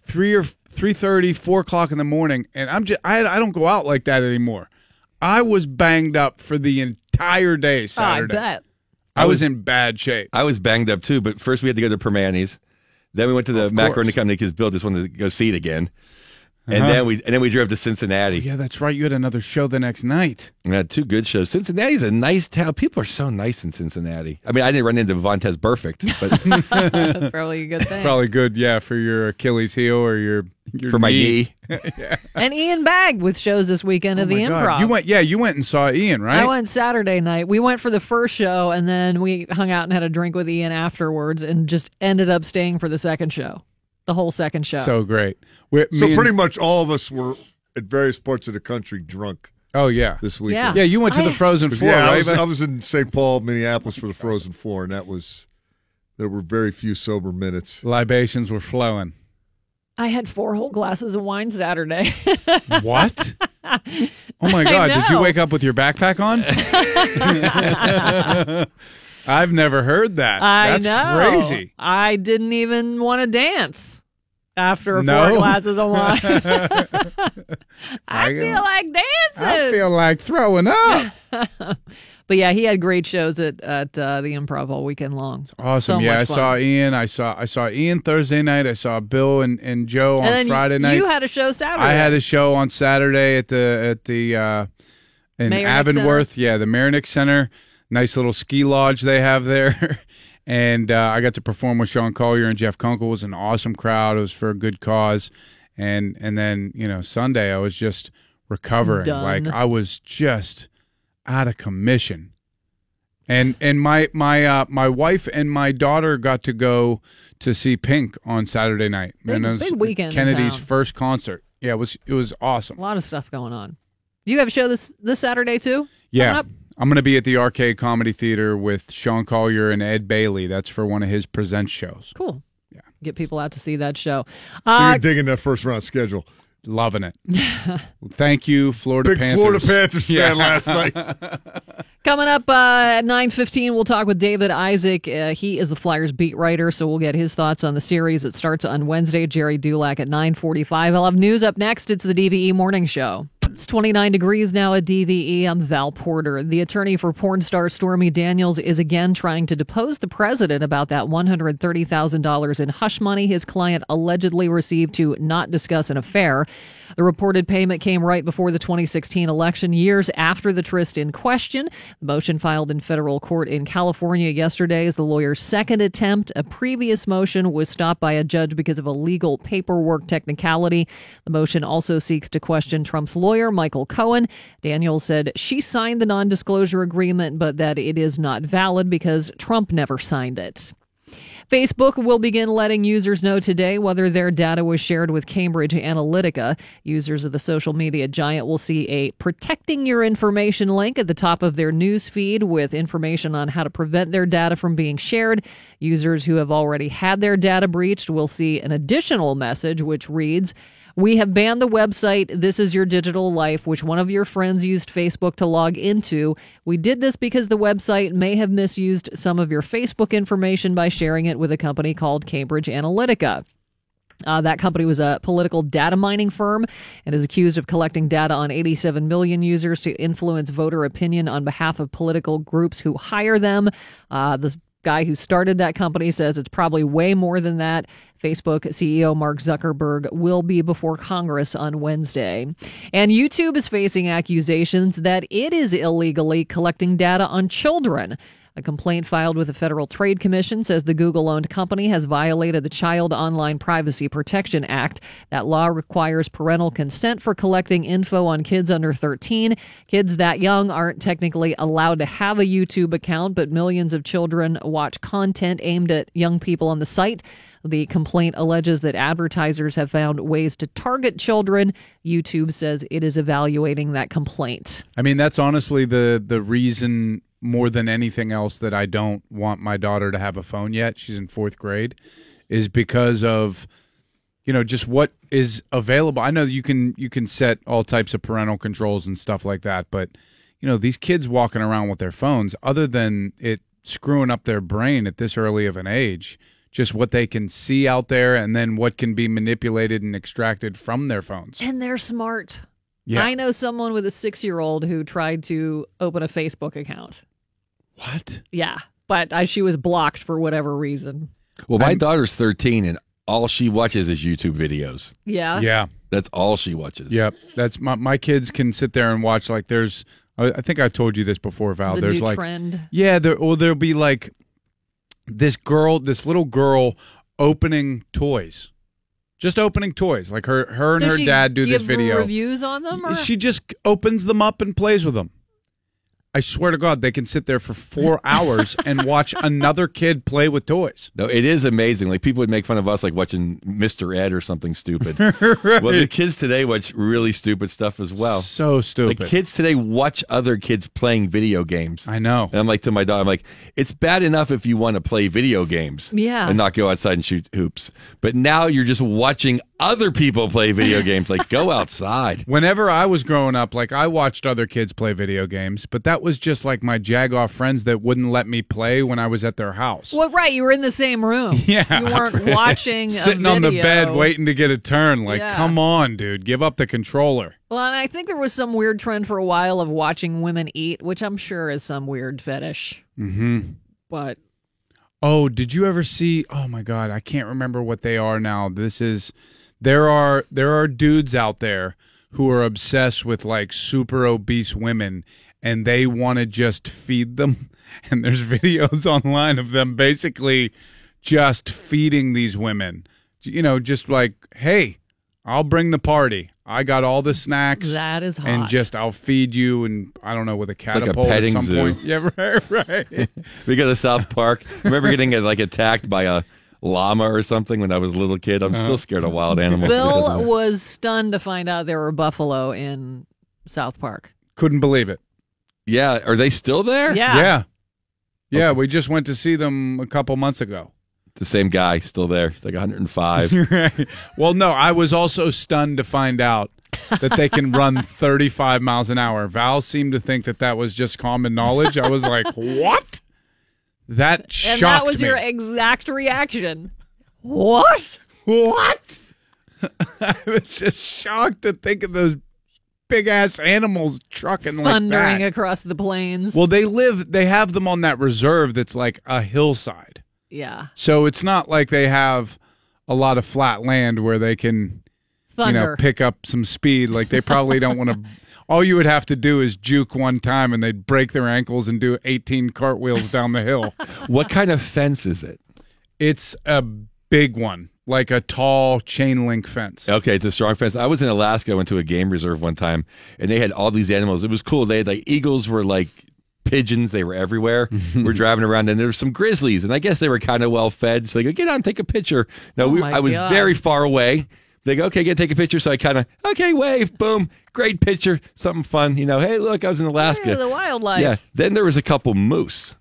Speaker 2: three or three thirty, four o'clock in the morning, and I'm just I I don't go out like that anymore. I was banged up for the entire day
Speaker 1: Oh, I bet.
Speaker 2: I was in bad shape.
Speaker 11: I was banged up too, but first we had to go to Primanti's. Then we went to the
Speaker 2: Of
Speaker 11: macaroni
Speaker 2: course.
Speaker 11: company because Bill just wanted to go see it again. And
Speaker 2: Uh-huh.
Speaker 11: then we and then we drove to Cincinnati.
Speaker 2: Yeah, that's right. You had another show the next night.
Speaker 11: We had two good shows. Cincinnati's a nice town. People are so nice in Cincinnati. I mean, I didn't run into Vontaze Burfict, but
Speaker 1: That's probably a good thing.
Speaker 2: Probably good, yeah, for your Achilles heel or your, your
Speaker 11: for my knee. yeah.
Speaker 1: And Ian Bagg with shows this weekend at the
Speaker 2: Oh God.
Speaker 1: Improv.
Speaker 2: You went, yeah, you went and saw Ian, right?
Speaker 1: I went Saturday night. We went for the first show, and then we hung out and had a drink with Ian afterwards, and just ended up staying for the second show, the whole second show.
Speaker 2: So great. We-
Speaker 6: So pretty
Speaker 2: and-
Speaker 6: much all of us were at various parts of the country drunk
Speaker 2: Oh yeah,
Speaker 6: this weekend.
Speaker 2: yeah. yeah You went to the Frozen Four,
Speaker 6: yeah, I was, I was in St. Paul, Minneapolis for the Frozen Four, and that was there were very few sober minutes.
Speaker 2: Libations were flowing.
Speaker 1: I had four whole glasses of wine Saturday.
Speaker 2: What? Oh my God! Did you wake up with your backpack on? I've never heard that.
Speaker 1: I
Speaker 2: That's
Speaker 1: know.
Speaker 2: crazy.
Speaker 1: I didn't even want to dance after
Speaker 2: No?
Speaker 1: four glasses of wine. I
Speaker 2: I-
Speaker 1: feel like dancing.
Speaker 2: I feel like throwing up.
Speaker 1: But yeah, he had great shows at at uh, the Improv all weekend long.
Speaker 2: Awesome.
Speaker 1: So
Speaker 2: yeah, I
Speaker 1: fun.
Speaker 2: saw Ian. I saw I saw Ian Thursday night. I saw Bill and, and Joe
Speaker 1: And
Speaker 2: on Friday night.
Speaker 1: You had a show Saturday.
Speaker 2: I had a show on Saturday at the at the uh, in
Speaker 1: Mayernik
Speaker 2: Avonworth. Yeah, the Mayernik Center. Nice little ski lodge they have there. and uh, I got to perform with Sean Collier and Jeff Kunkel. It was an awesome crowd. It was for a good cause. And and then you know Sunday I was just recovering.
Speaker 1: Done.
Speaker 2: Like I was just out of commission. And and my my uh, my wife and my daughter got to go to see Pink on Saturday night.
Speaker 1: Big-
Speaker 2: And it was
Speaker 1: big weekend
Speaker 2: Kennedy's first concert. Yeah, it was it was awesome.
Speaker 1: a lot of stuff going on. You have a show this this Saturday too.
Speaker 2: Yeah? I'm going to be at the Arcade Comedy Theater with Sean Collier and Ed Bailey. That's for one of his present shows.
Speaker 1: Cool. Yeah. Get people out to see that show.
Speaker 6: So
Speaker 1: Uh,
Speaker 6: you're digging that first round schedule.
Speaker 2: Loving it. Thank you, Florida
Speaker 6: Big
Speaker 2: Panthers.
Speaker 6: Florida Panthers
Speaker 2: Yeah.
Speaker 6: fan last night.
Speaker 1: Coming up uh, at 9.15, we'll talk with David Isaac. Uh, he is the Flyers beat writer, so we'll get his thoughts on the series. It starts on Wednesday. Gerry Dulac at 9.45. I'll have news up next. It's the DVE Morning Show. It's 29 degrees now at DVE. I'm Val Porter. The attorney for porn star Stormy Daniels is again trying to depose the president about that $130,000 in hush money his client allegedly received to not discuss an affair. The reported payment came right before the 2016 election, years after the tryst in question. The motion filed in federal court in California yesterday is the lawyer's second attempt. A previous motion was stopped by a judge because of a legal paperwork technicality. The motion also seeks to question Trump's lawyer, Michael Cohen. Daniels said she signed the non disclosure agreement, but that it is not valid because Trump never signed it. Facebook will begin letting users know today whether their data was shared with Cambridge Analytica. Users of the social media giant will see a protecting your information link at the top of their news feed with information on how to prevent their data from being shared. Users who have already had their data breached will see an additional message which reads, we have banned the website This Is Your Digital Life, which one of your friends used Facebook to log into. We did this because the website may have misused some of your Facebook information by sharing it with a company called Cambridge Analytica. Uh, that company was a political data mining firm and is accused of collecting data on 87 million users to influence voter opinion on behalf of political groups who hire them. Uh, the guy who started that company says it's probably way more than that. Facebook CEO Mark Zuckerberg will be before Congress on Wednesday. And YouTube is facing accusations that it is illegally collecting data on children. A complaint filed with the Federal Trade Commission says the Google owned company has violated the Child Online Privacy Protection Act. That law requires parental consent for collecting info on kids under 13. Kids that young aren't technically allowed to have a YouTube account, but millions of children watch content aimed at young people on the site. The complaint alleges that advertisers have found ways to target children. YouTube says it is evaluating that complaint.
Speaker 2: I mean, that's honestly the the reason more than anything else that I don't want my daughter to have a phone yet. She's in fourth grade, is because of you know just what is available. I know you can you can set all types of parental controls and stuff like that, but you know these kids walking around with their phones, other than it screwing up their brain at this early of an age. Just what they can see out there, and then what can be manipulated and extracted from their phones.
Speaker 1: And they're smart.
Speaker 2: Yeah.
Speaker 1: I know someone with a six year old who tried to open a Facebook account.
Speaker 2: What?
Speaker 1: Yeah. But uh, she was blocked for whatever reason.
Speaker 11: Well, my daughter's 13 and all she watches is YouTube videos.
Speaker 1: Yeah.
Speaker 2: Yeah.
Speaker 11: That's all she watches.
Speaker 2: Yep, that's my my kids can sit there and watch like there's. I I think I told you this before, Val.
Speaker 1: The
Speaker 2: there's
Speaker 1: new
Speaker 2: like
Speaker 1: trend.
Speaker 2: yeah, there or there'll be like this girl, this little girl opening toys, just opening toys. Like her her and
Speaker 1: Does
Speaker 2: her
Speaker 1: she
Speaker 2: dad do this
Speaker 1: give
Speaker 2: video.
Speaker 1: Reviews on them? Or?
Speaker 2: She just opens them up and plays with them. I swear to God, they can sit there for four hours and watch another kid play with toys.
Speaker 11: No, it is amazing. Like people would make fun of us, like watching Mr. Ed or something stupid. Well, the kids today watch really stupid stuff as well.
Speaker 2: So stupid.
Speaker 11: The kids today watch other kids playing video games.
Speaker 2: I know.
Speaker 11: And I'm like to my daughter, I'm like, it's bad enough if you want to play video games,
Speaker 1: Yeah.
Speaker 11: and not go outside and shoot hoops. But now you're just watching other people play video games. Like go outside.
Speaker 2: Whenever I was growing up, like I watched other kids play video games, but that was just like my jagoff friends that wouldn't let me play when I was at their house.
Speaker 1: Well, right. You were in the same room.
Speaker 2: Yeah.
Speaker 1: You weren't watching.
Speaker 2: Sitting on the bed waiting to get a turn. Like,
Speaker 1: Yeah.
Speaker 2: come on, dude, give up the controller.
Speaker 1: Well, and I think there was some weird trend for a while of watching women eat, which I'm sure is some weird fetish.
Speaker 2: Mm-hmm.
Speaker 1: But
Speaker 2: Oh, did you ever see? Oh my God, I can't remember what they are now. This is there are there are dudes out there who are obsessed with like super obese women, and they want to just feed them. And there's videos online of them basically just feeding these women. You know, just like, hey, I'll bring the party. I got all the snacks.
Speaker 1: That is
Speaker 2: And just I'll feed you, and I don't know with a catapult
Speaker 11: like a
Speaker 2: catapult
Speaker 11: petting
Speaker 2: at some
Speaker 11: zoo.
Speaker 2: point. Yeah, right, right.
Speaker 11: we go to South Park. Remember getting like attacked by a llama or something when I was a little kid. I'm
Speaker 2: Uh-huh.
Speaker 11: still scared of wild animals.
Speaker 1: Bill was stunned to find out there were buffalo in South Park.
Speaker 2: Couldn't believe it.
Speaker 11: Yeah, are they still there?
Speaker 2: Yeah. Yeah, we just went to see them a couple months ago.
Speaker 11: The same guy still there. He's like 105.
Speaker 2: well, no, I was also stunned to find out that they can run 35 miles an hour. Val seemed to think that that was just common knowledge. I was like, what? That
Speaker 1: And
Speaker 2: shocked
Speaker 1: that was
Speaker 2: me.
Speaker 1: your exact reaction. What?
Speaker 2: What? I was just shocked to think of those big ass animals trucking like
Speaker 1: Thundering
Speaker 2: that.
Speaker 1: across the plains.
Speaker 2: Well, they live. They have them on that reserve that's like a hillside.
Speaker 1: yeah.
Speaker 2: So it's not like they have a lot of flat land where they can, you know, pick up some speed. Like they probably don't want to. All you would have to do is juke one time, and they'd break their ankles and do 18 cartwheels down the hill.
Speaker 11: what kind of fence is it?
Speaker 2: It's a big one, like a tall chain link fence.
Speaker 11: Okay, it's a strong fence. I was in Alaska. I went to a game reserve one time, and they had all these animals. It was cool. They had like eagles were like pigeons. They were everywhere. we're driving around, and there were some grizzlies, and I guess they were kind of well fed. So they go, get on, take a picture. No,
Speaker 1: Oh
Speaker 11: we, I was
Speaker 1: God.
Speaker 11: very far away. They go, okay, get take a picture. So I kind of, okay, wave, boom, great picture, something fun. You know, hey, look, I was in Alaska.
Speaker 1: Yeah, the wildlife.
Speaker 11: Yeah. Then there was a couple moose,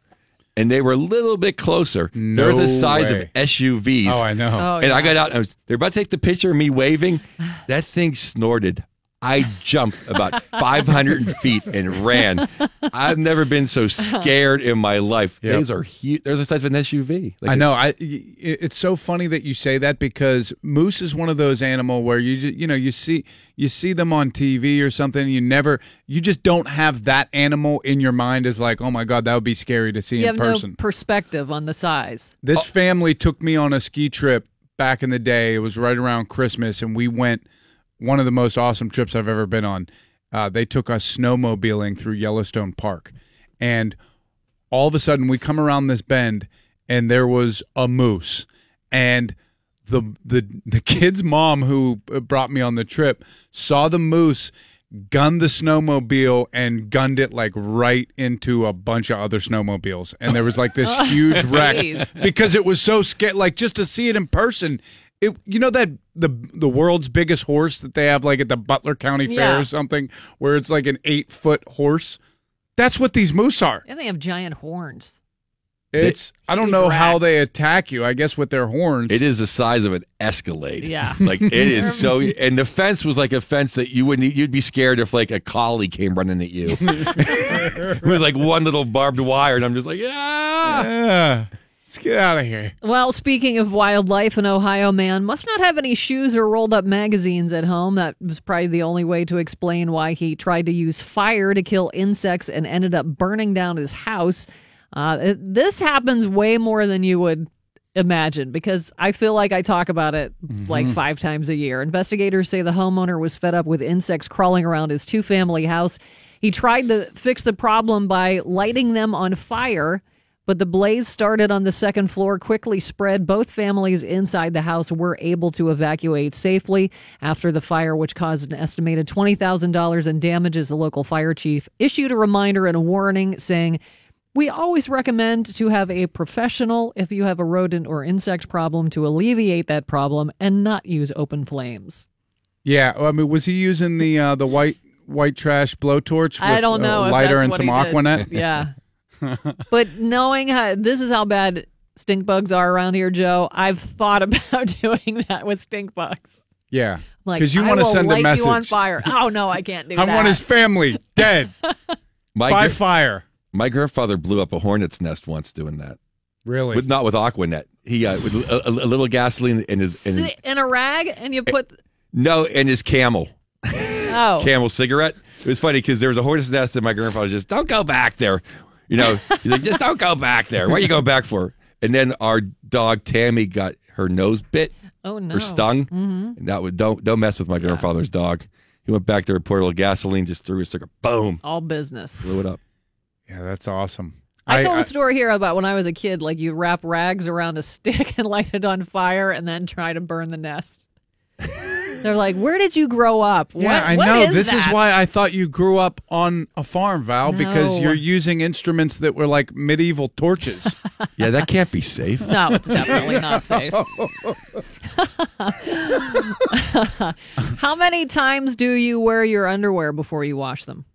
Speaker 11: and they were a little bit closer. they were the size
Speaker 2: way.
Speaker 11: of SUVs.
Speaker 2: Oh, I know.
Speaker 1: Oh,
Speaker 11: and I got out. And I was, they're about to take the picture of me waving. That thing snorted. I jumped about 500 feet and ran. I've never been so scared in my life.
Speaker 2: Yep.
Speaker 11: These are huge. They're the size of an SUV. Like
Speaker 2: I know. I. y- It's so funny that you say that because moose is one of those animal where you ju- you know you see you see them on TV or something. You never you just don't have that animal in your mind as like oh my god that would be scary to see
Speaker 1: You
Speaker 2: in
Speaker 1: have
Speaker 2: person.
Speaker 1: no perspective on the size.
Speaker 2: This oh. family took me on a ski trip back in the day. It was right around Christmas, and we went one of the most awesome trips I've ever been on. Uh, they took us snowmobiling through Yellowstone Park, and all of a sudden we come around this bend, and there was a moose, and the the the kid's mom who brought me on the trip saw the moose gunned the snowmobile and gunned it like right into a bunch of other snowmobiles. And there was like this huge wreck because it was so scared like just to see it in person it you know that the the world's biggest horse that they have like at the Butler County Fair
Speaker 1: Yeah.
Speaker 2: or something where it's like an 8 foot horse that's what these moose are
Speaker 1: And they have giant horns.
Speaker 2: it's I don't
Speaker 1: Huge
Speaker 2: know how they attack you I guess with their horns
Speaker 11: It is the size of an Escalade.
Speaker 1: Yeah.
Speaker 11: Like it is so. And the fence was like a fence that you wouldn't. You'd be scared if like a collie came running at you. it was like one little barbed wire, and I'm just like, yeah.
Speaker 2: yeah let's get out of here
Speaker 1: Well, speaking of wildlife, an Ohio man must not have any shoes or rolled up magazines at home. That was probably the only way to explain why he tried to use fire to kill insects and ended up burning down his house. Uh, it- this happens way more than you would imagine because I feel like I talk about it like five times a year. Investigators say the homeowner was fed up with insects crawling around his two family house. He tried to fix the problem by lighting them on fire. But the blaze started on the second floor, quickly spread. Both families inside the house were able to evacuate safely after the fire, which caused an estimated $20,000 in damages. The local fire chief issued a reminder and a warning saying, we always recommend to have a professional if you have a rodent or insect problem to alleviate that problem and not use open flames.
Speaker 2: Yeah, I mean, was he using the uh, the white white trash blowtorch? With
Speaker 1: I don't know
Speaker 2: lighter and some
Speaker 1: did.
Speaker 2: Aquanet.
Speaker 1: Yeah. but knowing how this is how bad stink bugs are around here, Joe, I've thought about doing that with stink bugs.
Speaker 2: Yeah,
Speaker 1: Like,
Speaker 2: because you want to send
Speaker 1: light
Speaker 2: a message.
Speaker 1: you on fire. Oh no, I can't do
Speaker 2: I
Speaker 1: that.
Speaker 2: I want his family dead
Speaker 11: My
Speaker 2: by
Speaker 11: gr-
Speaker 2: fire.
Speaker 11: my grandfather blew up a hornet's nest once doing that.
Speaker 2: Really?
Speaker 11: With not with Aquanet. He uh, with a, a, a little gasoline in his in
Speaker 1: Sit in a rag and you put
Speaker 11: no in his camel.
Speaker 1: oh
Speaker 11: Camel cigarette. It was funny because there was a hornet's nest, and my grandfather just don't go back there. You know, he's like, just don't go back there. What are you going back for? And then our dog Tammy got her nose bit
Speaker 1: oh no
Speaker 11: or stung.
Speaker 1: Mhm.
Speaker 11: And that would don't don't mess with my grandfather's dog. He went back there, poured a little gasoline, just threw his cigarette, boom,
Speaker 1: all business.
Speaker 11: blew it up.
Speaker 2: Yeah, that's awesome.
Speaker 1: I, told a story here about when I was a kid. Like you wrap rags around a stick and light it on fire, and then try to burn the nest. They're like, "Where did you grow up?"
Speaker 2: Yeah,
Speaker 1: What-
Speaker 2: I know.
Speaker 1: is
Speaker 2: this is why I thought you grew up on a farm, Val, because you're using instruments that were like medieval torches.
Speaker 11: Yeah, that can't be safe.
Speaker 1: No, it's definitely not safe. How many times do you wear your underwear before you wash them?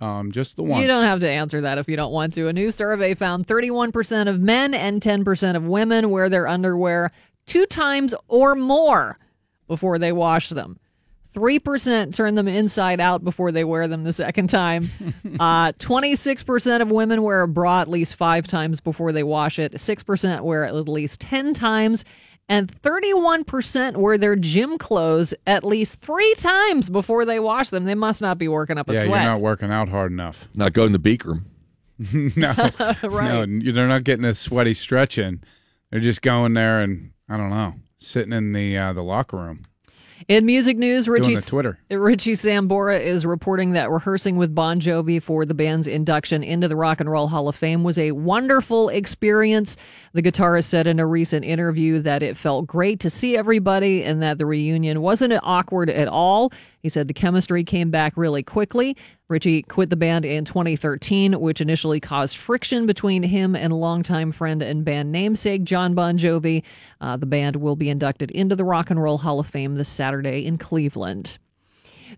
Speaker 2: Um, just the once.
Speaker 1: You don't have to answer that if you don't want to. A new survey found 31% of men and 10% of women wear their underwear two times or more before they wash them. 3% turn them inside out before they wear them the second time. Uh, 26% of women wear a bra at least five times before they wash it. 6% wear it at least 10 times. And 31% wear their gym clothes at least three times before they wash them. They must not be working up a
Speaker 2: yeah,
Speaker 1: sweat.
Speaker 2: you're not working out hard enough.
Speaker 11: Not going to the beak room.
Speaker 2: no,
Speaker 1: Right.
Speaker 2: no, they're not getting a sweaty stretch in. They're just going there and I don't know, sitting in the uh, the locker room.
Speaker 1: In music news, Richie
Speaker 2: Twitter.
Speaker 1: Richie Sambora is reporting that rehearsing with Bon Jovi for the band's induction into the Rock and Roll Hall of Fame was a wonderful experience. The guitarist said in a recent interview that it felt great to see everybody and that the reunion wasn't awkward at all. He said the chemistry came back really quickly. Richie quit the band in 2013, which initially caused friction between him and longtime friend and band namesake Jon Bon Jovi. Uh, the band will be inducted into the Rock and Roll Hall of Fame this Saturday in Cleveland.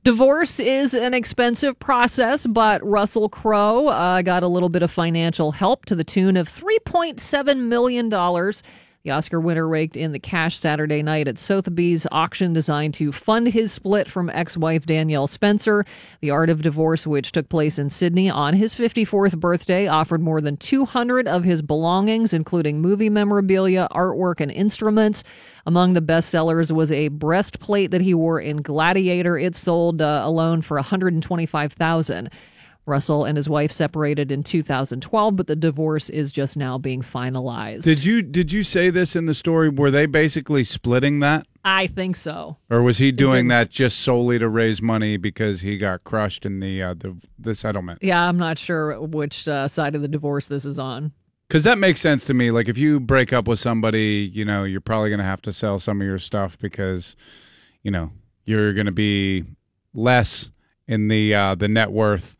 Speaker 1: Divorce is an expensive process, but Russell Crowe uh, got a little bit of financial help to the tune of $3.7 million. The Oscar winner raked in the cash Saturday night at Sotheby's auction designed to fund his split from ex wife Danielle Spencer. The Art of Divorce, which took place in Sydney on his 54th birthday, offered more than 200 of his belongings, including movie memorabilia, artwork, and instruments. Among the bestsellers was a breastplate that he wore in Gladiator. It sold uh, alone for 125,000. Russell and his wife separated in 2012, but the divorce is just now being finalized.
Speaker 2: Did you did you say this in the story? Were they basically splitting that,
Speaker 1: I think so.
Speaker 2: or was he doing that just solely to raise money because he got crushed in the uh, the, the settlement?
Speaker 1: Yeah, I'm not sure which uh, side of the divorce this is on.
Speaker 2: Because that makes sense to me. Like if you break up with somebody, you know, you're probably going to have to sell some of your stuff because, you know, you're going to be less in the uh, the net worth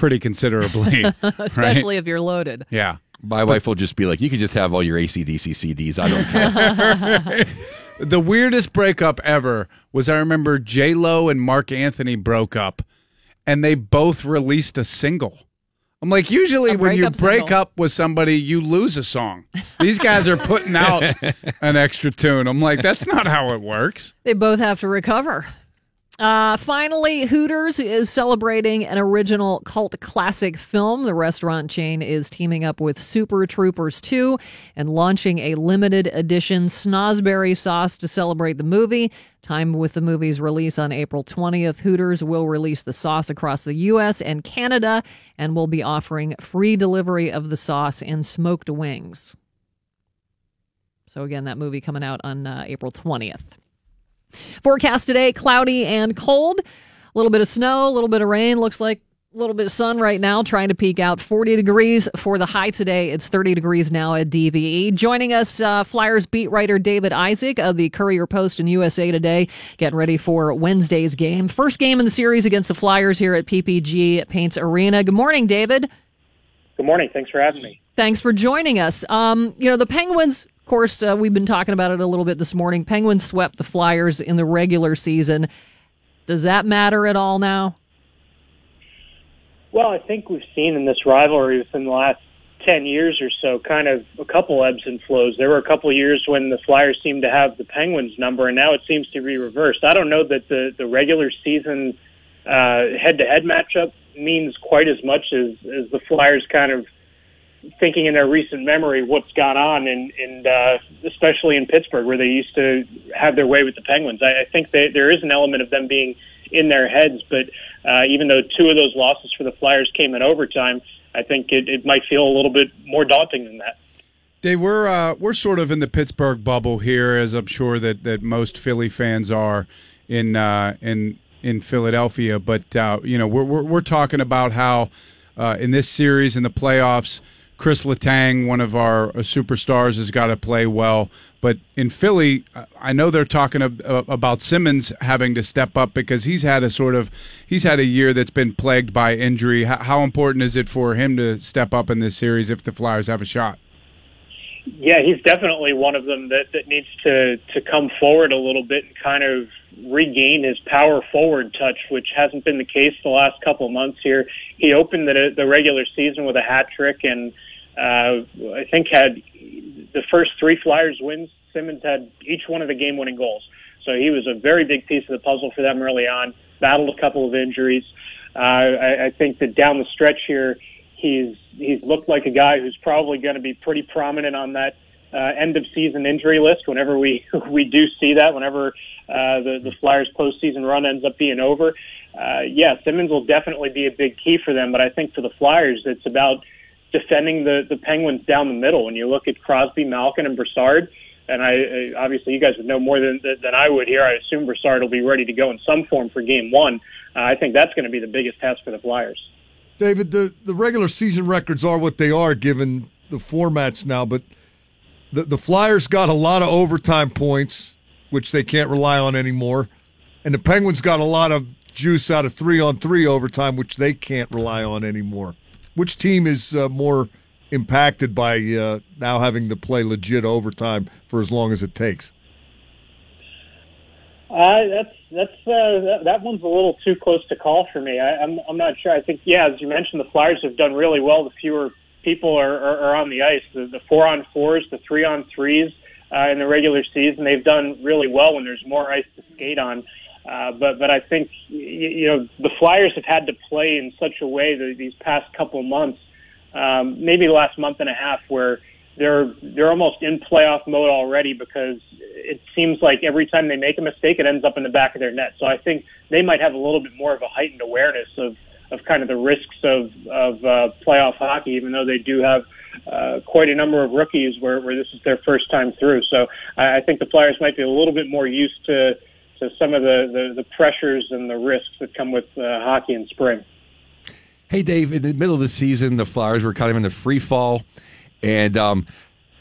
Speaker 2: pretty considerably,
Speaker 1: Especially
Speaker 2: right?
Speaker 1: if you're loaded.
Speaker 2: Yeah.
Speaker 11: My wife will just be like, "You can just have all your ACDC CDs. I don't care."
Speaker 2: the weirdest breakup ever was I remember J Lo and Marc Anthony broke up, and they both released a single. I'm like, usually when you break
Speaker 1: single.
Speaker 2: up with somebody, you lose a song. These guys are putting out an extra tune. I'm like, that's not how it works.
Speaker 1: They both have to recover. Uh, finally, Hooters is celebrating an original cult classic film. The restaurant chain is teaming up with Super Troopers 2 and launching a limited edition snozberry sauce to celebrate the movie. Time with the movie's release on April 20th, Hooters will release the sauce across the U.S. and Canada and will be offering free delivery of the sauce and smoked wings. So, again, that movie coming out on uh, April 20th. Forecast today cloudy and cold. A little bit of snow, a little bit of rain. Looks like a little bit of sun right now, trying to peak out 40 degrees for the high today. It's 30 degrees now at DVE. Joining us, uh, Flyers beat writer David Isaac of the Courier Post and USA Today, getting ready for Wednesday's game. First game in the series against the Flyers here at PPG Paints Arena. Good morning, David.
Speaker 14: Good morning. Thanks for having me.
Speaker 1: Thanks for joining us. Um, you know, the Penguins, course, uh, we've been talking about it a little bit this morning. Penguins swept the Flyers in the regular season. Does that matter at all now?
Speaker 14: Well, I think we've seen in this rivalry within the last 10 years or so kind of a couple ebbs and flows. There were a couple years when the Flyers seemed to have the Penguins number, and now it seems to be reversed. I don't know that the, the regular season head to head matchup means quite as much as, as the Flyers kind of thinking in their recent memory what's gone on, and in uh, especially in Pittsburgh, where they used to have their way with the Penguins. I, I think they, there is an element of them being in their heads, but uh, even though two of those losses for the Flyers came in overtime, I think it, it might feel a little bit more daunting than that.
Speaker 2: Dave, we're uh, we're sort of in the Pittsburgh bubble here, as I'm sure that, that most Philly fans are in uh, in in Philadelphia. But uh, you know, we're, we're we're talking about how uh, in this series in the playoffs, Chris Letang, one of our uh, superstars, has got to play well. But in Philly, I know they're talking about Simmonds having to step up because he's had a sort of he's had a year that's been plagued by injury. How, how important is it for him to step up in this series if the Flyers have a shot?
Speaker 14: yeah, he's definitely one of them that, that needs to, to come forward a little bit and kind of regain his power forward touch, which hasn't been the case the last couple of months here. He opened the, the regular season with a hat trick and uh, I think had the first three Flyers wins. Simmonds had each one of the game winning goals. So he was a very big piece of the puzzle for them early on, battled a couple of injuries. Uh, I, I think that down the stretch here, he's he's looked like a guy who's probably going to be pretty prominent on that uh, end of season injury list whenever we we do see that whenever uh, the the Flyers postseason run ends up being over. Uh, yeah, Simmonds will definitely be a big key for them, but I think for the Flyers, it's about defending the the Penguins down the middle. When you look at Crosby, Malkin, and Brassard, and I, obviously you guys would know more than than I would here. I assume Brassard will be ready to go in some form for Game One. Uh, I think that's going to be the biggest test for the Flyers.
Speaker 6: David, the, the regular season records are what they are given the formats now, but the, the Flyers got a lot of overtime points, which they can't rely on anymore. And the Penguins got a lot of juice out of three on three overtime, which they can't rely on anymore. Which team is uh, more impacted by uh, now having to play legit overtime for as long as it takes?
Speaker 14: Uh, that's that's uh, that, one's a little too close to call for me. I, I'm I'm not sure. I think yeah, as you mentioned, the Flyers have done really well. The fewer people are, are, are on the ice, the, the four on fours, the three on threes uh, in the regular season, they've done really well when there's more ice to skate on. Uh, but but I think you, know the Flyers have had to play in such a way that these past couple months, um, maybe the last month and a half, where they're they're almost in playoff mode already because it seems like every time they make a mistake, it ends up in the back of their net. So I think they might have a little bit more of a heightened awareness of of kind of the risks of of uh, playoff hockey, even though they do have uh, quite a number of rookies where where this is their first time through. So I, I think the Flyers might be a little bit more used to to some of the the, the pressures and the risks that come with uh, hockey in spring.
Speaker 11: Hey, Dave, in the middle of the season, the Flyers were kind of in the free fall, and um,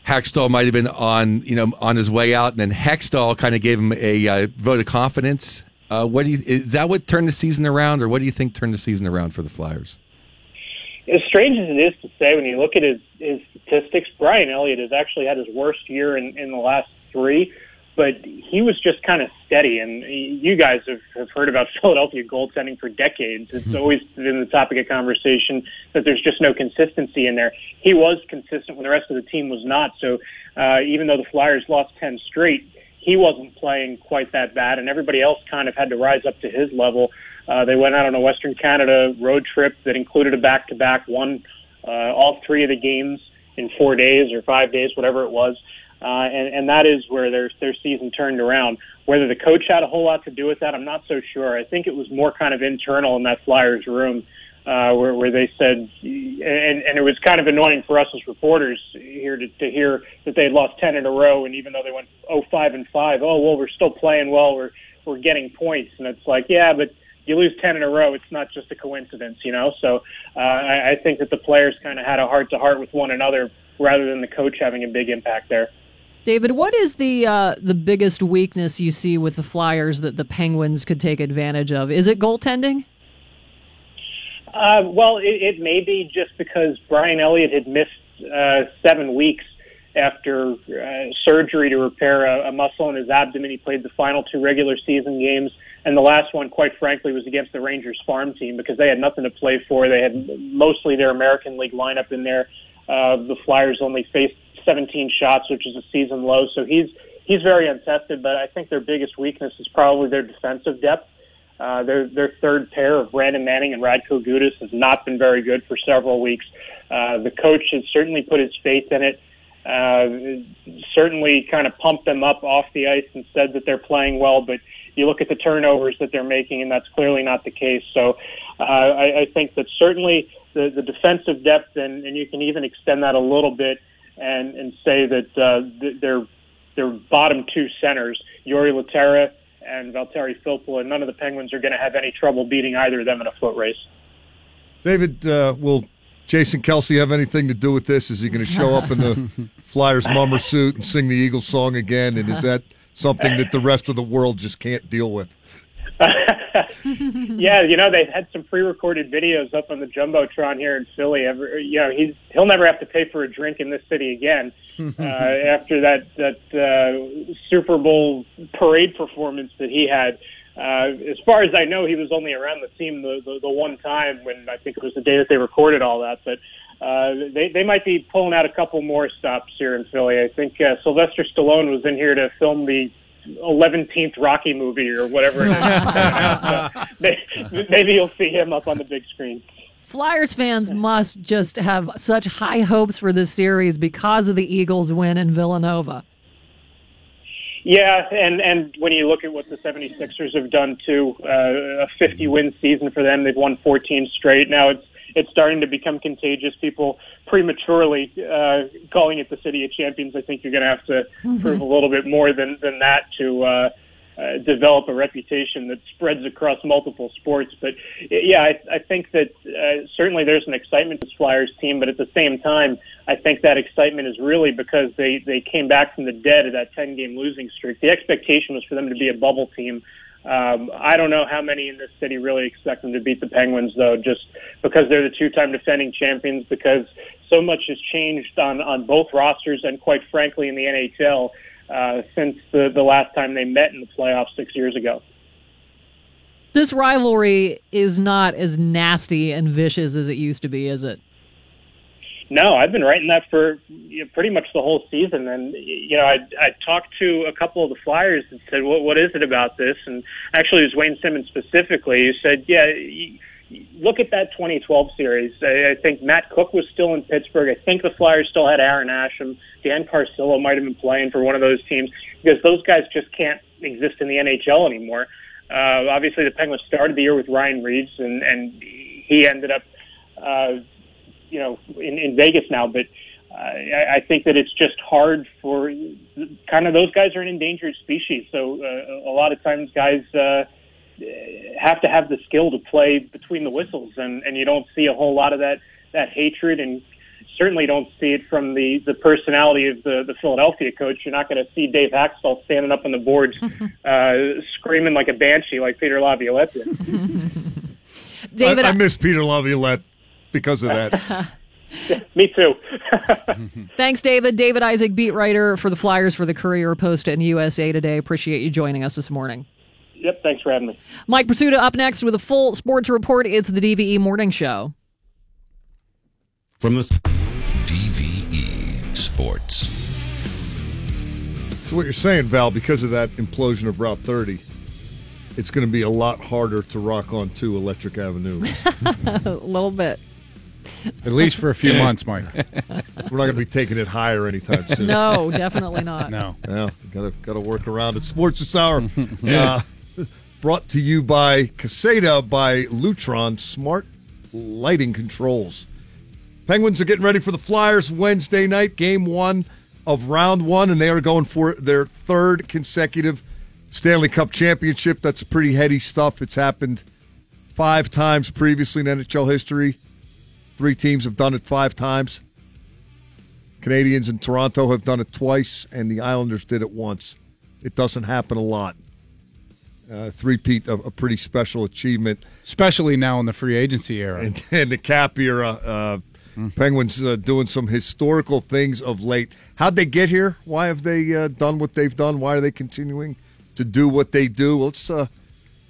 Speaker 11: Hakstol might have been on, you know, on his way out, and then Hextall kind of gave him a uh, vote of confidence. Uh, what do you is that what turned the season around, or what do you think turned the season around for the Flyers?
Speaker 14: As strange as it is to say, when you look at his his statistics, Brian Elliott has actually had his worst year in in the last three but he was just kind of steady. And you guys have, have heard about Philadelphia goaltending for decades. It's always been the topic of conversation that there's just no consistency in there. He was consistent when the rest of the team was not. So uh, even though the Flyers lost 10 straight, he wasn't playing quite that bad, and everybody else kind of had to rise up to his level. Uh, they went out on a Western Canada road trip that included a back-to-back, won uh, all three of the games in four days or five days, whatever it was. Uh, and, and that is where their their season turned around. Whether the coach had a whole lot to do with that, I'm not so sure. I think it was more kind of internal in that Flyers room, uh, where where they said, and and it was kind of annoying for us as reporters here to, to hear that they lost ten in a row, and even though they went oh five and five, oh well, we're still playing well, we're we're getting points, and it's like yeah, but you lose 10 in a row, it's not just a coincidence, you know? So uh, I, I think that the players kind of had a heart to heart with one another rather than the coach having a big impact there.
Speaker 1: David, what is the uh, the biggest weakness you see with the Flyers that the Penguins could take advantage of? Is it goaltending?
Speaker 14: Uh, well, it, it may be just because Brian Elliott had missed uh, seven weeks after uh, surgery to repair a, a muscle in his abdomen. He played the final two regular season games, and the last one, quite frankly, was against the Rangers farm team because they had nothing to play for. They had mostly their American League lineup in there. Uh, the Flyers only faced 17 shots, which is a season low. So he's he's very untested. But I think their biggest weakness is probably their defensive depth. Uh, their their third pair of Brandon Manning and Radko Gudas has not been very good for several weeks. Uh, the coach has certainly put his faith in it. Uh, certainly kind of pumped them up off the ice and said that they're playing well, but you look at the turnovers that they're making, and that's clearly not the case. So uh, I, I think that certainly the, the defensive depth, and, and you can even extend that a little bit and and say that uh, their their bottom two centers, Jori Lehtera and Valtteri Filppula, and none of the Penguins are going to have any trouble beating either of them in a foot race.
Speaker 6: David, uh, will Jason Kelce have anything to do with this? Is he going to show up in the Flyers mummer suit and sing the Eagles song again? And is that something that the rest of the world just can't deal with?
Speaker 14: yeah, you know they had some pre-recorded videos up on the jumbotron here in Philly. Every, you know he's he'll never have to pay for a drink in this city again uh, after that that uh, Super Bowl parade performance that he had. Uh, as far as I know, he was only around the team the, the the one time when I think it was the day that they recorded all that. But uh, they they might be pulling out a couple more stops here in Philly. I think uh, Sylvester Stallone was in here to film the 11th Rocky movie or whatever. it is. So maybe you'll see him up on the big screen.
Speaker 1: Flyers fans must just have such high hopes for this series because of the Eagles' win in Villanova.
Speaker 14: Yeah, and and when you look at what the 76ers have done too, uh, a 50 win season for them, they've won 14 straight. Now it's it's starting to become contagious. People prematurely uh, calling it the city of champions. I think you're going to have to
Speaker 15: Mhm.
Speaker 14: prove a little bit more than than that to. Uh, uh, develop a reputation that spreads across multiple sports, but yeah, I, I think that uh, certainly there's an excitement to this Flyers team, but at the same time, I think that excitement is really because they they came back from the dead of that 10 game losing streak. The expectation was for them to be a bubble team. Um, I don't know how many in this city really expect them to beat the Penguins, though, just because they're the two-time defending champions. Because so much has changed on on both rosters, and quite frankly, in the NHL uh, since the the last time they met in the playoffs six years ago.
Speaker 1: This rivalry is not as nasty and vicious as it used to be, is it?
Speaker 14: No, I've been writing that for you know, pretty much the whole season, and you know, I I talked to a couple of the Flyers and said, "What what is it about this?" And actually, it was Wayne Simmonds specifically who said, "Yeah, look at that 2012 series. I, I think Matt Cooke was still in Pittsburgh. I think the Flyers still had Aaron Asham. Dan Carcillo might have been playing for one of those teams because those guys just can't exist in the NHL anymore. Uh, obviously, the Penguins started the year with Ryan Reaves, and and he ended up." Uh, you know, in, in Vegas now, but uh, I, I think that it's just hard for kind of those guys are an endangered species. So uh, a lot of times guys uh, have to have the skill to play between the whistles, and, and you don't see a whole lot of that that hatred, and certainly don't see it from the the personality of the the Philadelphia coach. You're not going to see Dave Hakstol standing up on the boards uh, screaming like a banshee, like Peter Laviolette did.
Speaker 1: David,
Speaker 6: I, I miss Peter Laviolette because of that.
Speaker 14: Me too.
Speaker 1: Thanks, David. David Isaac, beat writer for the Flyers for the Courier Post and USA Today. Appreciate you joining us this morning.
Speaker 14: yep, thanks for having me.
Speaker 1: Mike Prisuta up next with a full sports report. It's the DVE Morning Show.
Speaker 5: From the DVE Sports.
Speaker 6: So what you're saying, Val, because of that implosion of Route 30, it's going to be a lot harder to rock on to Electric Avenue.
Speaker 1: a little bit.
Speaker 16: At least for a few months, Mike.
Speaker 6: We're not going to be taking it higher anytime soon.
Speaker 1: No, definitely not.
Speaker 16: No.
Speaker 6: Yeah, got to got to work around it. Sports this hour, uh, brought to you by Caseta by Lutron Smart Lighting Controls. Penguins are getting ready for the Flyers Wednesday night, game one of round one, and they are going for their third consecutive Stanley Cup championship. That's pretty heady stuff. It's happened five times previously in NHL history. Three teams have done it five times. Canadiens and Toronto have done it twice, and the Islanders did it once. It doesn't happen a lot. Uh, three-peat, a, a pretty special achievement.
Speaker 16: Especially now in the free agency era.
Speaker 6: And, and the cap era, uh, Penguins uh, doing some historical things of late. How'd they get here? Why have they uh, done what they've done? Why are they continuing to do what they do? Let's uh,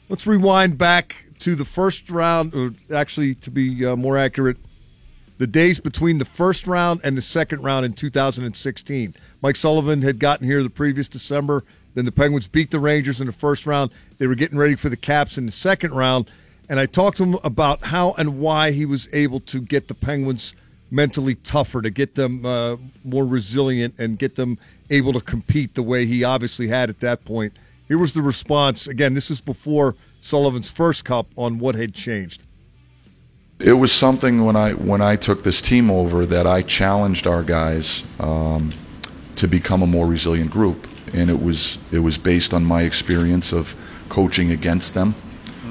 Speaker 6: let's rewind back to the first round, or actually, to be uh, more accurate, the days between the first round and the second round in 2016. Mike Sullivan had gotten here the previous December. Then the Penguins beat the Rangers in the first round. They were getting ready for the Caps in the second round. And I talked to him about how and why he was able to get the Penguins mentally tougher, to get them uh, more resilient, and get them able to compete the way he obviously had at that point. Here was the response. Again, this is before Sullivan's first cup on what had changed.
Speaker 9: It was something when I when I took this team over that I challenged our guys um, to become a more resilient group, and it was it was based on my experience of coaching against them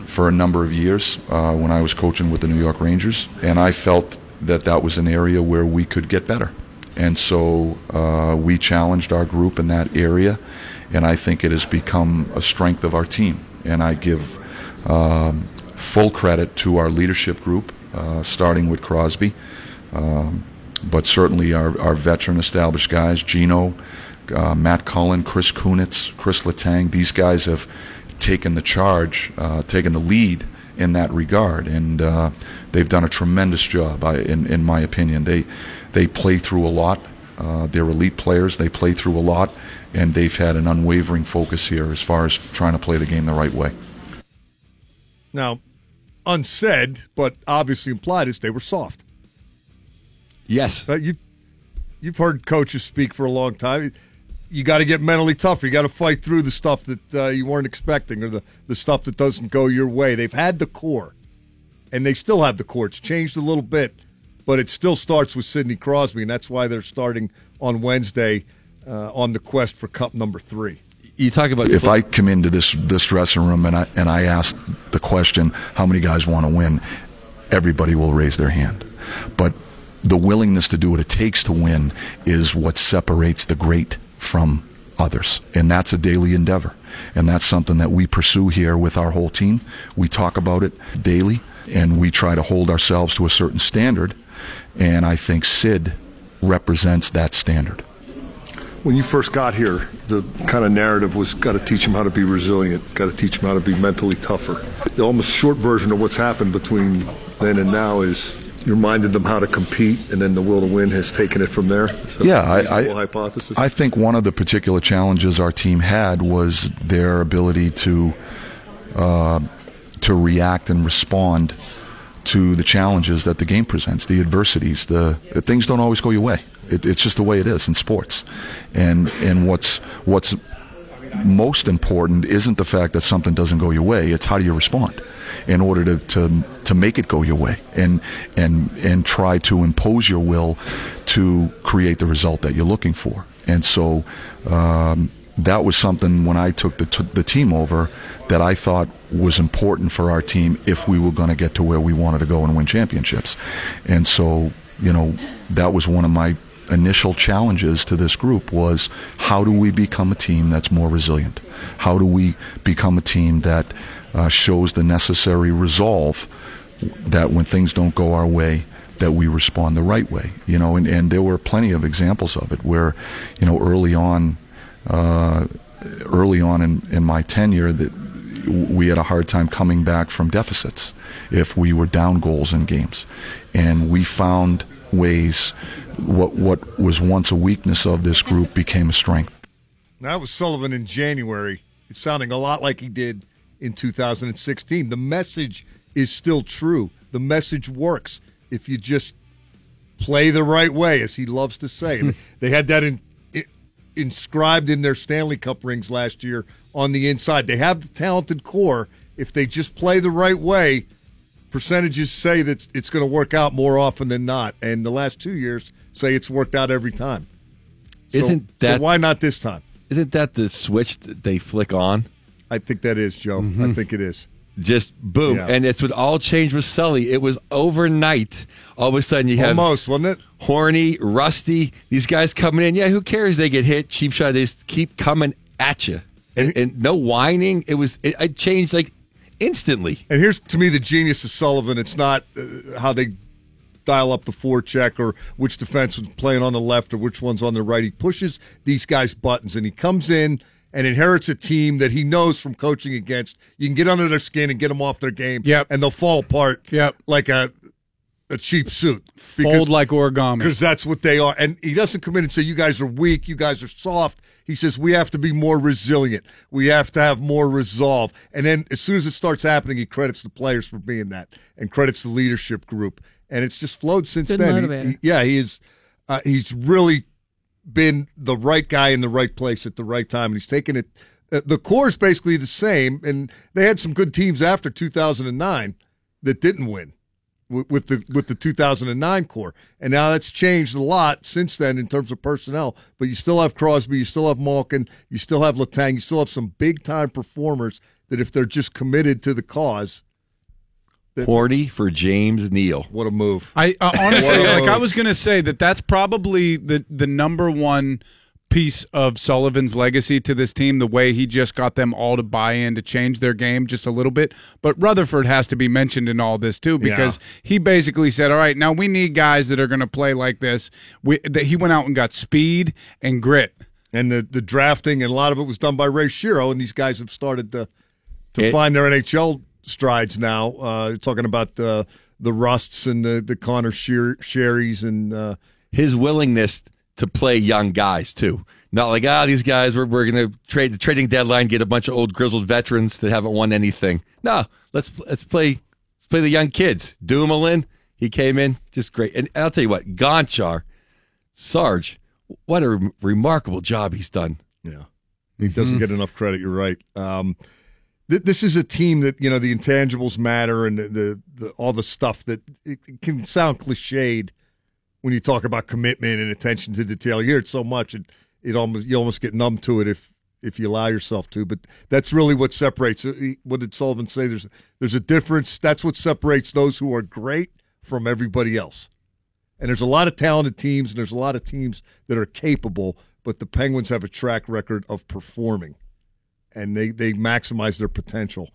Speaker 9: for a number of years uh, when I was coaching with the New York Rangers, and I felt that that was an area where we could get better, and so uh, we challenged our group in that area, and I think it has become a strength of our team, and I give
Speaker 7: Um, full credit to our leadership group, starting with Crosby, um, but certainly our, our veteran established guys, Geno, uh, Matt Cullen, Chris Kunitz, Chris Letang. These guys have taken the charge, uh, taken the lead in that regard, and uh, they've done a tremendous job. I, in, in my opinion, they they play through a lot. Uh, they're elite players. They play through a lot, and they've had an unwavering focus here as far as trying to play the game the right way.
Speaker 6: Now, unsaid, but obviously implied, is they were soft.
Speaker 11: Yes.
Speaker 6: Uh, you, you've heard coaches speak for a long time. You got to get mentally tougher. You got to fight through the stuff that uh, you weren't expecting or the, the stuff that doesn't go your way. They've had the core, and they still have the core. It's changed a little bit, but it still starts with Sidney Crosby, and that's why they're starting on Wednesday uh, on the quest for Cup number three.
Speaker 11: You talk about
Speaker 7: if I come into this this dressing room and I and I ask the question, how many guys want to win? Everybody will raise their hand, but the willingness to do what it takes to win is what separates the great from others, and that's a daily endeavor, and that's something that we pursue here with our whole team. We talk about it daily, and we try to hold ourselves to a certain standard, and I think Sid represents that standard.
Speaker 15: When you first got here, the kind of narrative was got to teach them how to be resilient, got to teach them how to be mentally tougher. The almost short version of what's happened between then and now is you reminded them how to compete, and then the will to win has taken it from there.
Speaker 7: Yeah, I, I,
Speaker 15: hypothesis.
Speaker 7: I think one of the particular challenges our team had was their ability to uh, to react and respond to the challenges that the game presents, the adversities. The things don't always go your way. It, it's just the way it is in sports, and and what's what's most important isn't the fact that something doesn't go your way. It's how do you respond in order to, to, to make it go your way and, and, and try to impose your will to create the result that you're looking for. And so, um, that was something when I took the, t- the team over that I thought was important for our team if we were going to get to where we wanted to go and win championships. And so, you know, that was one of my initial challenges to this group was how do we become a team that's more resilient? How do we become a team that uh, shows the necessary resolve that when things don't go our way, that we respond the right way? You know, and, and there were plenty of examples of it where, you know, early on, uh, early on in, in my tenure, that we had a hard time coming back from deficits if we were down goals in games, and we found ways what what was once a weakness of this group became a strength.
Speaker 6: That was Sullivan in January. It's sounding a lot like he did in 2016. The message is still true. The message works if you just play the right way, as he loves to say. They had that in, i inscribed in their Stanley Cup rings last year on the inside. They have the talented core. If they just play the right way, percentages say that it's going to work out more often than not. And the last two years say it's worked out every time. So-
Speaker 11: Isn't
Speaker 6: so
Speaker 11: that-
Speaker 6: why not this time?
Speaker 11: Isn't that the switch that they flick on?
Speaker 6: I think that is, Joe. I think it is.
Speaker 11: Just boom,
Speaker 6: Yeah.
Speaker 11: and it's what all changed with Sully. It was overnight. All of a sudden, you have
Speaker 6: Almost, wasn't it?
Speaker 11: Horny, Rusty, these guys coming in. Yeah, who cares? They get hit, cheap shot. They just keep coming at you, and, and no whining. It was it, it changed like instantly.
Speaker 6: And here's to me the genius of Sullivan. It's not uh, how they dial up the forecheck or which defense was playing on the left or which one's on the right. He pushes these guys' buttons and he comes in and inherits a team that he knows from coaching against. You can get under their skin and get them off their game.
Speaker 16: Yep.
Speaker 6: And they'll fall apart.
Speaker 16: Yep.
Speaker 6: Like a a cheap suit.
Speaker 16: Fold like origami.
Speaker 6: Because that's what they are. And he doesn't come in and say, you guys are weak, you guys are soft. He says, we have to be more resilient. We have to have more resolve. And then as soon as it starts happening, he credits the players for being that and credits the leadership group. And it's just flowed since
Speaker 1: Good
Speaker 6: then. He- he- yeah, he is. Uh, he's really been the right guy in the right place at the right time. And he's taken it. Uh, the core is basically the same. And they had some good teams after 2009 that didn't win with, with the with the 2009 core, and now that's changed a lot since then in terms of personnel. But you still have Crosby, you still have Malkin, you still have Letang, you still have some big time performers that if they're just committed to the cause,
Speaker 11: Horny for James Neal.
Speaker 6: what a move!
Speaker 16: I uh, honestly, like I was going to say that that's probably the the number one
Speaker 2: piece of Sullivan's legacy to this team, the way he just got them all to buy in to change their game just a little bit. But Rutherford has to be mentioned in all this too because he basically said, "All right, now we need guys that are going to play like this." We, that he went out and got speed and grit.
Speaker 6: And the, the drafting, and a lot of it was done by Ray Shero, and these guys have started to to
Speaker 11: It-
Speaker 6: find their NHL strides now. Uh, talking about the the Rusts and the the Conor Sher- Shearys and uh,
Speaker 11: his willingness to play young guys too. Not like ah, these guys we're we're gonna trade the trading deadline, get a bunch of old grizzled veterans that haven't won anything. No, let's let's play let's play the young kids. Dumoulin, he came in just great, and I'll tell you what, Gonchar, Sarge, what a re- remarkable job he's done.
Speaker 6: Yeah. He doesn't get enough credit. You're right. Um, th- this is a team that you know the intangibles matter and the, the, the all the stuff that it, it can sound cliched when you talk about commitment and attention to detail. You hear it so much, it it almost you almost get numb to it if if you allow yourself to. But that's really what separates. uh, What did Sullivan say? There's there's a difference. That's what separates those who are great from everybody else. And there's a lot of talented teams, and there's a lot of teams that are capable, but the Penguins have a track record of performing, and they they maximize their potential.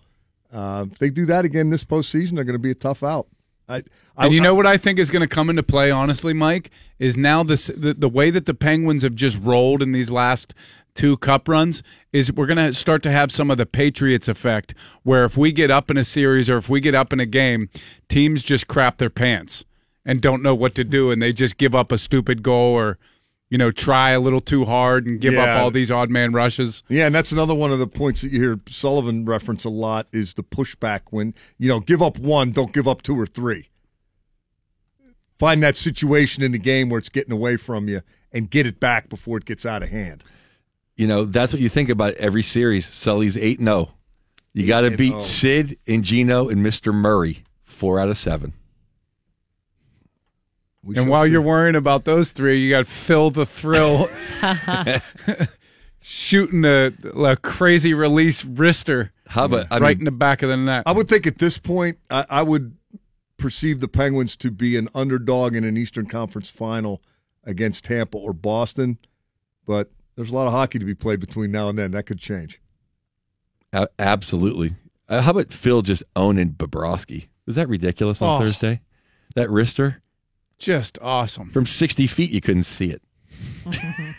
Speaker 6: Uh, if they do that again this postseason, they're going to be a tough out. I, I,
Speaker 2: And you know what I think is going to come into play, honestly, Mike, is now this the, the way that the Penguins have just rolled in these last two cup runs is we're going to start to have some of the Patriots effect, where if we get up in a series or if we get up in a game, teams just crap their pants and don't know what to do, and they just give up a stupid goal or you know try a little too hard and give
Speaker 6: Yeah.
Speaker 2: up all these odd man rushes.
Speaker 6: Yeah, and that's another one of the points that you hear Sullivan reference a lot is the pushback when you know give up one, don't give up two or three. Find that situation in the game where it's getting away from you and get it back before it gets out of hand.
Speaker 11: You know, that's what you think about every series. Sully's 8 0. You got to beat oh. Sid and Geno and Mr. Murray, four out of seven.
Speaker 2: And while you're worrying about those three, you got Phil the Thrill shooting a, a crazy release wrister.
Speaker 11: How about I
Speaker 2: right
Speaker 11: mean-
Speaker 2: in the back of the net?
Speaker 6: I would think at this point, I, I would perceive the Penguins to be an underdog in an Eastern Conference final against Tampa or Boston, but there's a lot of hockey to be played between now and then. That could change.
Speaker 11: A- absolutely. Uh, how about Phil just owning Bobrovsky? Was that ridiculous on
Speaker 2: Oh.
Speaker 11: Thursday? That wrister?
Speaker 2: Just awesome.
Speaker 11: From 60 feet, you couldn't see it.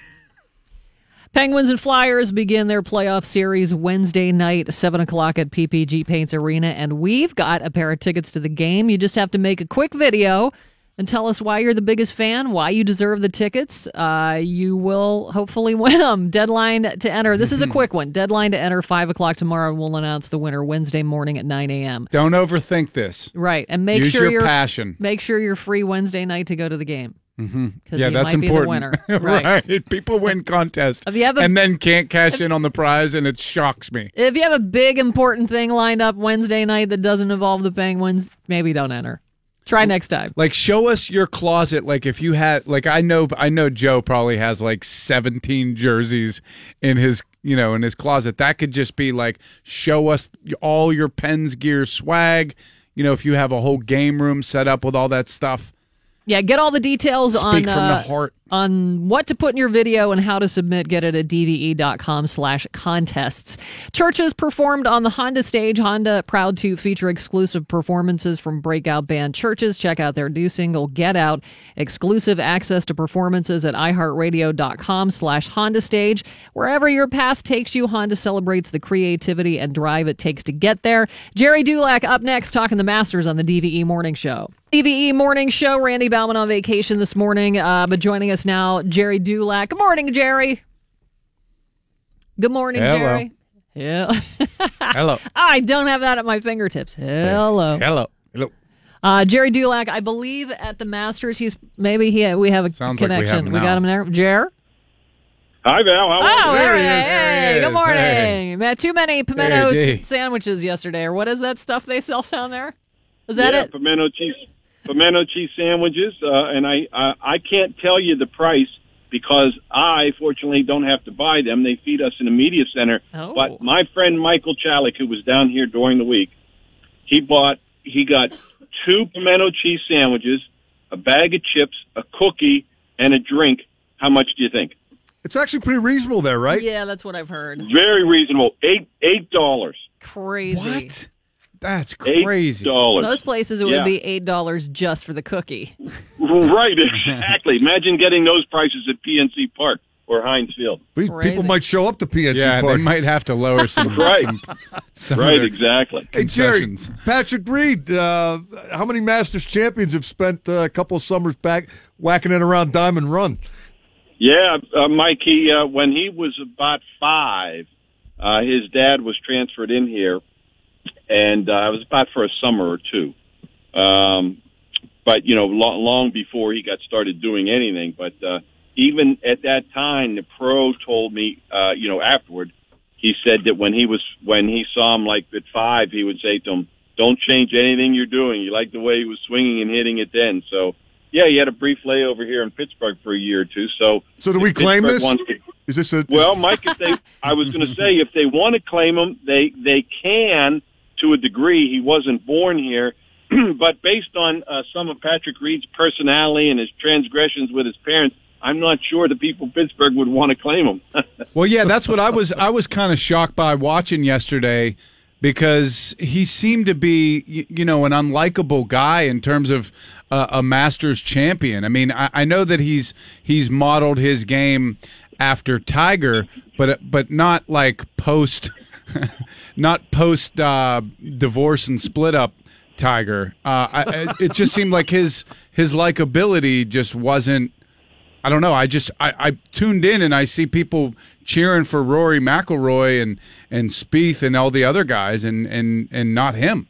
Speaker 1: Penguins and Flyers begin their playoff series Wednesday night, 7 o'clock at PPG Paints Arena. And we've got a pair of tickets to the game. You just have to make a quick video and tell us why you're the biggest fan, why you deserve the tickets. Uh, you will hopefully win them. Deadline to enter. This is a quick one. Deadline to enter, 5 o'clock tomorrow. and We'll announce the winner Wednesday morning at 9 a.m.
Speaker 2: Don't overthink this.
Speaker 1: Right. And make
Speaker 2: Use
Speaker 1: sure
Speaker 2: your
Speaker 1: you're
Speaker 2: passion.
Speaker 1: Make sure you're free Wednesday night to go to the game.
Speaker 2: Mm-hmm. Yeah, that's
Speaker 1: might be the
Speaker 2: important.
Speaker 1: winner. Right.
Speaker 2: right. People win contests
Speaker 1: If you have a-
Speaker 2: and then can't cash in on the prize, and it shocks me.
Speaker 1: If you have a big important thing lined up Wednesday night that doesn't involve the Penguins, maybe don't enter. Try next time.
Speaker 2: Like, show us your closet. Like, if you had, like, I know, I know Joe probably has like seventeen jerseys in his, you know, in his closet. That could just be like, show us all your Pens gear swag. You know, if you have a whole game room set up with all that stuff.
Speaker 1: Yeah, get all the details
Speaker 2: Speak
Speaker 1: on
Speaker 2: from
Speaker 1: uh,
Speaker 2: the heart.
Speaker 1: On what to put in your video and how to submit. Get it at dve.com slash contests. Churches performed on the Honda stage. Honda proud to feature exclusive performances from breakout band Churches. Check out their new single Get Out. Exclusive access to performances at iHeartRadio.com slash Honda stage. Wherever your path takes you, Honda celebrates the creativity and drive it takes to get there. Gerry Dulac up next talking the Masters on the DVE Morning Show. DVE Morning Show. Randy Bauman on vacation this morning, uh, but joining us now, Gerry Dulac. Good morning, Gerry. Good morning,
Speaker 2: Hello.
Speaker 1: Gerry. Yeah.
Speaker 2: Hello.
Speaker 1: I don't have that at my fingertips. Hello.
Speaker 2: Hello.
Speaker 6: Hello.
Speaker 1: Uh, Gerry Dulac, I believe at the Masters, he's maybe he we have a
Speaker 2: Sounds like we have
Speaker 1: connection. we got him there. Jer?
Speaker 13: Hi, Val. How
Speaker 1: Oh,
Speaker 13: are you?
Speaker 1: there he is.
Speaker 2: There he is.
Speaker 1: good morning.
Speaker 2: Hey.
Speaker 1: Man, too many pimento
Speaker 2: Hey, D.
Speaker 1: s- sandwiches yesterday, or what is that stuff they sell down there? Is that
Speaker 13: yeah,
Speaker 1: it?
Speaker 13: Pimento cheese, pimento cheese sandwiches, uh, and I, I I can't tell you the price because I fortunately don't have to buy them. They feed us in the media center.
Speaker 1: Oh.
Speaker 13: But my friend Michael Chalik, who was down here during the week, he bought he got two pimento cheese sandwiches, a bag of chips, a cookie, and a drink. How much do you think?
Speaker 6: It's actually pretty reasonable there, right?
Speaker 1: Yeah, that's what I've heard.
Speaker 13: Very reasonable. Eight eight dollars.
Speaker 1: Crazy.
Speaker 2: What? That's
Speaker 13: Eight
Speaker 2: crazy.
Speaker 13: dollars.
Speaker 1: Most places it
Speaker 13: Yeah.
Speaker 1: would be eight dollars just for the cookie.
Speaker 13: Right, exactly. Imagine getting those prices at PNC Park or Heinz Field.
Speaker 6: We- People might show up to PNC
Speaker 2: Yeah,
Speaker 6: Park.
Speaker 2: they might have to lower some.
Speaker 13: Right.
Speaker 2: some, some
Speaker 13: Right,
Speaker 2: their
Speaker 13: exactly.
Speaker 6: Hey
Speaker 2: Gerry.
Speaker 6: Patrick Reed, uh, how many Masters champions have spent uh, a couple of summers back whacking it around Diamond Run?
Speaker 13: Yeah, uh, Mike. He uh, when he was about five, uh, his dad was transferred in here, and uh, it was about for a summer or two. Um, but you know, lo- long before he got started doing anything. But uh, even at that time, the pro told me, uh, you know, afterward, he said that when he was when he saw him like at five, he would say to him, "Don't change anything you're doing. You like the way he was swinging and hitting it then." So. Yeah, he had a brief layover here in Pittsburgh for a year or two. So,
Speaker 6: So do we claim
Speaker 13: Pittsburgh
Speaker 6: this?
Speaker 13: to-
Speaker 6: Is this a
Speaker 13: well, Mike, if they, I was going to say, if they want to claim him, they they can to a degree. He wasn't born here, but based on uh, some of Patrick Reed's personality and his transgressions with his parents, I'm not sure the people of Pittsburgh would want to claim him.
Speaker 2: Well, yeah, that's what I was. I was kind of shocked by watching yesterday because he seemed to be, you know, an unlikable guy in terms of uh, a Masters champion. I mean, I, I know that he's he's modeled his game after Tiger, but but not like post, not post uh, divorce and split up Tiger. Uh, I, it just seemed like his his likability just wasn't. I don't know. I just I, I tuned in and I see people cheering for Rory McIlroy and and Spieth and all the other guys and and and not him.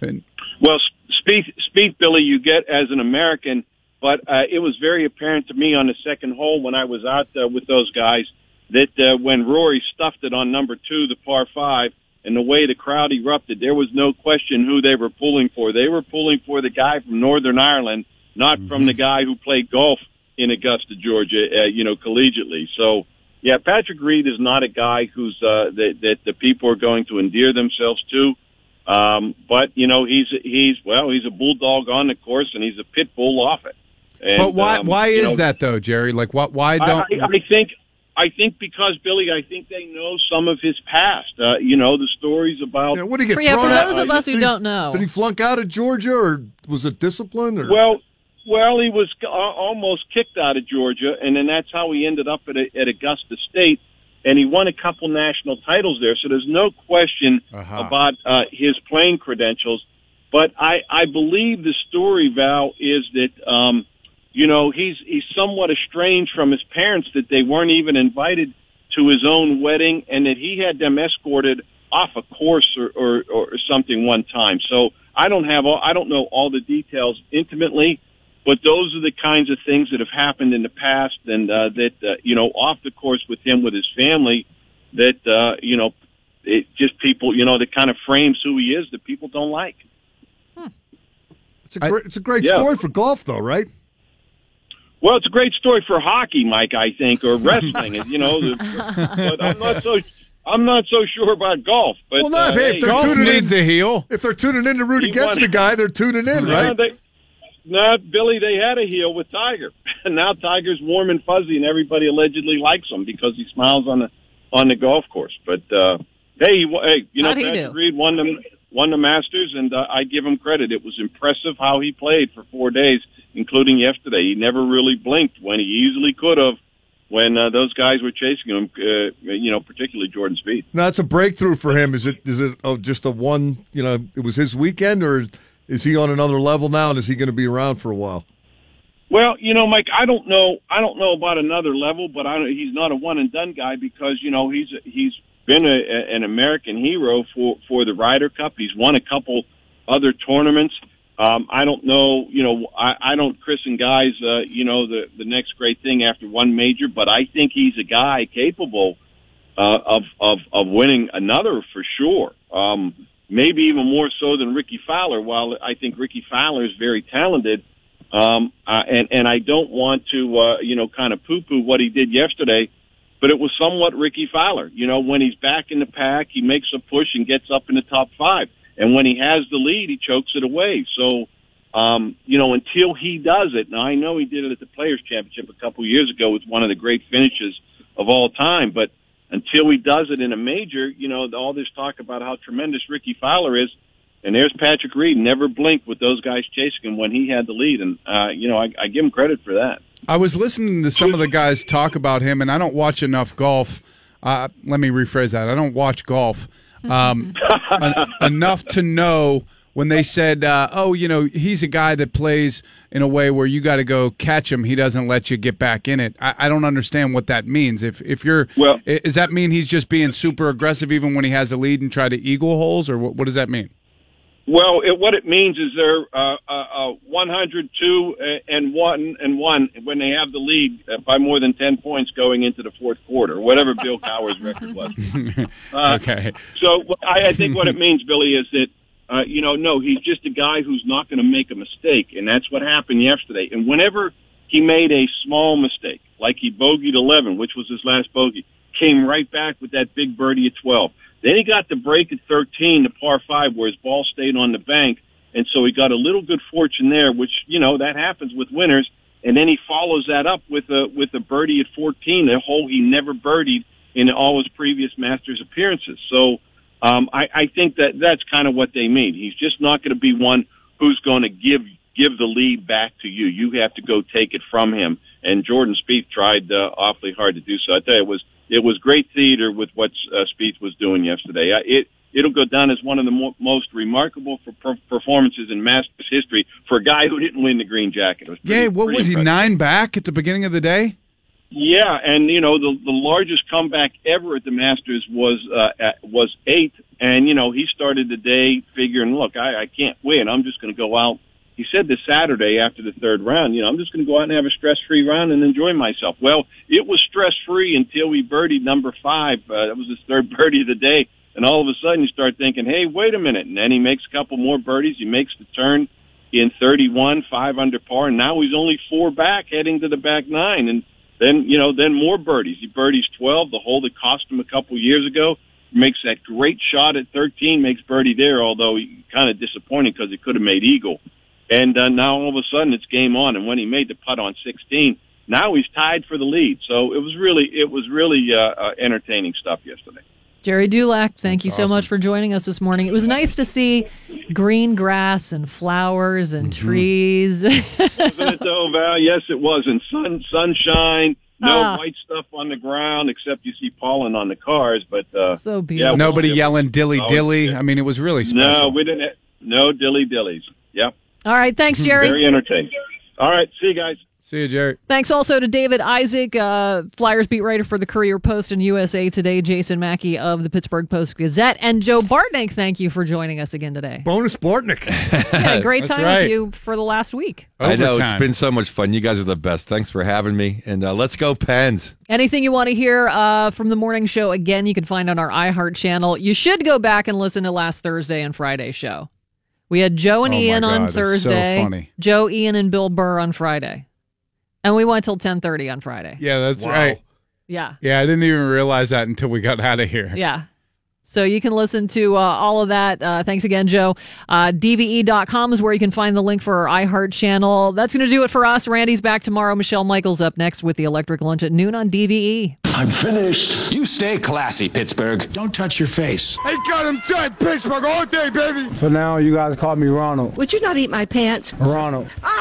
Speaker 2: And,
Speaker 13: Well, Spieth, Spieth, Billy, you get as an American, but uh, it was very apparent to me on the second hole when I was out uh, with those guys that uh, when Rory stuffed it on number two, the par five, and the way the crowd erupted, there was no question who they were pulling for. They were pulling for the guy from Northern Ireland, not from the guy who played golf in Augusta, Georgia, uh, you know, collegiately. So, yeah, Patrick Reed is not a guy who's uh, that that the people are going to endear themselves to. Um, but you know, he's he's well, he's a bulldog on the course, and he's a pit bull off it. And,
Speaker 2: but why
Speaker 13: um,
Speaker 2: why
Speaker 13: you
Speaker 2: is
Speaker 13: know,
Speaker 2: that though, Gerry? Like what? Why don't?
Speaker 13: I, I think I think because Billy, I think they know some of his past. Uh, you know, the stories about.
Speaker 6: what did he get
Speaker 1: For, yeah, for
Speaker 6: thrown out?
Speaker 1: those of us who
Speaker 6: he-
Speaker 1: don't know.
Speaker 6: Did he flunk out of Georgia, or was it discipline? Or
Speaker 13: Well, well, he was uh, almost kicked out of Georgia, and then that's how he ended up at, a, at Augusta State, and he won a couple national titles there. So there's no question
Speaker 2: Uh-huh.
Speaker 13: about uh, his playing credentials. But I, I believe the story, Val, is that um, you know he's he's somewhat estranged from his parents that they weren't even invited to his own wedding, and that he had them escorted off a course or, or, or something one time. So I don't have all, I don't know all the details intimately, but those are the kinds of things that have happened in the past, and uh, that uh, you know off the course with him with his family, that uh, you know it just people you know that kind of frames who he is that people don't like.
Speaker 6: it's a great, it's a great
Speaker 13: Yeah.
Speaker 6: story for golf, though, right?
Speaker 13: Well, it's a great story for hockey, Mike. I think, or wrestling. you know, but I'm not so. I'm not so sure about golf. But
Speaker 6: well, no,
Speaker 13: uh,
Speaker 6: hey, if they're
Speaker 2: golf
Speaker 6: tuning
Speaker 2: needs
Speaker 6: in,
Speaker 2: a heel.
Speaker 6: If they're tuning in to root
Speaker 13: He
Speaker 6: against the guy, they're tuning in,
Speaker 13: No,
Speaker 6: right?
Speaker 13: they, no, Billy, they had a heel with Tiger, and now Tiger's warm and fuzzy, and everybody allegedly likes him because he smiles on the on the golf course. But uh, hey, hey, you know, Patrick? Reed won the won the Masters, and uh, I give him credit. It was impressive how he played for four days, including yesterday. He never really blinked when he easily could have. When uh, those guys were chasing him, uh, you know, particularly Jordan Spieth.
Speaker 6: Now it's a breakthrough for him. Is it? Is it oh, just a one? You know, it was his weekend, or is he on another level now? And is he going to be around for a while?
Speaker 13: Well, you know, Mike, I don't know. I don't know about another level, but I don't, he's not a one and done guy because you know he's he's been a, an American hero for for the Ryder Cup. He's won a couple other tournaments. Um, I don't know. You know, I, I don't christen guys. Uh, you know, the the next great thing after one major, but I think he's a guy capable uh, of of of winning another for sure. Um, maybe even more so than Rickie Fowler. While I think Rickie Fowler is very talented, um, uh, and and I don't want to uh, you know kind of poo poo what he did yesterday, but it was somewhat Rickie Fowler. You know, when he's back in the pack, he makes a push and gets up in the top five, and when he has the lead, he chokes it away. So. Um, you know, until he does it, now I know he did it at the Players Championship a couple years ago with one of the great finishes of all time. But until he does it in a major, you know, all this talk about how tremendous Rickie Fowler is, and there's Patrick Reed, never blinked with those guys chasing him when he had the lead, and uh, you know, I, I give him credit for that.
Speaker 2: I was listening to some of the guys talk about him, and I don't watch enough golf. Uh, let me rephrase that. I don't watch golf um, en- enough to know when they said, uh, "Oh, you know, he's a guy that plays in a way where you got to go catch him. He doesn't let you get back in it." I, I don't understand what that means. If if you're,
Speaker 13: well,
Speaker 2: does that mean he's just being super aggressive even when he has a lead and try to eagle holes, or what, what does that mean?
Speaker 13: Well, it, what it means is they're uh, uh, uh, 102 and one and one when they have the lead uh, by more than 10 points going into the fourth quarter, whatever Bill Cowher's record was. Uh,
Speaker 2: okay.
Speaker 13: So I, I think what it means, Billy, is that uh, you know, no, he's just a guy who's not going to make a mistake, and that's what happened yesterday. And whenever he made a small mistake, like he bogeyed 11, which was his last bogey, came right back with that big birdie at 12. Then he got the break at 13, the par five, where his ball stayed on the bank, and so he got a little good fortune there, which you know that happens with winners. And then he follows that up with a with a birdie at 14, a hole he never birdied in all his previous Masters appearances. So um, I, I think that that's kind of what they mean. He's just not going to be one who's going to give give the lead back to you. You have to go take it from him. And Jordan Spieth tried uh, awfully hard to do so. I tell you, it was it was great theater with what uh, Spieth was doing yesterday. I, it it'll go down as one of the mo- most remarkable for per- performances in Masters history for a guy who didn't win the green jacket. It was pretty,
Speaker 2: Yeah, what was he nine back at the beginning of the day?
Speaker 13: Yeah, and you know the the largest comeback ever at the Masters was uh, at, was eight, and you know he started the day figuring, look, I, I can't win. I'm just going to go out. He said this Saturday after the third round, you know, I'm just going to go out and have a stress free round and enjoy myself. Well, it was stress free until we birdied number five. Uh, that was his third birdie of the day, and all of a sudden you start thinking, hey, wait a minute, and then he makes a couple more birdies. He makes the turn in 31, five under par, and now he's only four back heading to the back nine, and then, you know, then more birdies. He birdies 12, the hole that cost him a couple years ago. Makes that great shot at 13, makes birdie there, although kind of disappointing because he could have made eagle. And uh, now all of a sudden it's game on. And when he made the putt on 16, now he's tied for the lead. So it was really, it was really uh, uh, entertaining stuff yesterday.
Speaker 1: Gerry Dulac, thank you so much for joining us this morning. It was nice to see green grass and flowers and
Speaker 2: Mm-hmm.
Speaker 1: trees.
Speaker 13: Wasn't it though, Val? Yes, it was. And sun, sunshine, no
Speaker 1: Ah.
Speaker 13: white stuff on the ground except you see pollen on the cars. But uh,
Speaker 1: so
Speaker 13: yeah,
Speaker 2: Nobody yelling dilly
Speaker 13: Oh,
Speaker 2: dilly. I mean, it was really special.
Speaker 13: No, we didn't. No dilly dillies. Yep.
Speaker 1: All right, thanks, Gerry.
Speaker 13: Very entertaining. All right, see you guys.
Speaker 2: See you, Gerry.
Speaker 1: Thanks also to David Isaac, uh, Flyers beat writer for the Courier Post and USA Today, Jason Mackey of the Pittsburgh Post Gazette, and Joe Bartnik. Thank you for joining us again today.
Speaker 6: Bonus Bartnick.
Speaker 1: Yeah, great time
Speaker 11: right.
Speaker 1: with you for the last week.
Speaker 11: I know it's been so much fun. You guys are the best. Thanks for having me. And uh, let's go, Pens.
Speaker 1: Anything you want to hear uh, from the morning show, again, you can find on our iHeart channel. You should go back and listen to last Thursday and Friday show. We had Joe and
Speaker 2: Oh,
Speaker 1: Ian
Speaker 2: God,
Speaker 1: on
Speaker 2: it's so
Speaker 1: Thursday.
Speaker 2: funny.
Speaker 1: Joe, Ian, and Bill Burr on Friday. And we went till 1030 on Friday.
Speaker 2: Yeah, that's
Speaker 6: Wow.
Speaker 2: right.
Speaker 1: Yeah.
Speaker 2: Yeah, I didn't even realize that until we got out of here.
Speaker 1: Yeah. So you can listen to uh, all of that. Uh, thanks again, Joe. Uh, DVE.com is where you can find the link for our iHeart channel. That's going to do it for us. Randy's back tomorrow. Michelle Michaels up next with the electric lunch at noon on E. DVE.
Speaker 17: I'm finished. You stay classy, Pittsburgh. Don't touch your face.
Speaker 5: They got him tight, Pittsburgh all day, baby. For now you guys call me Ronald.
Speaker 18: Would you not eat my pants?
Speaker 5: Ronald. Ah!